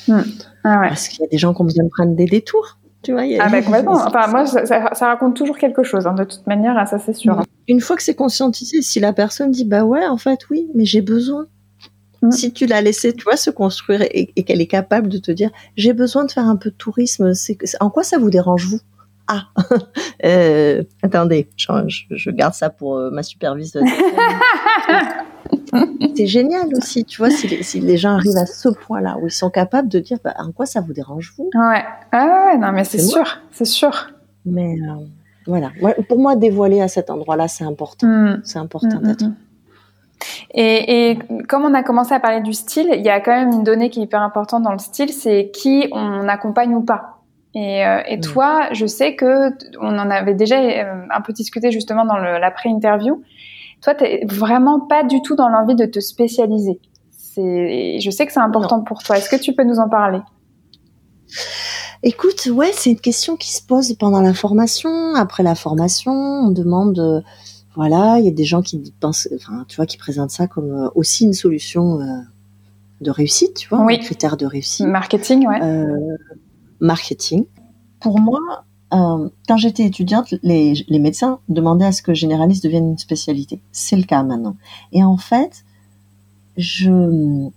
A: Mm. Ah
B: Parce qu'il y a des gens qui ont besoin de prendre des détours. Tu vois,
A: ah bah complètement. Enfin, moi, ça, raconte toujours quelque chose, hein, de toute manière, ça c'est sûr.
B: Une fois que c'est conscientisé, si la personne dit bah ouais, en fait oui, mais j'ai besoin. Mm. Si tu l'as laissé, tu vois, se construire et, qu'elle est capable de te dire j'ai besoin de faire un peu de tourisme, c'est en quoi ça vous dérange vous? Ah, euh, attendez, je, garde ça pour euh, ma superviseuse. c'est génial aussi, tu vois, si les, gens arrivent à ce point-là, où ils sont capables de dire, bah, en quoi ça vous dérange vous?
A: Ouais, ah ouais, non, mais c'est sûr, c'est sûr.
B: Mais euh, voilà, pour moi, dévoiler à cet endroit-là, c'est important. Mm. C'est important mm, d'être. Mm,
A: et, et, comme on a commencé à parler du style, il y a quand même une donnée qui est hyper importante dans le style, c'est qui on accompagne ou pas. Et, euh, et toi, je sais que on en avait déjà euh, un peu discuté justement dans l'après-interview. Toi, t'es vraiment pas du tout dans l'envie de te spécialiser. C'est, je sais que c'est important pour toi. Est-ce que tu peux nous en parler?
B: Écoute, ouais, c'est une question qui se pose pendant la formation. Après la formation, on demande, euh, voilà, il y a des gens qui pensent, enfin, tu vois, qui présentent ça comme euh, aussi une solution euh, de réussite, tu vois, un critère de réussite.
A: Marketing, ouais.
B: marketing. Pour moi, euh, quand j'étais étudiante, les, médecins demandaient à ce que généraliste devienne une spécialité. C'est le cas maintenant. Et en fait, je...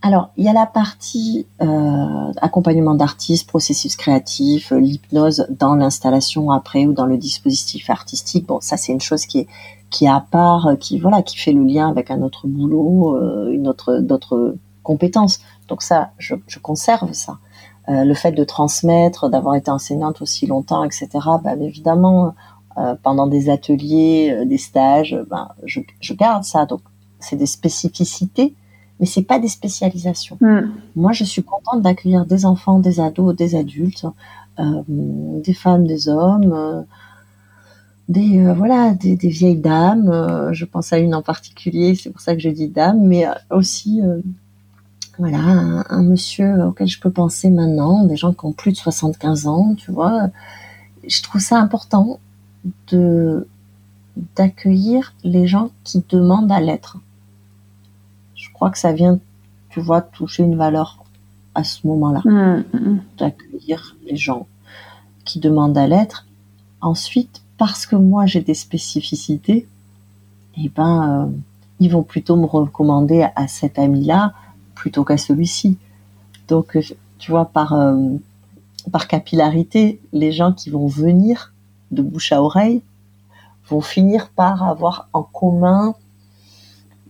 B: Alors, il y a la partie euh, accompagnement d'artistes, processus créatif, euh, l'hypnose dans l'installation après ou dans le dispositif artistique. Bon, ça c'est une chose qui est qui à part, qui voilà, qui fait le lien avec un autre boulot, une autre d'autres compétences. Donc ça, je conserve ça. Euh, le fait de transmettre, d'avoir été enseignante aussi longtemps, etc. Ben, évidemment, euh, pendant des ateliers, euh, des stages, ben, je, je, garde ça. Donc, c'est des spécificités, mais c'est pas des spécialisations.
A: Hmm.
B: Moi, je suis contente d'accueillir des enfants, des ados, des adultes, des femmes, des hommes. des voilà des, des, vieilles dames je pense à une en particulier c'est pour ça que je dis dame mais aussi voilà, un, monsieur auquel je peux penser maintenant, des gens qui ont plus de 75 ans, tu vois. Je trouve ça important de d'accueillir les gens qui demandent à l'être. Je crois que ça vient, tu vois, toucher une valeur à ce moment-là,
A: mmh, mmh.
B: d'accueillir les gens qui demandent à l'être. Ensuite, parce que moi j'ai des spécificités, eh ben, euh, ils vont plutôt me recommander à cet ami-là plutôt qu'à celui-ci. Donc, euh, tu vois, par, euh, par capillarité, les gens qui vont venir de bouche à oreille vont finir par avoir en commun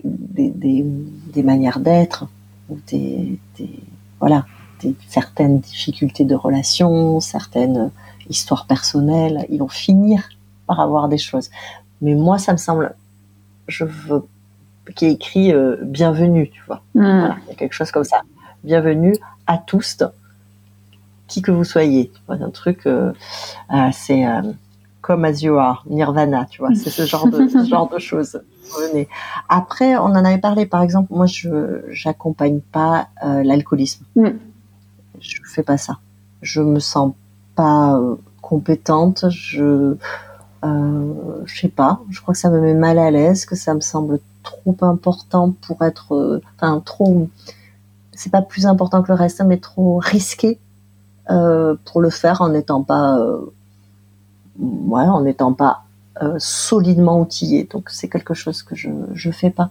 B: des, des, manières d'être ou des, des, voilà, des, certaines difficultés de relation, certaines histoires personnelles. Ils vont finir par avoir des choses. Mais moi, ça me semble, je veux qui est écrit euh, bienvenue, tu vois.
A: Hmm.
B: il y a quelque chose comme ça. Bienvenue à tous, qui que vous soyez. un truc, euh, euh, c'est comme as you are, Nirvana, tu vois. C'est ce genre de ce genre de choses. Venez. Après, on en avait parlé. Par exemple, moi, je j'accompagne pas l'alcoolisme.
A: Mm.
B: Je fais pas ça. Je me sens pas compétente. Je euh, je sais pas, je crois que ça me met mal à l'aise, que ça me semble trop important pour être, euh, enfin trop, c'est pas plus important que le reste, mais trop risqué euh, pour le faire en n'étant pas, euh, ouais, en n'étant pas solidement outillé. Donc c'est quelque chose que je je fais pas.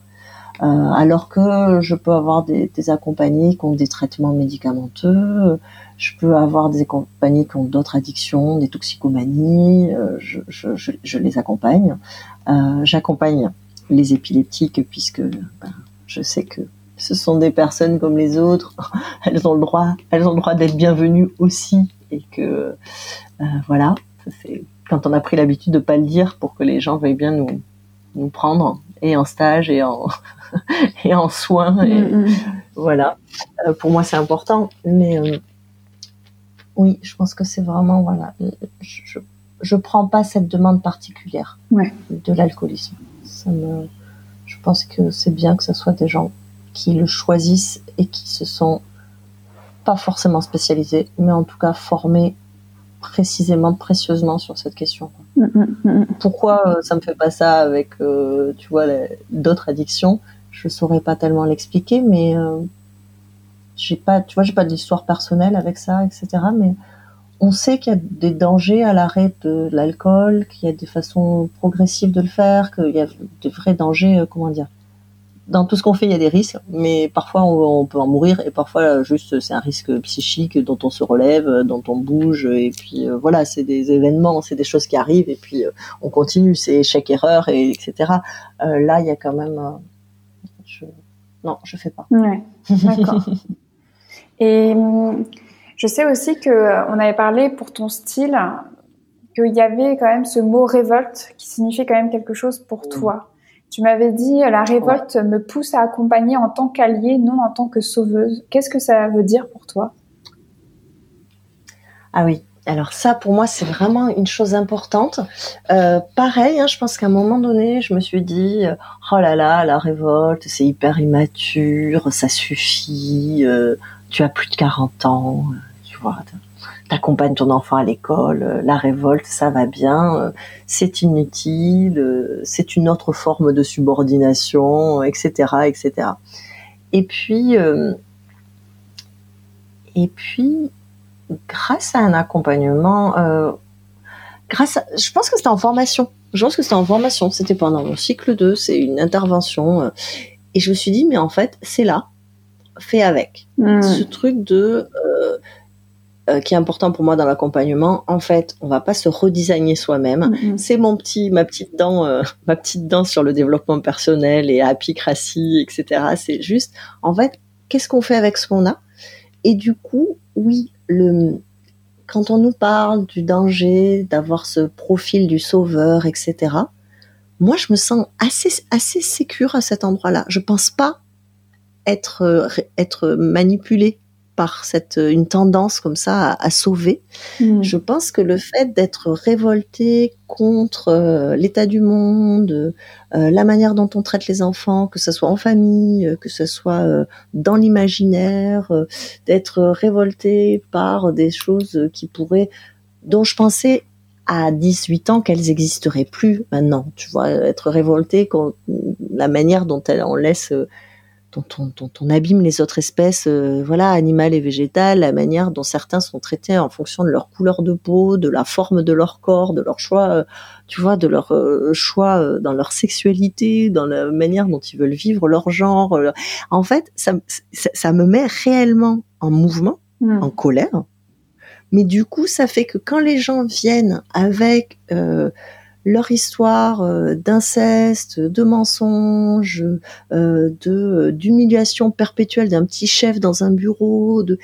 B: Alors que je peux avoir des, accompagnés qui ont des traitements médicamenteux, je peux avoir des compagnies qui ont d'autres addictions, des toxicomanies, je, je, les accompagne. J'accompagne les épileptiques puisque ben, je sais que ce sont des personnes comme les autres, elles ont le droit, elles ont le droit d'être bienvenues aussi et que euh, voilà, c'est quand on a pris l'habitude de pas le dire pour que les gens veuillent bien nous nous prendre et en stage et en et en soins et mm, mm. voilà. Euh, pour moi c'est important, mais euh, oui, je pense que c'est vraiment voilà, je, je prends pas cette demande particulière de l'alcoolisme. Je pense que c'est bien que ce soit des gens qui le choisissent et qui se sont pas forcément spécialisés, mais en tout cas formés précisément, précieusement sur cette question. Mm, mm, mm, Pourquoi euh, ça me fait pas ça avec, euh, tu vois, d'autres addictions? Je saurais pas tellement l'expliquer, mais euh, j'ai pas, tu vois, j'ai pas d'histoire personnelle avec ça, etc. Mais on sait qu'il y a des dangers à l'arrêt de l'alcool, qu'il y a des façons progressives de le faire, qu'il y a des vrais dangers, comment dire, dans tout ce qu'on fait, il y a des risques, mais parfois on, peut en mourir et parfois juste c'est un risque psychique dont on se relève, dont on bouge et puis euh, voilà, c'est des événements, c'est des choses qui arrivent et puis euh, on continue, c'est échec erreur et etc. Euh, là, il y a quand même, je... non, je fais pas.
A: Ouais, d'accord. et je sais aussi que on avait parlé pour ton style qu'il y avait quand même ce mot révolte qui signifiait quand même quelque chose pour toi. Tu m'avais dit la révolte me pousse à accompagner en tant qu'alliée, non en tant que sauveuse. Qu'est-ce que ça veut dire pour toi?
B: Ah oui, alors ça, pour moi, c'est vraiment une chose importante. Euh, pareil, hein, je pense qu'à un moment donné, je me suis dit, euh, oh là là, la révolte, c'est hyper immature, ça suffit, euh, tu as plus de 40 ans, tu vois t'accompagnes ton enfant à l'école, euh, la révolte, ça va bien, euh, c'est inutile, euh, c'est une autre forme de subordination, etc., etc. Et puis, et puis, grâce à un accompagnement, grâce, je pense que c'était en formation. Je pense que c'était en formation. C'était pendant mon cycle 2, c'est une intervention. et je me suis dit, mais en fait, c'est là, fais avec. Mmh. Ce truc de euh, qui est important pour moi dans l'accompagnement. En fait, on va pas se redesigner soi-même. Mm-hmm. C'est mon petit, ma petite dent, euh, ma petite dent sur le développement personnel et apicratie, etc. C'est juste, en fait, qu'est-ce qu'on fait avec ce qu'on a? Et du coup, oui, le, quand on nous parle du danger, d'avoir ce profil du sauveur, etc. Moi, je me sens assez, assez sécure à cet endroit-là. Je pense pas être, euh, être manipulée par cette une tendance comme ça à, sauver. Hmm. Je pense que le fait d'être révolté contre euh, l'état du monde, euh, la manière dont on traite les enfants, que ce soit en famille, euh, que ce soit dans l'imaginaire, d'être révolté par des choses qui pourraient, dont je pensais à 18 ans qu'elles n'existeraient plus maintenant. Tu vois, être révolté contre la manière dont on laisse dont on, abîme les autres espèces, euh, voilà, animales et végétales, la manière dont certains sont traités en fonction de leur couleur de peau, de la forme de leur corps, de leur choix, euh, tu vois, de leur euh, choix dans leur sexualité, dans la manière dont ils veulent vivre leur genre. En fait, ça, ça, me met réellement en mouvement, mmh. en colère. Mais du coup, ça fait que quand les gens viennent avec leur histoire euh, d'inceste, de mensonges, euh, de d'humiliation perpétuelle d'un petit chef dans un bureau. De,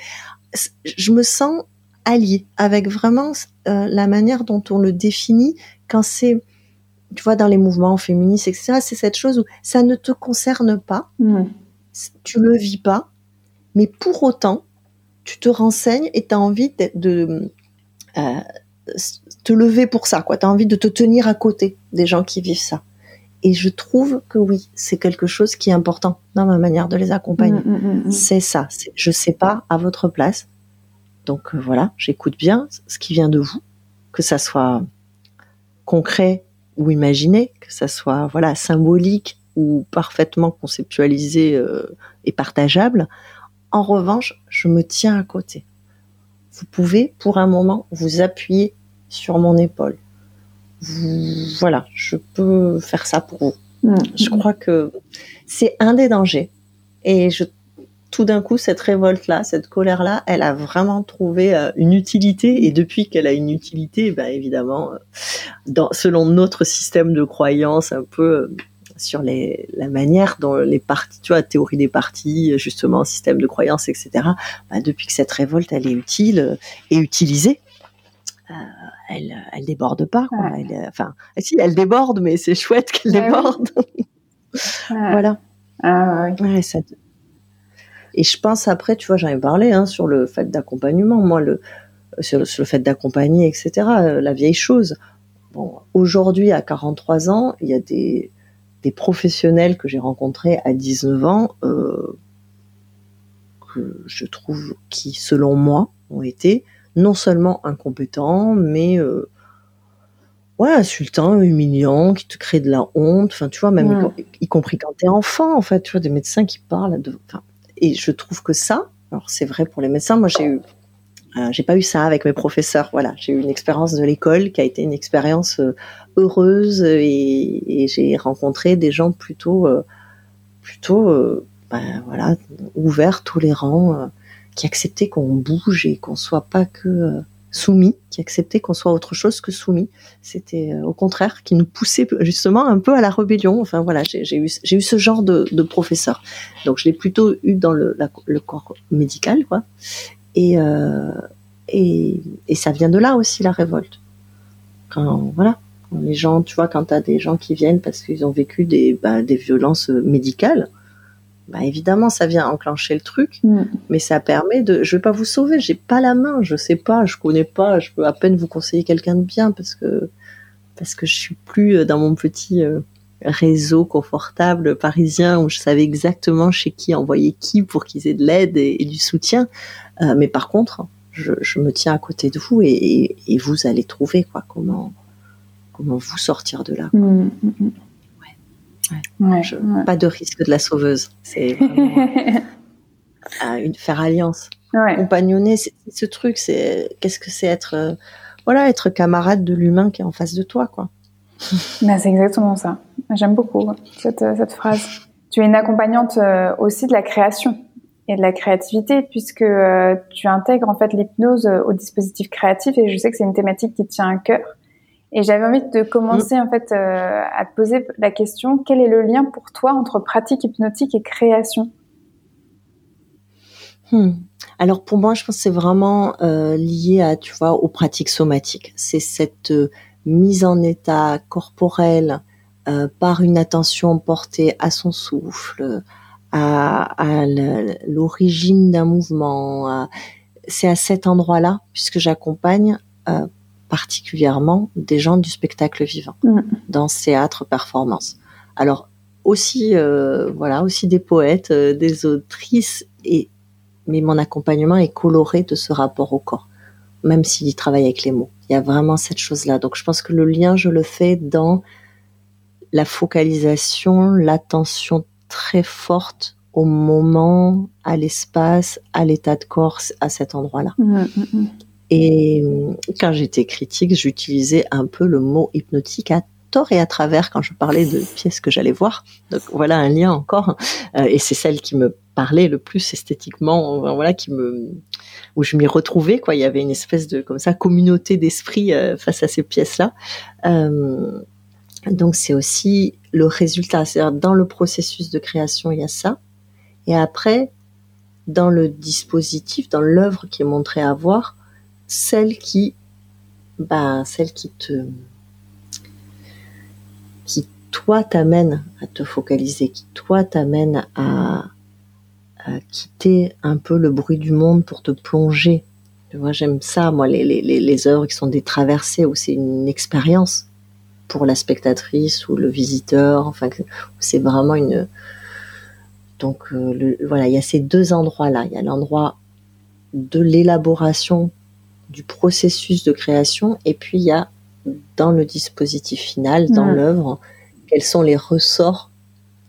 B: je me sens alliée avec vraiment euh, la manière dont on le définit quand c'est tu vois dans les mouvements féministes etc c'est cette chose où ça ne te concerne pas mmh. tu le vis pas mais pour autant tu te renseignes et tu as envie de, de te lever pour ça, quoi. T'as envie de te tenir à côté des gens qui vivent ça. Et je trouve que oui, c'est quelque chose qui est important dans ma manière de les accompagner. Mm, mm, mm, c'est ça. Je sais pas à votre place. Donc euh, voilà, j'écoute bien ce qui vient de vous, que ça soit concret ou imaginé, que ça soit voilà symbolique ou parfaitement conceptualisé euh, et partageable. En revanche, je me tiens à côté. Vous pouvez, pour un moment, vous appuyer sur mon épaule. Voilà, je peux faire ça pour vous. Mm. Je crois que c'est un des dangers. Et je, tout d'un coup, cette révolte-là, cette colère-là, elle a vraiment trouvé euh, une utilité. Et depuis qu'elle a une utilité, ben évidemment, euh, dans, selon notre système de croyance, un peu euh, sur les, la manière dont les partis, tu vois, théorie des partis, justement, système de croyance, etc. Ben, depuis que cette révolte, elle est utile et utilisée, elle, elle déborde pas. Quoi. Elle, enfin, si, elle déborde, mais c'est chouette qu'elle déborde. voilà. Ah, ouais. ça... Et je pense après, tu vois, j'en ai parlé hein, sur le fait d'accompagnement. Moi, le, sur, le fait d'accompagner, etc. la vieille chose. Bon, aujourd'hui, à 43 ans, il y a des, des professionnels que j'ai rencontrés à 19 ans euh, que je trouve qui, selon moi, ont été non seulement incompétents, mais euh, ouais, insultants, humiliants, qui te créent de la honte. Enfin, tu vois, même y, compris quand t'es enfant, en fait, tu vois, des médecins qui parlent. De, et je trouve que ça, alors c'est vrai pour les médecins. Moi, j'ai eu euh, j'ai pas eu ça avec mes professeurs. Voilà, j'ai eu une expérience de l'école qui a été une expérience euh, heureuse et, j'ai rencontré des gens plutôt, euh, plutôt, ben, voilà, ouverts, tolérants, qui acceptaient qu'on bouge et qu'on soit pas que soumis, qui acceptaient qu'on soit autre chose que soumis. C'était au contraire qui nous poussait justement un peu à la rébellion. Enfin voilà, j'ai eu eu ce genre de, de professeur. Donc je l'ai plutôt eu dans le, le corps médical, quoi. Et, euh, et, et ça vient de là aussi la révolte. Quand voilà, les gens, tu vois, quand tu as des gens qui viennent parce qu'ils ont vécu des, bah, des violences médicales, bah évidemment ça vient enclencher le truc, mm. mais ça permet de. Je vais pas vous sauver, j'ai pas la main, je sais pas, je connais pas, je peux à peine vous conseiller quelqu'un de bien parce que parce que je suis plus dans mon petit euh, réseau confortable parisien où je savais exactement chez qui envoyer qui pour qu'ils aient de l'aide et, du soutien. Euh, mais par contre, je, me tiens à côté de vous et, vous allez trouver quoi comment comment vous sortir de là. Mmh, Pas de risque de la sauveuse. C'est une, faire alliance. Compagnonner, c'est ce truc. C'est qu'est-ce que c'est être euh, voilà être camarade de l'humain qui est en face de toi quoi.
A: Ben, c'est exactement ça. J'aime beaucoup cette, cette phrase. Tu es une accompagnante euh, aussi de la création et de la créativité puisque euh, tu intègres en fait l'hypnose euh, au dispositif créatif et je sais que c'est une thématique qui te tient à cœur. Et j'avais envie de commencer en fait à te poser la question quel est le lien pour toi entre pratique hypnotique et création?
B: Hmm. Alors pour moi, je pense que c'est vraiment lié à tu vois aux pratiques somatiques. C'est cette mise en état corporel euh, par une attention portée à son souffle, à, l'origine d'un mouvement. C'est à cet endroit-là, puisque j'accompagne euh, particulièrement des gens du spectacle vivant, mm. dans théâtre performance. Alors aussi, euh, voilà, aussi des poètes, des autrices, et mais mon accompagnement est coloré de ce rapport au corps même s'il travaille avec les mots. Il y a vraiment cette chose-là. Donc je pense que le lien, je le fais dans la focalisation, l'attention très forte au moment, à l'espace, à l'état de corps, à cet endroit-là. Mmh, mmh, mmh. Et quand j'étais critique, j'utilisais un peu le mot hypnotique à tort et à travers quand je parlais de pièces que j'allais voir. Donc voilà un lien encore. Euh, et c'est celle qui me parlait le plus esthétiquement, voilà, qui me où je m'y retrouvais quoi. Il y avait une espèce de comme ça communauté d'esprit euh, face à ces pièces-là. Euh, donc c'est aussi le résultat, c'est-à-dire dans le processus de création il y a ça, et après dans le dispositif, dans l'œuvre qui est montrée à voir, celle qui, bah, celle qui te, qui toi t'amène à te focaliser, qui toi t'amène à, quitter un peu le bruit du monde pour te plonger. Tu j'aime ça, moi, les, les, les œuvres qui sont des traversées où c'est une expérience pour la spectatrice ou le visiteur. Enfin, c'est vraiment une. Donc, euh, voilà, il y a ces deux endroits-là. Il y a l'endroit de l'élaboration du processus de création, et puis il y a dans le dispositif final, dans l'œuvre, quels sont les ressorts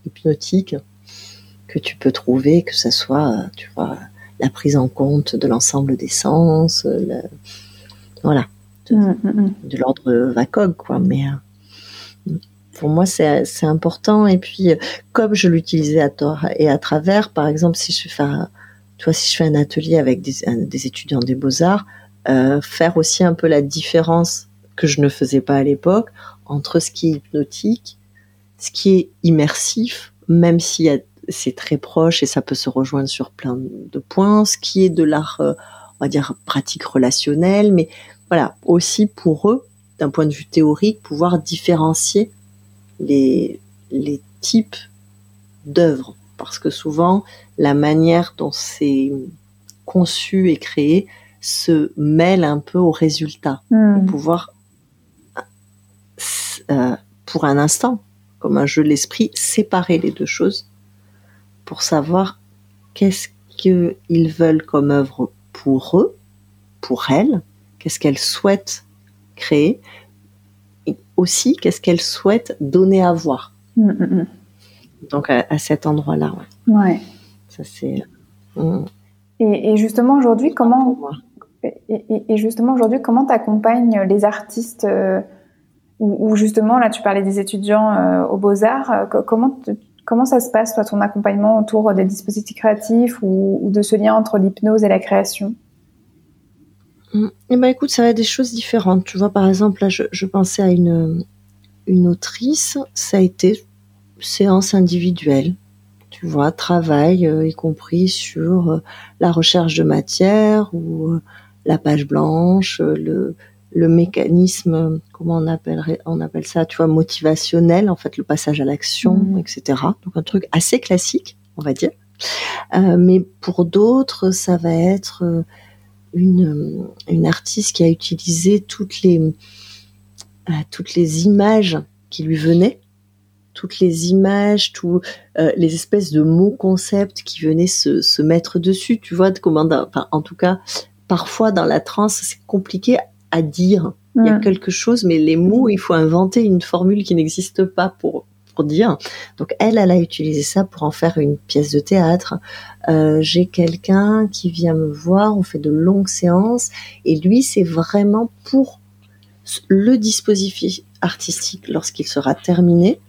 B: hypnotiques que tu peux trouver, que ce soit, tu vois, la prise en compte de l'ensemble des sens, voilà, de, mm, mm, mm. de l'ordre VACOG, quoi. Mais euh, pour moi, c'est important. Et puis, comme je l'utilisais à tort et à travers, par exemple, si je fais, un, tu vois, si je fais un atelier avec des, des étudiants des beaux-arts, euh, faire aussi un peu la différence que je ne faisais pas à l'époque entre ce qui est hypnotique, ce qui est immersif, même si c'est très proche et ça peut se rejoindre sur plein de points, ce qui est de l'art, euh, on va dire, pratique relationnelle, mais voilà, aussi pour eux, d'un point de vue théorique, pouvoir différencier les, les types d'œuvres. Parce que souvent, la manière dont c'est conçu et créé, se mêle un peu au résultat,
A: Hmm.
B: pouvoir euh, pour un instant, comme un jeu de l'esprit, séparer les deux choses pour savoir qu'est-ce qu'ils veulent comme œuvre pour eux, pour elles, qu'est-ce qu'elles souhaitent créer, et aussi qu'est-ce qu'elles souhaitent donner à voir.
A: Hmm, hmm.
B: Donc à, à cet endroit-là, ouais.
A: Ouais.
B: ça c'est.
A: Et, et justement aujourd'hui,
B: pour
A: comment. Et, justement aujourd'hui, comment t'accompagnes les artistes euh, ou, justement là, tu parlais des étudiants euh, aux Beaux Arts. euh, co- comment comment ça se passe toi ton accompagnement autour des dispositifs créatifs ou, de ce lien entre l'hypnose et la création?
B: Mm. Eh ben écoute, ça va être des choses différentes. Tu vois, par exemple, là, je, pensais à une, une autrice, ça a été séance individuelle. Tu vois, travail, y compris sur la recherche de matière ou la page blanche, euh, le, le mécanisme, comment on appellerait, on appelle ça, tu vois, motivationnel, en fait, le passage à l'action,
A: Mhm.
B: etc. Donc un truc assez classique, on va dire. Euh, mais pour d'autres, ça va être euh, une, une artiste qui a utilisé toutes les, euh, toutes les images qui lui venaient, toutes les images, tous euh, les espèces de mots concepts qui venaient se, se mettre dessus. Tu vois, de comment, enfin, en tout cas, parfois dans la transe, c'est compliqué à dire. Il y a
A: Hmm.
B: quelque chose, mais les mots, il faut inventer une formule qui n'existe pas pour pour dire. Donc elle, elle a utilisé ça pour en faire une pièce de théâtre. Euh, J'ai quelqu'un qui vient me voir, on fait de longues séances, et lui, c'est vraiment pour le dispositif artistique lorsqu'il sera terminé,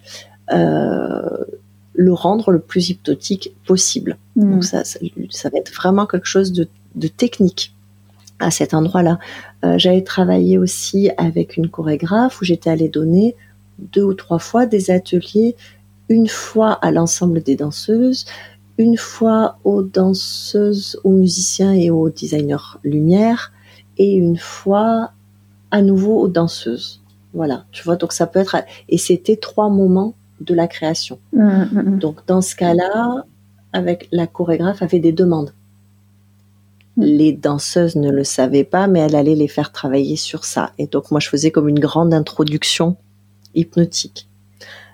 B: euh, le rendre le plus hypnotique possible.
A: Hmm.
B: Donc ça, ça, ça va être vraiment quelque chose de, de technique à cet endroit-là. Euh, J'avais travaillé aussi avec une chorégraphe où j'étais allée donner deux ou trois fois des ateliers, une fois à l'ensemble des danseuses, une fois aux danseuses, aux musiciens et aux designers lumière, et une fois à nouveau aux danseuses. Voilà, tu vois, donc ça peut être... Et c'était trois moments de la création.
A: Hmm, hmm, hmm.
B: Donc dans ce cas-là, avec la chorégraphe avait des demandes. Les danseuses ne le savaient pas, mais elle allait les faire travailler sur ça. Et donc moi je faisais comme une grande introduction hypnotique.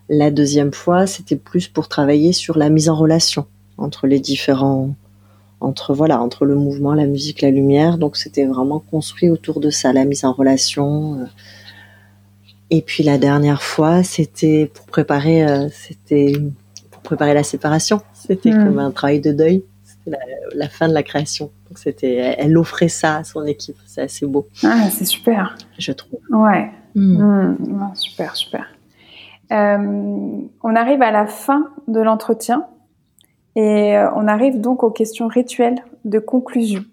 B: La deuxième fois, c'était plus pour travailler sur la mise en relation entre les différents, entre voilà, entre le mouvement, la musique, la lumière. Donc c'était vraiment construit autour de ça, la mise en relation. euh. Et puis la dernière fois, c'était pour préparer, euh, c'était pour préparer la séparation. C'était
A: Mm.
B: comme un travail de deuil. La, la fin de la création. Donc c'était, elle, elle offrait ça à son équipe. C'est assez beau,
A: Ah, c'est super.
B: je trouve.
A: Ouais.
B: Mm.
A: Hmm, ouais, super, super. Euh, on arrive à la fin de l'entretien et euh, on arrive donc aux questions rituelles de conclusion.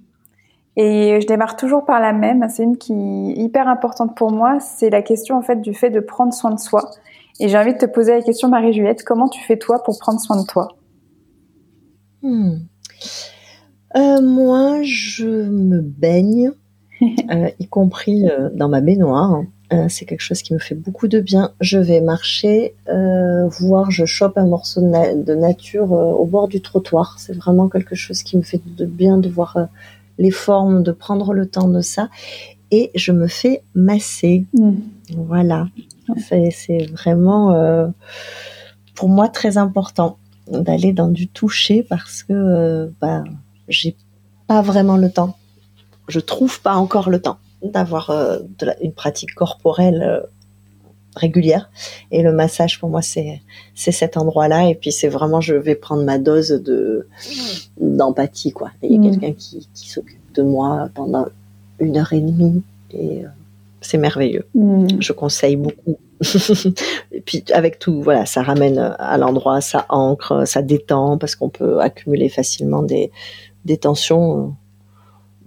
A: Et je démarre toujours par la même, c'est une qui est hyper importante pour moi, c'est la question en fait du fait de prendre soin de soi. Et j'ai envie de te poser la question, Marie-Juliette, comment tu fais toi pour prendre soin de toi?
B: Hmm. Euh, moi, je me baigne, euh, y compris euh, dans ma baignoire. Euh, c'est quelque chose qui me fait beaucoup de bien. Je vais marcher, euh, voir, je chope un morceau de, na- de nature au bord du trottoir. C'est vraiment quelque chose qui me fait de bien de voir les formes, de prendre le temps de ça. Et je me fais masser. Voilà. C'est c'est vraiment, pour moi, très important d'aller dans du toucher parce que euh, bah, j'ai pas vraiment le temps. Je trouve pas encore le temps d'avoir euh, une pratique corporelle euh, régulière. Et le massage, pour moi, c'est c'est cet endroit-là. Et puis, c'est vraiment, je vais prendre ma dose de d'empathie, quoi. Il y a
A: Mm.
B: quelqu'un qui, qui s'occupe de moi pendant une heure et demie. Et euh, c'est merveilleux
A: Hmm.
B: je conseille beaucoup. et puis avec tout, voilà, ça ramène à l'endroit, ça ancre, ça détend parce qu'on peut accumuler facilement des, des tensions,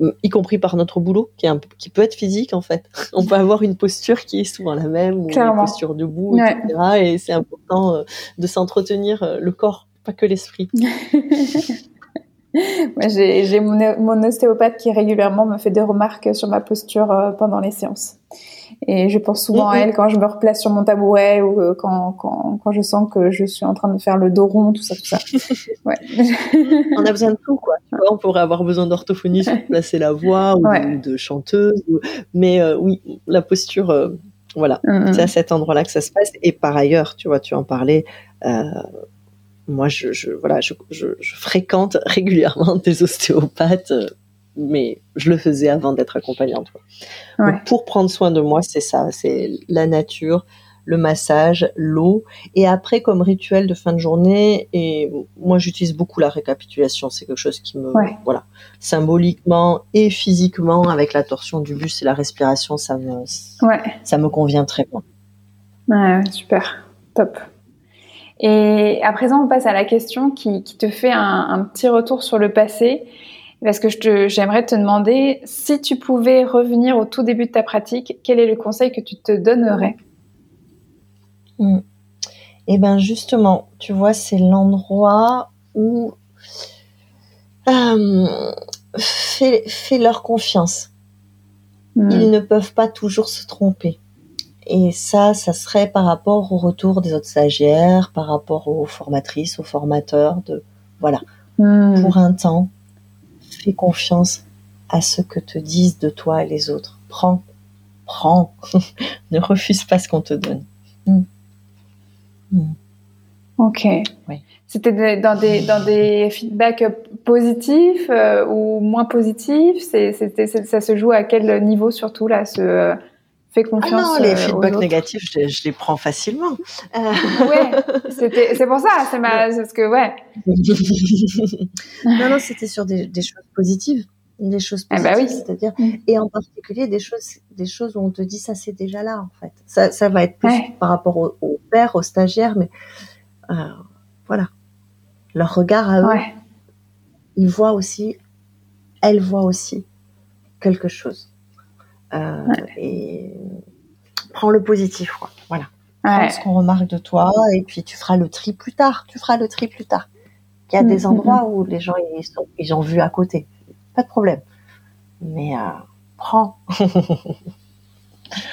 B: euh, y compris par notre boulot, qui, est un qui peut être physique en fait. On peut avoir une posture qui est souvent la même, ou une posture debout,
A: Ouais.
B: etc. Et c'est important euh, de s'entretenir euh, le corps, pas que l'esprit.
A: j'ai mon, ostéopathe qui régulièrement me fait des remarques sur ma posture euh, pendant les séances. Et je pense souvent à elle quand je me replace sur mon tabouret ou euh, quand, quand, quand, je sens que je suis en train de faire le dos rond, tout ça, tout ça.
B: Ouais. on a besoin de tout, quoi. Tu vois, on pourrait avoir besoin d'orthophonie pour placer la voix ou de, chanteuse. Mais euh, oui, la posture, voilà, c'est à cet endroit-là que ça se passe. Et par ailleurs, tu vois, tu en parlais, moi, je, je voilà, je, je, je, fréquente régulièrement des ostéopathes, euh, mais je le faisais avant d'être accompagnante. Ouais. pour prendre soin de moi, c'est ça, c'est la nature, le massage, l'eau, et après comme rituel de fin de journée. Et moi, j'utilise beaucoup la récapitulation. C'est quelque chose qui me, voilà, symboliquement et physiquement avec la torsion du bus et la respiration, ça me, ça me convient très bien.
A: Ouais, super, top. Et à présent, on passe à la question qui, qui te fait un, un, petit retour sur le passé. Parce que j'aimerais te, te demander, si tu pouvais revenir au tout début de ta pratique, quel est le conseil que tu te donnerais?
B: Hmm. Eh bien justement, tu vois, c'est l'endroit où euh, fais, fais, leur confiance. Hmm. Ils ne peuvent pas toujours se tromper. Et ça, ça serait par rapport au retour des autres stagiaires, par rapport aux formatrices, aux formateurs, de voilà. Hmm. Pour un temps, fais confiance à ce que te disent de toi et les autres. Prends, prends. ne refuse pas ce qu'on te donne. Hmm.
A: Hmm. Ok. Oui. C'était dans des dans des feedbacks positifs euh, ou moins positifs? C'est, ça se joue à quel niveau surtout là ce Fais confiance.
B: Ah non, les euh, feedbacks négatifs, je, les prends facilement.
A: Euh... Ouais, c'est pour ça, c'est ma, parce que ouais.
B: non, non, c'était sur des, des, choses positives, des choses positives, ah bah oui. c'est-à-dire, mm. et en particulier des choses, des choses où on te dit ça, c'est déjà là, en fait. Ça, ça va être plus par rapport au, au père, aux stagiaires, mais euh, voilà, leur regard à eux, ouais. ils voient aussi, elles voient aussi quelque chose. Euh, et prends le positif, quoi. Voilà. Prends ce qu'on remarque de toi et puis tu feras le tri plus tard. Tu feras le tri plus tard. Il y a des mm, mm, endroits mm. où les gens ils, sont, ils ont vu à côté. Pas de problème. Mais euh, prends.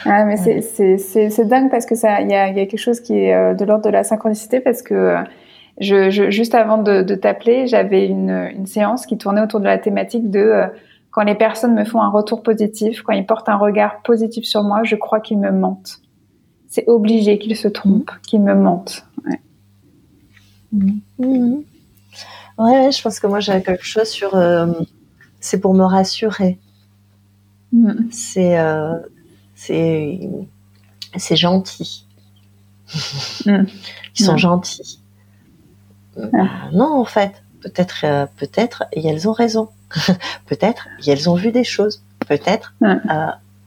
A: Ah, mais c'est dingue parce que ça, il y a, y a, quelque chose qui est euh, de l'ordre de la synchronicité parce que je, je juste avant de, de t'appeler, j'avais une, une, séance qui tournait autour de la thématique de euh, quand les personnes me font un retour positif, quand ils portent un regard positif sur moi, je crois qu'ils me mentent. C'est obligé qu'ils se trompent, mmh. qu'ils me mentent. Ouais.
B: Mmh. ouais. je pense que moi j'ai quelque chose sur. Euh, c'est pour me rassurer. Mmh. C'est euh, c'est c'est gentil. Ils sont gentils. Ah. non, en fait, peut-être, euh, peut-être, et elles ont raison. peut-être, elles ont vu des choses. Peut-être, euh,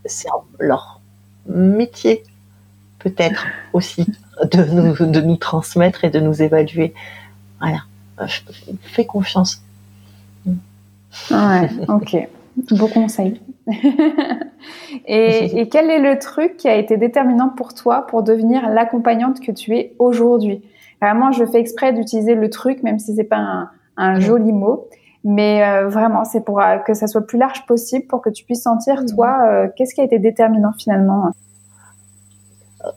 B: c'est leur métier, peut-être aussi, de nous, de nous transmettre et de nous évaluer. Voilà. Fais confiance.
A: Ouais, ok. Beau conseil. et, et, quel est le truc qui a été déterminant pour toi pour devenir l'accompagnante que tu es aujourd'hui? Vraiment, je fais exprès d'utiliser le truc, même si c'est pas un, un joli mot. Mais euh, vraiment, c'est pour euh, que ça soit plus large possible, pour que tu puisses sentir, mmh. toi, euh, qu'est-ce qui a été déterminant finalement?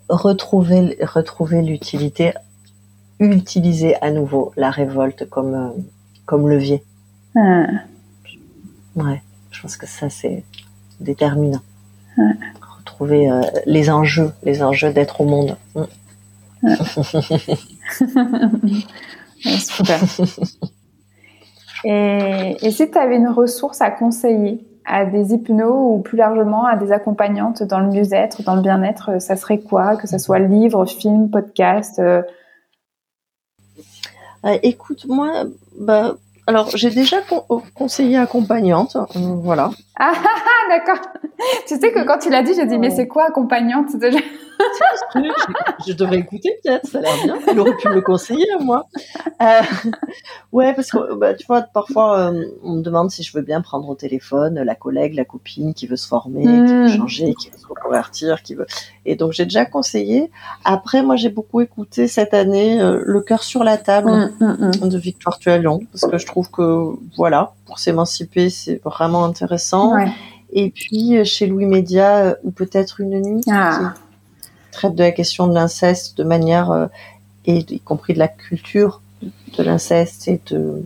B: Retrouver, retrouver l'utilité, utiliser à nouveau la révolte comme, comme levier. Ah. Ouais, je pense que ça, c'est déterminant. Ah. Retrouver les enjeux, les enjeux d'être au monde. Ah.
A: super. Et, et si tu avais une ressource à conseiller à des hypnos ou plus largement à des accompagnantes dans le mieux-être, dans le bien-être, ça serait quoi? Que ce soit livre, film, podcast euh...
B: euh, Écoute, moi, bah, alors j'ai déjà con conseillé accompagnante, euh, voilà.
A: Ah, ah, ah d'accord. Tu sais que quand tu l'as dit, j'ai dit, mais c'est quoi accompagnante déjà?
B: Je, devrais écouter peut-être, ça a l'air bien. Il aurait pu me conseiller, moi. Euh, ouais, parce que bah, tu vois, parfois, euh, on me demande si je veux bien prendre au téléphone la collègue, la copine qui veut se former, qui veut hmm. changer, qui veut se reconvertir, qui veut. Et donc, j'ai déjà conseillé. Après, moi, j'ai beaucoup écouté cette année euh, Le cœur sur la table hmm, hmm, de Victoire Tualion, parce que je trouve que, voilà, pour s'émanciper, c'est vraiment intéressant. Et puis, chez Louis Média, ou peut-être une nuit. Ah traite de la question de l'inceste de manière, euh, et y compris de la culture de l'inceste et de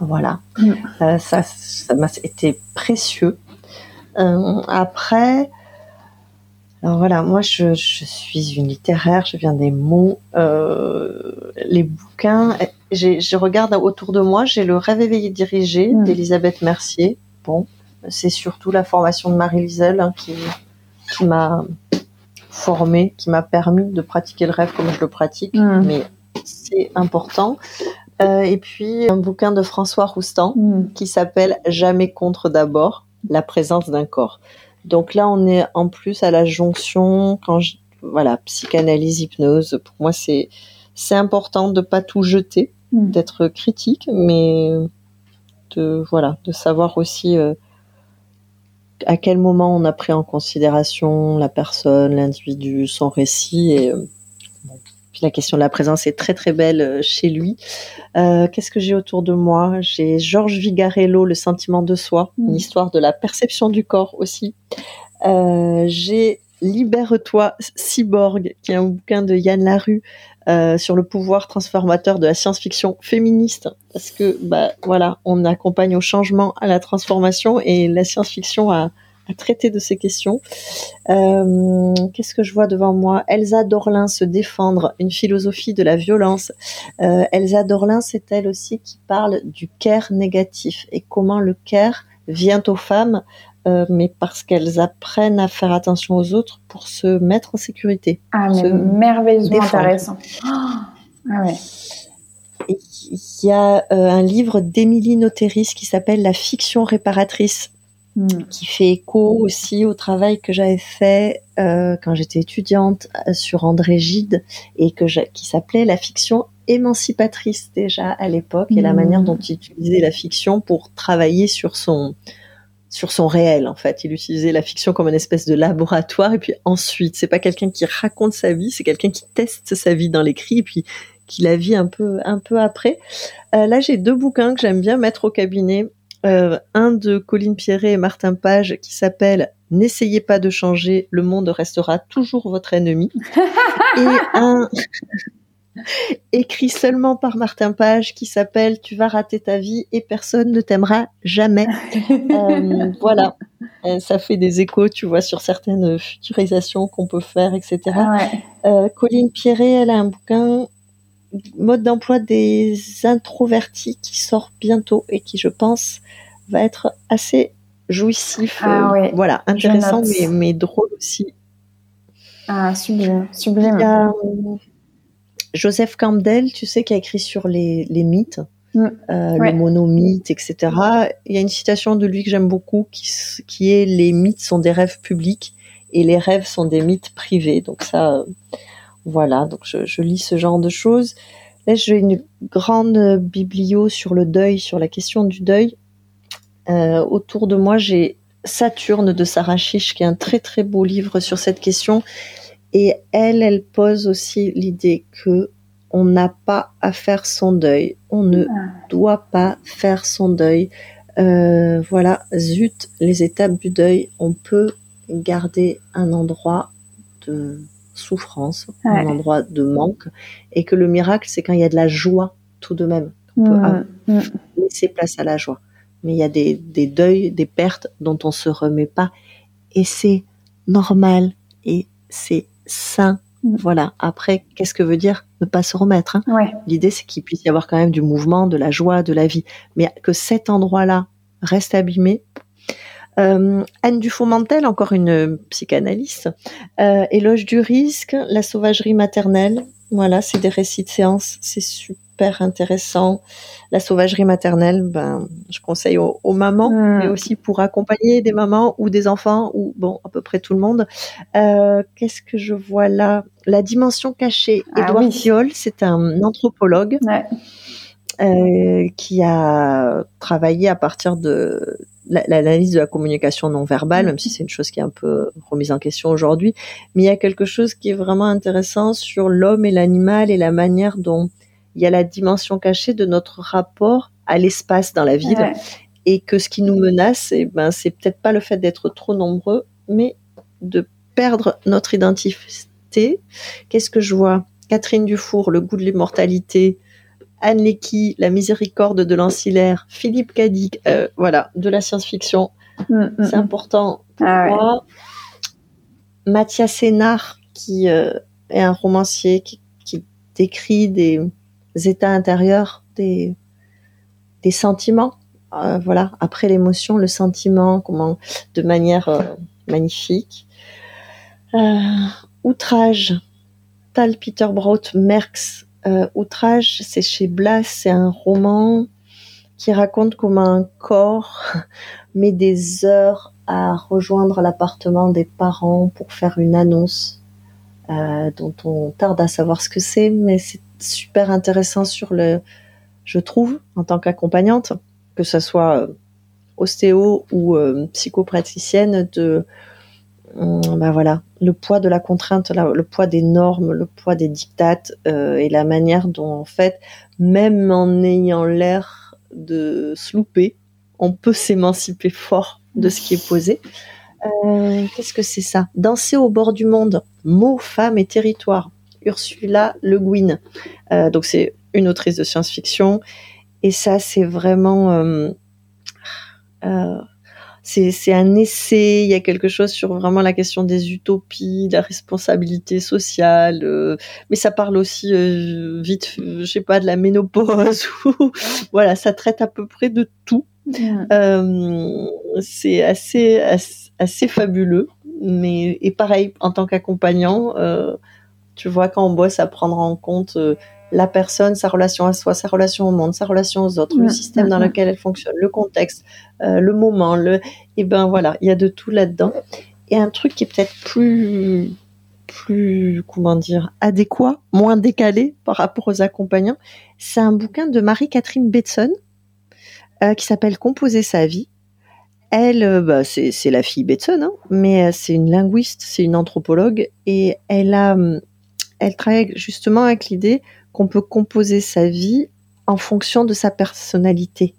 B: voilà, mm. euh, ça, ça m'a été précieux. Euh, après, alors voilà, moi je, je, suis une littéraire, je viens des mots, les bouquins. Je regarde autour de moi, j'ai le Rêve éveillé dirigé mm. d'Elisabeth Mercier. Bon, c'est surtout la formation de Marie Liesel hein, qui, qui m'a formé, qui m'a permis de pratiquer le rêve comme je le pratique, mm. mais c'est important. Euh, et puis un bouquin de François Roustan mm. qui s'appelle Jamais contre d'abord, la présence d'un corps. Donc là, on est en plus à la jonction quand je, voilà, psychanalyse, hypnose. Pour moi, c'est c'est important de pas tout jeter, mm. d'être critique, mais de voilà, de savoir aussi euh, à quel moment on a pris en considération la personne, l'individu, son récit et euh, puis la question de la présence est très très belle euh, chez lui. Euh, Qu'est-ce que j'ai autour de moi? J'ai Georges Vigarello, Le sentiment de soi, une mm. histoire de la perception du corps aussi. Euh, j'ai Libère-toi, Cyborg, qui est un bouquin de Yann Larue euh, sur le pouvoir transformateur de la science-fiction féministe, parce que bah voilà, on accompagne au changement, à la transformation, et la science-fiction a, traité de ces questions. Euh, Qu'est-ce que je vois devant moi? Elsa Dorlin se défendre, une philosophie de la violence. Euh, Elsa Dorlin, c'est elle aussi qui parle du care négatif et comment le care vient aux femmes? Euh, mais parce qu'elles apprennent à faire attention aux autres pour se mettre en sécurité.
A: Ah, mais merveilleusement intéressant. ah
B: ouais. Il y a euh, un livre d'Émilie Noteris qui s'appelle La fiction réparatrice, hmm. qui fait écho aussi au travail que j'avais fait euh, quand j'étais étudiante sur André Gide et que qui s'appelait La fiction émancipatrice déjà à l'époque et la hmm. manière dont il utilisait la fiction pour travailler sur son sur son réel en fait. Il utilisait la fiction comme une espèce de laboratoire et puis ensuite, c'est pas quelqu'un qui raconte sa vie, c'est quelqu'un qui teste sa vie dans l'écrit et puis qui la vit un peu un peu après. Euh, là, j'ai deux bouquins que j'aime bien mettre au cabinet. Euh, un de Colline Pierret et Martin Page qui s'appelle N'essayez pas de changer, le monde restera toujours votre ennemi. et un écrit seulement par Martin Page qui s'appelle Tu vas rater ta vie et personne ne t'aimera jamais. Euh, voilà, euh, ça fait des échos, tu vois, sur certaines futurisations qu'on peut faire, etc. Euh, Colline Pierret, elle a un bouquin mode d'emploi des introvertis qui sort bientôt et qui, je pense, va être assez jouissif. Ah voilà, intéressant mais, mais, drôle aussi.
A: Ah, sublime, sublime.
B: Joseph Campbell, tu sais, qui a écrit sur les, mythes, mm. euh, le monomythe, etc. Il y a une citation de lui que j'aime beaucoup qui, qui est Les mythes sont des rêves publics et les rêves sont des mythes privés. Donc ça, euh, voilà, donc je, lis ce genre de choses. Là, j'ai une grande biblio sur le deuil, sur la question du deuil. Euh, autour de moi, j'ai Saturne de Sarah Chiche, qui est un très très beau livre sur cette question. Et elle, elle pose aussi l'idée que on n'a pas à faire son deuil. On ne ah. doit pas faire son deuil. Euh, voilà, zut, les étapes du deuil, on peut garder un endroit de souffrance, un endroit de manque, et que le miracle, c'est quand il y a de la joie tout de même. On peut mmh. laisser place à la joie. Mais il y a des, des deuils, des pertes dont on se remet pas, et c'est normal, et c'est sain. Voilà. Après, qu'est-ce que veut dire ne pas se remettre hein? L'idée, c'est qu'il puisse y avoir quand même du mouvement, de la joie, de la vie, mais que cet endroit-là reste abîmé. Euh, Anne Dufourmentel, encore une psychanalyste, euh, éloge du risque, la sauvagerie maternelle. Voilà, c'est des récits de séance, c'est super super intéressant. La sauvagerie maternelle, ben, je conseille aux, mamans, hmm. mais aussi pour accompagner des mamans ou des enfants ou bon, à peu près tout le monde. Euh, qu'est-ce que je vois là? La dimension cachée. Ah, Edouard c'est un anthropologue. Euh, qui a travaillé à partir de l'analyse de la communication non verbale, même si c'est une chose qui est un peu remise en question aujourd'hui. Mais il y a quelque chose qui est vraiment intéressant sur l'homme et l'animal et la manière dont il y a la dimension cachée de notre rapport à l'espace dans la ville. Et que ce qui nous menace, eh ben, c'est peut-être pas le fait d'être trop nombreux, mais de perdre notre identité. Qu'est-ce que je vois? Catherine Dufour, le goût de l'immortalité, Anne Lecky, La miséricorde de l'ancillaire, Philippe Cadic, euh, voilà, de la science-fiction. Mm, mm, c'est mm. important pour ah moi. Mathias Sénard, qui euh, est un romancier qui, décrit des états intérieurs, des, sentiments. Euh, voilà, après l'émotion, le sentiment, comment, de manière magnifique. outrage, Tal Peter Brout, Merckx, euh, Outrage, c'est chez Blas, c'est un roman qui raconte comment un corps met des heures à rejoindre l'appartement des parents pour faire une annonce euh, dont on tarde à savoir ce que c'est, mais c'est super intéressant sur le, je trouve, en tant qu'accompagnante, que ce soit euh, ostéo ou euh, psychopraticienne, de ben voilà, le poids de la contrainte, le poids des normes, le poids des dictates euh, et la manière dont en fait, même en ayant l'air de se louper, on peut s'émanciper fort de ce qui est posé. Qu'est-ce que c'est ça? Danser au bord du monde, mots, femmes et territoire. Ursula Le Guin. Euh, donc c'est une autrice de science-fiction et ça c'est vraiment euh, c'est un essai, il y a quelque chose sur vraiment la question des utopies, de la responsabilité sociale, euh, mais ça parle aussi euh, vite, je sais pas, de la ménopause, voilà, ça traite à peu près de tout. Euh, c'est assez, assez, fabuleux, mais et pareil en tant qu'accompagnant, tu vois quand on bosse à prendre en compte la personne, sa relation à soi, sa relation au monde, sa relation aux autres, le système dans lequel elle fonctionne, le contexte, euh, le moment, le, et ben voilà, il y a de tout là-dedans. Et un truc qui est peut-être plus, plus, comment dire, adéquat, moins décalé par rapport aux accompagnants, c'est un bouquin de Marie-Catherine Betson euh, qui s'appelle Composer sa vie. Elle, euh, bah, c'est la fille Betson, hein, mais c'est une linguiste, c'est une anthropologue, et elle a, elle travaille justement avec l'idée qu'on peut composer sa vie en fonction de sa personnalité.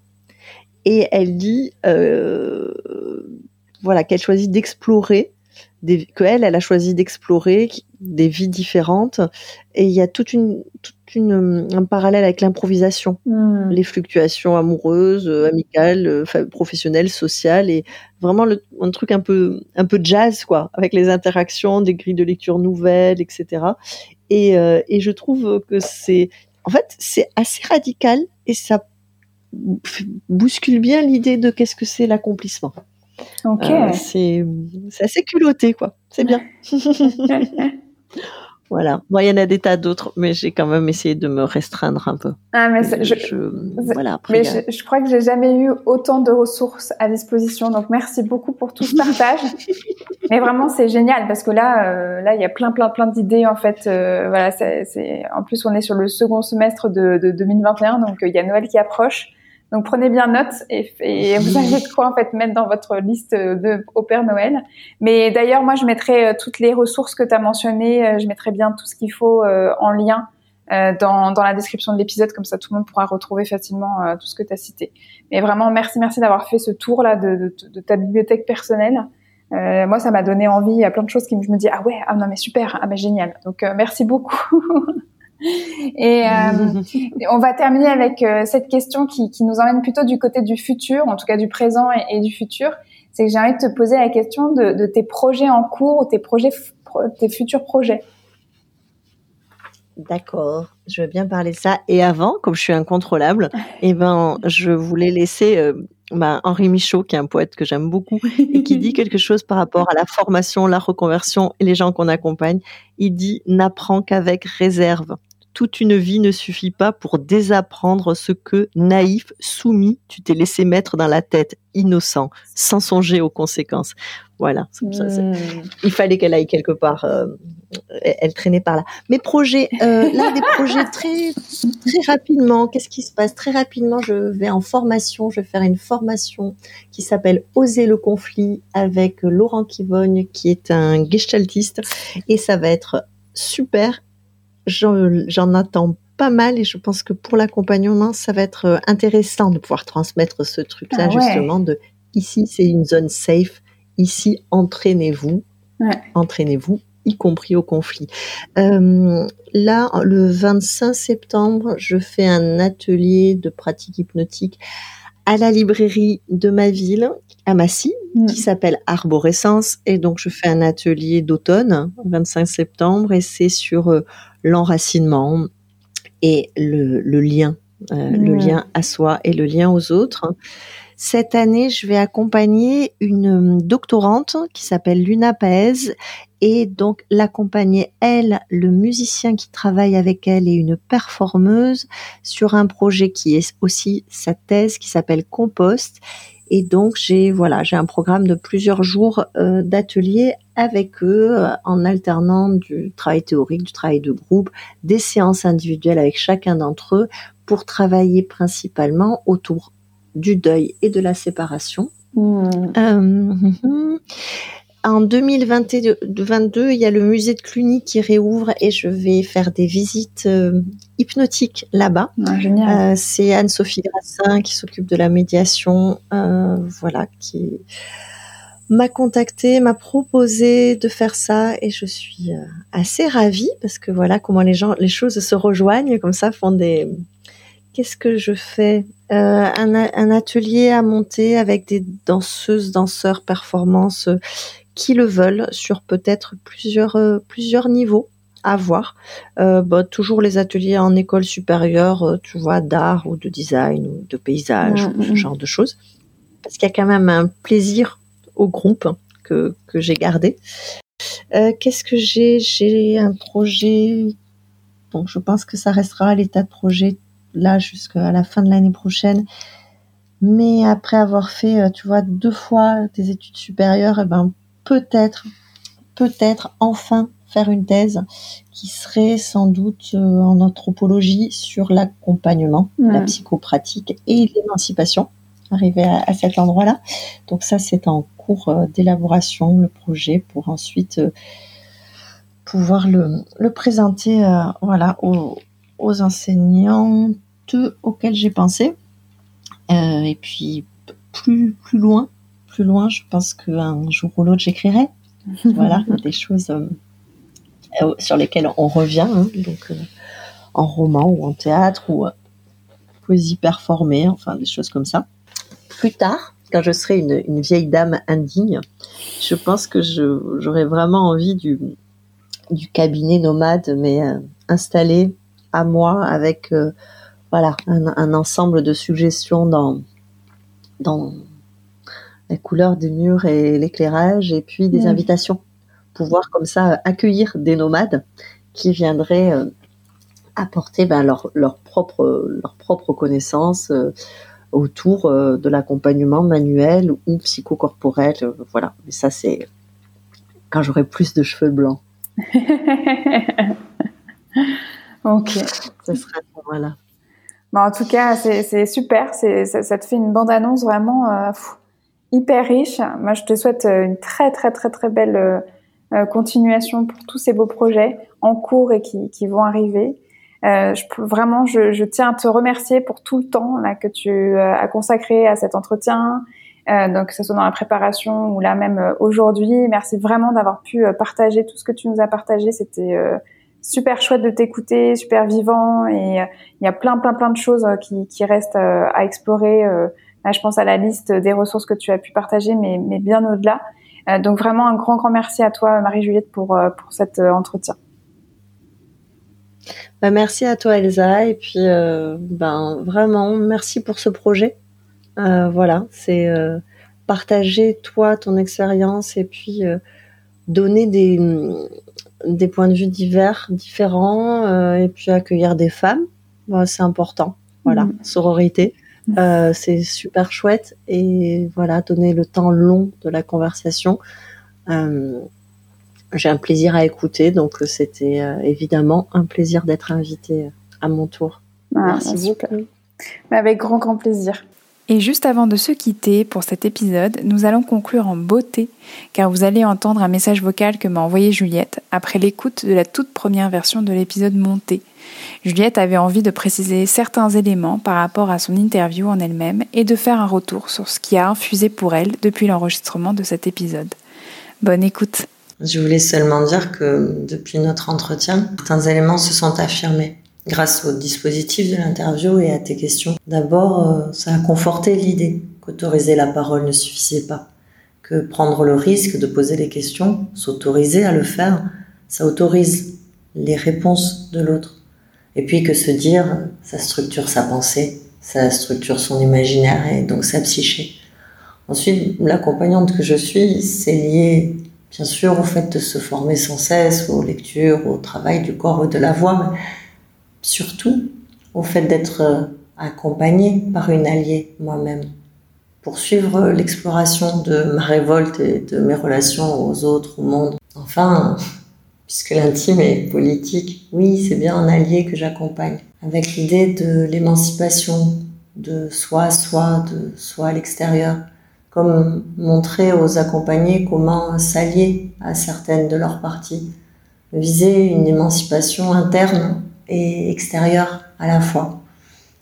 B: Et elle dit, euh, voilà, qu'elle choisit d'explorer, que elle, elle a choisi d'explorer des vies différentes. Et il y a toute une, toute une un parallèle avec l'improvisation, hmm. les fluctuations amoureuses, euh, amicales, euh, professionnelles, sociales, et vraiment le, un truc un peu, un peu jazz, quoi, avec les interactions, des grilles de lecture nouvelles, etc. Et, euh, et je trouve que c'est, en fait, c'est assez radical et ça bouscule bien l'idée de qu'est-ce que c'est l'accomplissement. Ok. Euh, c'est assez culotté, quoi. C'est bien. Voilà. Moi, il y en a des tas d'autres, mais j'ai quand même essayé de me restreindre un peu.
A: Ah, mais je, voilà. mais je, crois que j'ai jamais eu autant de ressources à disposition. Donc, merci beaucoup pour tout ce partage. mais vraiment, c'est génial parce que là, euh, là, il y a plein, plein, plein d'idées en fait. Euh, voilà, c'est, en plus, on est sur le second semestre de, de 2021, donc euh, il y a Noël qui approche. Donc prenez bien note et, et, vous avez de quoi en fait mettre dans votre liste de au Père Noël. Mais d'ailleurs, moi, je mettrai euh, toutes les ressources que tu as mentionnées. Euh, je mettrai bien tout ce qu'il faut euh, en lien dans, dans la description de l'épisode, comme ça tout le monde pourra retrouver facilement tout ce que tu as cité. Mais vraiment, merci, merci d'avoir fait ce tour là de, de, de ta bibliothèque personnelle. Euh, moi, ça m'a donné envie. Il y a plein de choses qui je me dis ah ouais, ah non mais super, ah mais génial. Donc merci beaucoup. Et euh, on va terminer avec euh, cette question qui, qui, nous emmène plutôt du côté du futur, en tout cas du présent et, du futur. C'est que j'ai envie de te poser la question de, de, tes projets en cours ou tes projets, tes futurs projets.
B: D'accord, je veux bien parler de ça. Et avant, comme je suis incontrôlable, eh ben, je voulais laisser euh, bah, Henri Michaud, qui est un poète que j'aime beaucoup, et qui dit quelque chose par rapport à la formation, la reconversion et les gens qu'on accompagne. Il dit n'apprends qu'avec réserve toute une vie ne suffit pas pour désapprendre ce que, naïf, soumis, tu t'es laissé mettre dans la tête, innocent, sans songer aux conséquences. Voilà, hmm. il fallait qu'elle aille quelque part. Euh, elle traînait par là. Mes projets, euh, là, des projets très très rapidement. Qu'est-ce qui se passe? Très rapidement, je vais en formation. Je vais faire une formation qui s'appelle Oser le conflit avec Laurent Kivogne, qui est un gestaltiste, et ça va être super. J'en attends pas mal et je pense que pour l'accompagnement, ça va être intéressant de pouvoir transmettre ce truc-là, ah justement, de ici, c'est une zone safe Ici, entraînez-vous, entraînez-vous, y compris au conflit. Euh, là, le 25 septembre, je fais un atelier de pratique hypnotique à la librairie de ma ville, à Massy, mm. qui s'appelle Arborescence. Et donc, je fais un atelier d'automne, 25 septembre, et c'est sur euh, l'enracinement et le, lien, euh, le lien à soi et le lien aux autres. Cette année, je vais accompagner une doctorante qui s'appelle Luna Paez et donc l'accompagner, elle, le musicien qui travaille avec elle et une performeuse sur un projet qui est aussi sa thèse qui s'appelle Compost. Et donc j'ai voilà j'ai un programme de plusieurs jours euh, d'ateliers avec eux euh, en alternant du travail théorique, du travail de groupe, des séances individuelles avec chacun d'entre eux pour travailler principalement autour du deuil et de la séparation. Hmm. Euh, en 2022, il y a le musée de Cluny qui réouvre et je vais faire des visites euh, hypnotiques là-bas.
A: Ah,
B: euh, c'est Anne-Sophie Grassin qui s'occupe de la médiation, voilà, qui m'a contacté, m'a proposé de faire ça et je suis assez ravie parce que voilà comment les gens, les choses se rejoignent comme ça, font des. Qu'est-ce que je fais? Euh, un, atelier à monter avec des danseuses, danseurs, performances euh, qui le veulent sur peut-être plusieurs euh, plusieurs niveaux à voir. Bah, toujours les ateliers en école supérieure, tu vois, d'art ou de design ou de paysage ou ce mm, mm. genre de choses. Parce qu'il y a quand même un plaisir au groupe que, que j'ai gardé. Qu'est-ce que j'ai? J'ai un projet. Bon, je pense que ça restera à l'état de projet là jusqu'à la fin de l'année prochaine. Mais après avoir fait, euh, tu vois, deux fois des études supérieures, eh ben peut-être, peut-être enfin faire une thèse qui serait sans doute euh, en anthropologie sur l'accompagnement, la psychopratique et l'émancipation, arriver à, cet endroit-là. Donc ça, c'est en cours euh, d'élaboration, le projet, pour ensuite pouvoir le, le présenter voilà, aux, aux enseignants auxquels j'ai pensé. Euh, et puis plus plus loin, plus loin, je pense qu'un jour ou l'autre j'écrirai. voilà, des choses euh, euh, sur lesquelles on revient, hein. donc en roman ou en théâtre ou poésie performée, enfin des choses comme ça. Plus tard, quand je serai une, une vieille dame indigne, je pense que j'aurai vraiment envie du, du cabinet nomade, mais installé à moi avec euh, voilà un, ensemble de suggestions dans dans la couleur des murs et l'éclairage et puis des invitations pouvoir comme ça accueillir des nomades qui viendraient euh, apporter ben, leur, leur propre leur propre connaissance euh, autour de l'accompagnement manuel ou psychocorporel voilà mais ça c'est quand j'aurai plus de cheveux blancs
A: Ok.
B: Ce sera voilà.
A: En tout cas, c'est super. Ça, ça te fait une bande-annonce vraiment euh, hyper riche. Moi, je te souhaite euh, une très très très très belle euh, continuation pour tous ces beaux projets en cours et qui, qui vont arriver. je peux, vraiment, je, je, tiens à te remercier pour tout le temps là que tu as consacré à cet entretien, donc que ce soit dans la préparation ou là même aujourd'hui. Merci vraiment d'avoir pu partager tout ce que tu nous as partagé. C'était super chouette de t'écouter, super vivant et euh, il y a plein plein plein de choses euh, qui, qui restent euh, à explorer. Là, je pense à la liste des ressources que tu as pu partager, mais, mais bien au-delà. donc vraiment un grand grand merci à toi Marie-Juliette pour pour cet entretien.
B: Bah, merci à toi Elsa et puis ben vraiment merci pour ce projet. voilà, c'est partager toi ton expérience et puis donner des des points de vue divers, différents, et puis accueillir des femmes, bah, c'est important. Voilà, mmh. sororité. Euh, c'est super chouette et voilà, donner le temps long de la conversation. Euh, j'ai un plaisir à écouter, donc c'était euh, évidemment un plaisir d'être invité à mon tour.
A: Ah, Merci beaucoup. avec grand grand plaisir. Et juste avant de se quitter pour cet épisode, nous allons conclure en beauté, car vous allez entendre un message vocal que m'a envoyé Juliette après l'écoute de la toute première version de l'épisode monté. Juliette avait envie de préciser certains éléments par rapport à son interview en elle-même et de faire un retour sur ce qui a infusé pour elle depuis l'enregistrement de cet épisode. Bonne écoute.
B: Je voulais seulement dire que depuis notre entretien, certains éléments se sont affirmés grâce au dispositif de l'interview et à tes questions. D'abord, euh, ça a conforté l'idée qu'autoriser la parole ne suffisait pas, que prendre le risque de poser les questions, s'autoriser à le faire, ça autorise les réponses de l'autre. Et puis que se dire, ça structure sa pensée, ça structure son imaginaire et donc sa psyché. Ensuite, l'accompagnante que je suis, c'est lié bien sûr au fait de se former sans cesse, aux lectures, au travail du corps ou de la voix, surtout au fait d'être euh, accompagnée par une alliée moi-même. pour suivre l'exploration de ma révolte et de mes relations aux autres, au monde. Enfin, puisque l'intime est politique, oui, c'est bien un allié que j'accompagne, avec l'idée de l'émancipation de soi à soi, de soi à l'extérieur, comme montrer aux accompagnés comment s'allier à certaines de leurs parties, viser une émancipation interne et extérieure à la fois.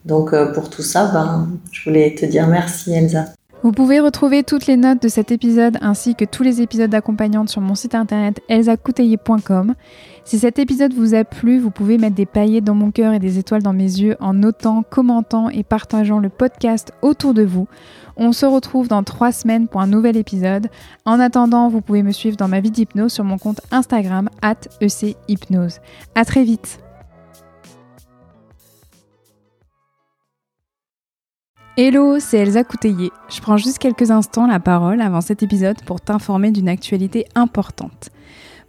B: Donc euh, pour tout ça, ben, je voulais te dire merci Elsa.
A: Vous pouvez retrouver toutes les notes de cet épisode ainsi que tous les épisodes d'accompagnante sur mon site internet elsacouteiller.com. Si cet épisode vous a plu, vous pouvez mettre des paillettes dans mon cœur et des étoiles dans mes yeux en notant, commentant et partageant le podcast autour de vous. On se retrouve dans trois semaines pour un nouvel épisode. En attendant, vous pouvez me suivre dans ma vie d'hypnose sur mon compte Instagram at echypnose. À très vite Hello, c'est Elsa Couteillé. Je prends juste quelques instants la parole avant cet épisode pour t'informer d'une actualité importante.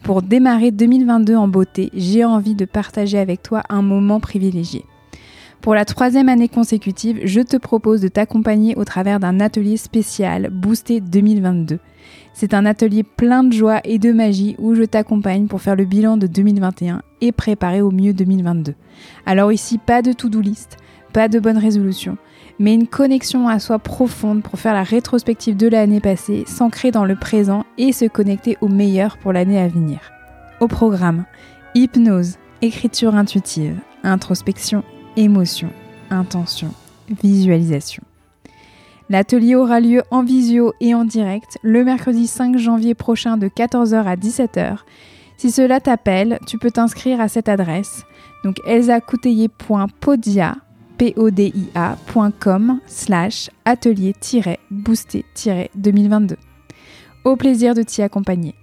A: Pour démarrer 2022 en beauté, j'ai envie de partager avec toi un moment privilégié. Pour la troisième année consécutive, je te propose de t'accompagner au travers d'un atelier spécial Boosté 2022. C'est un atelier plein de joie et de magie où je t'accompagne pour faire le bilan de 2021 et préparer au mieux 2022. Alors ici, pas de to-do list, pas de bonne résolution mais une connexion à soi profonde pour faire la rétrospective de l'année passée, s'ancrer dans le présent et se connecter au meilleur pour l'année à venir. Au programme, hypnose, écriture intuitive, introspection, émotion, intention, visualisation. L'atelier aura lieu en visio et en direct le mercredi 5 janvier prochain de 14h à 17h. Si cela t'appelle, tu peux t'inscrire à cette adresse, donc elsacouteiller.podia podia.com slash atelier-boosté-2022. Au plaisir de t'y accompagner.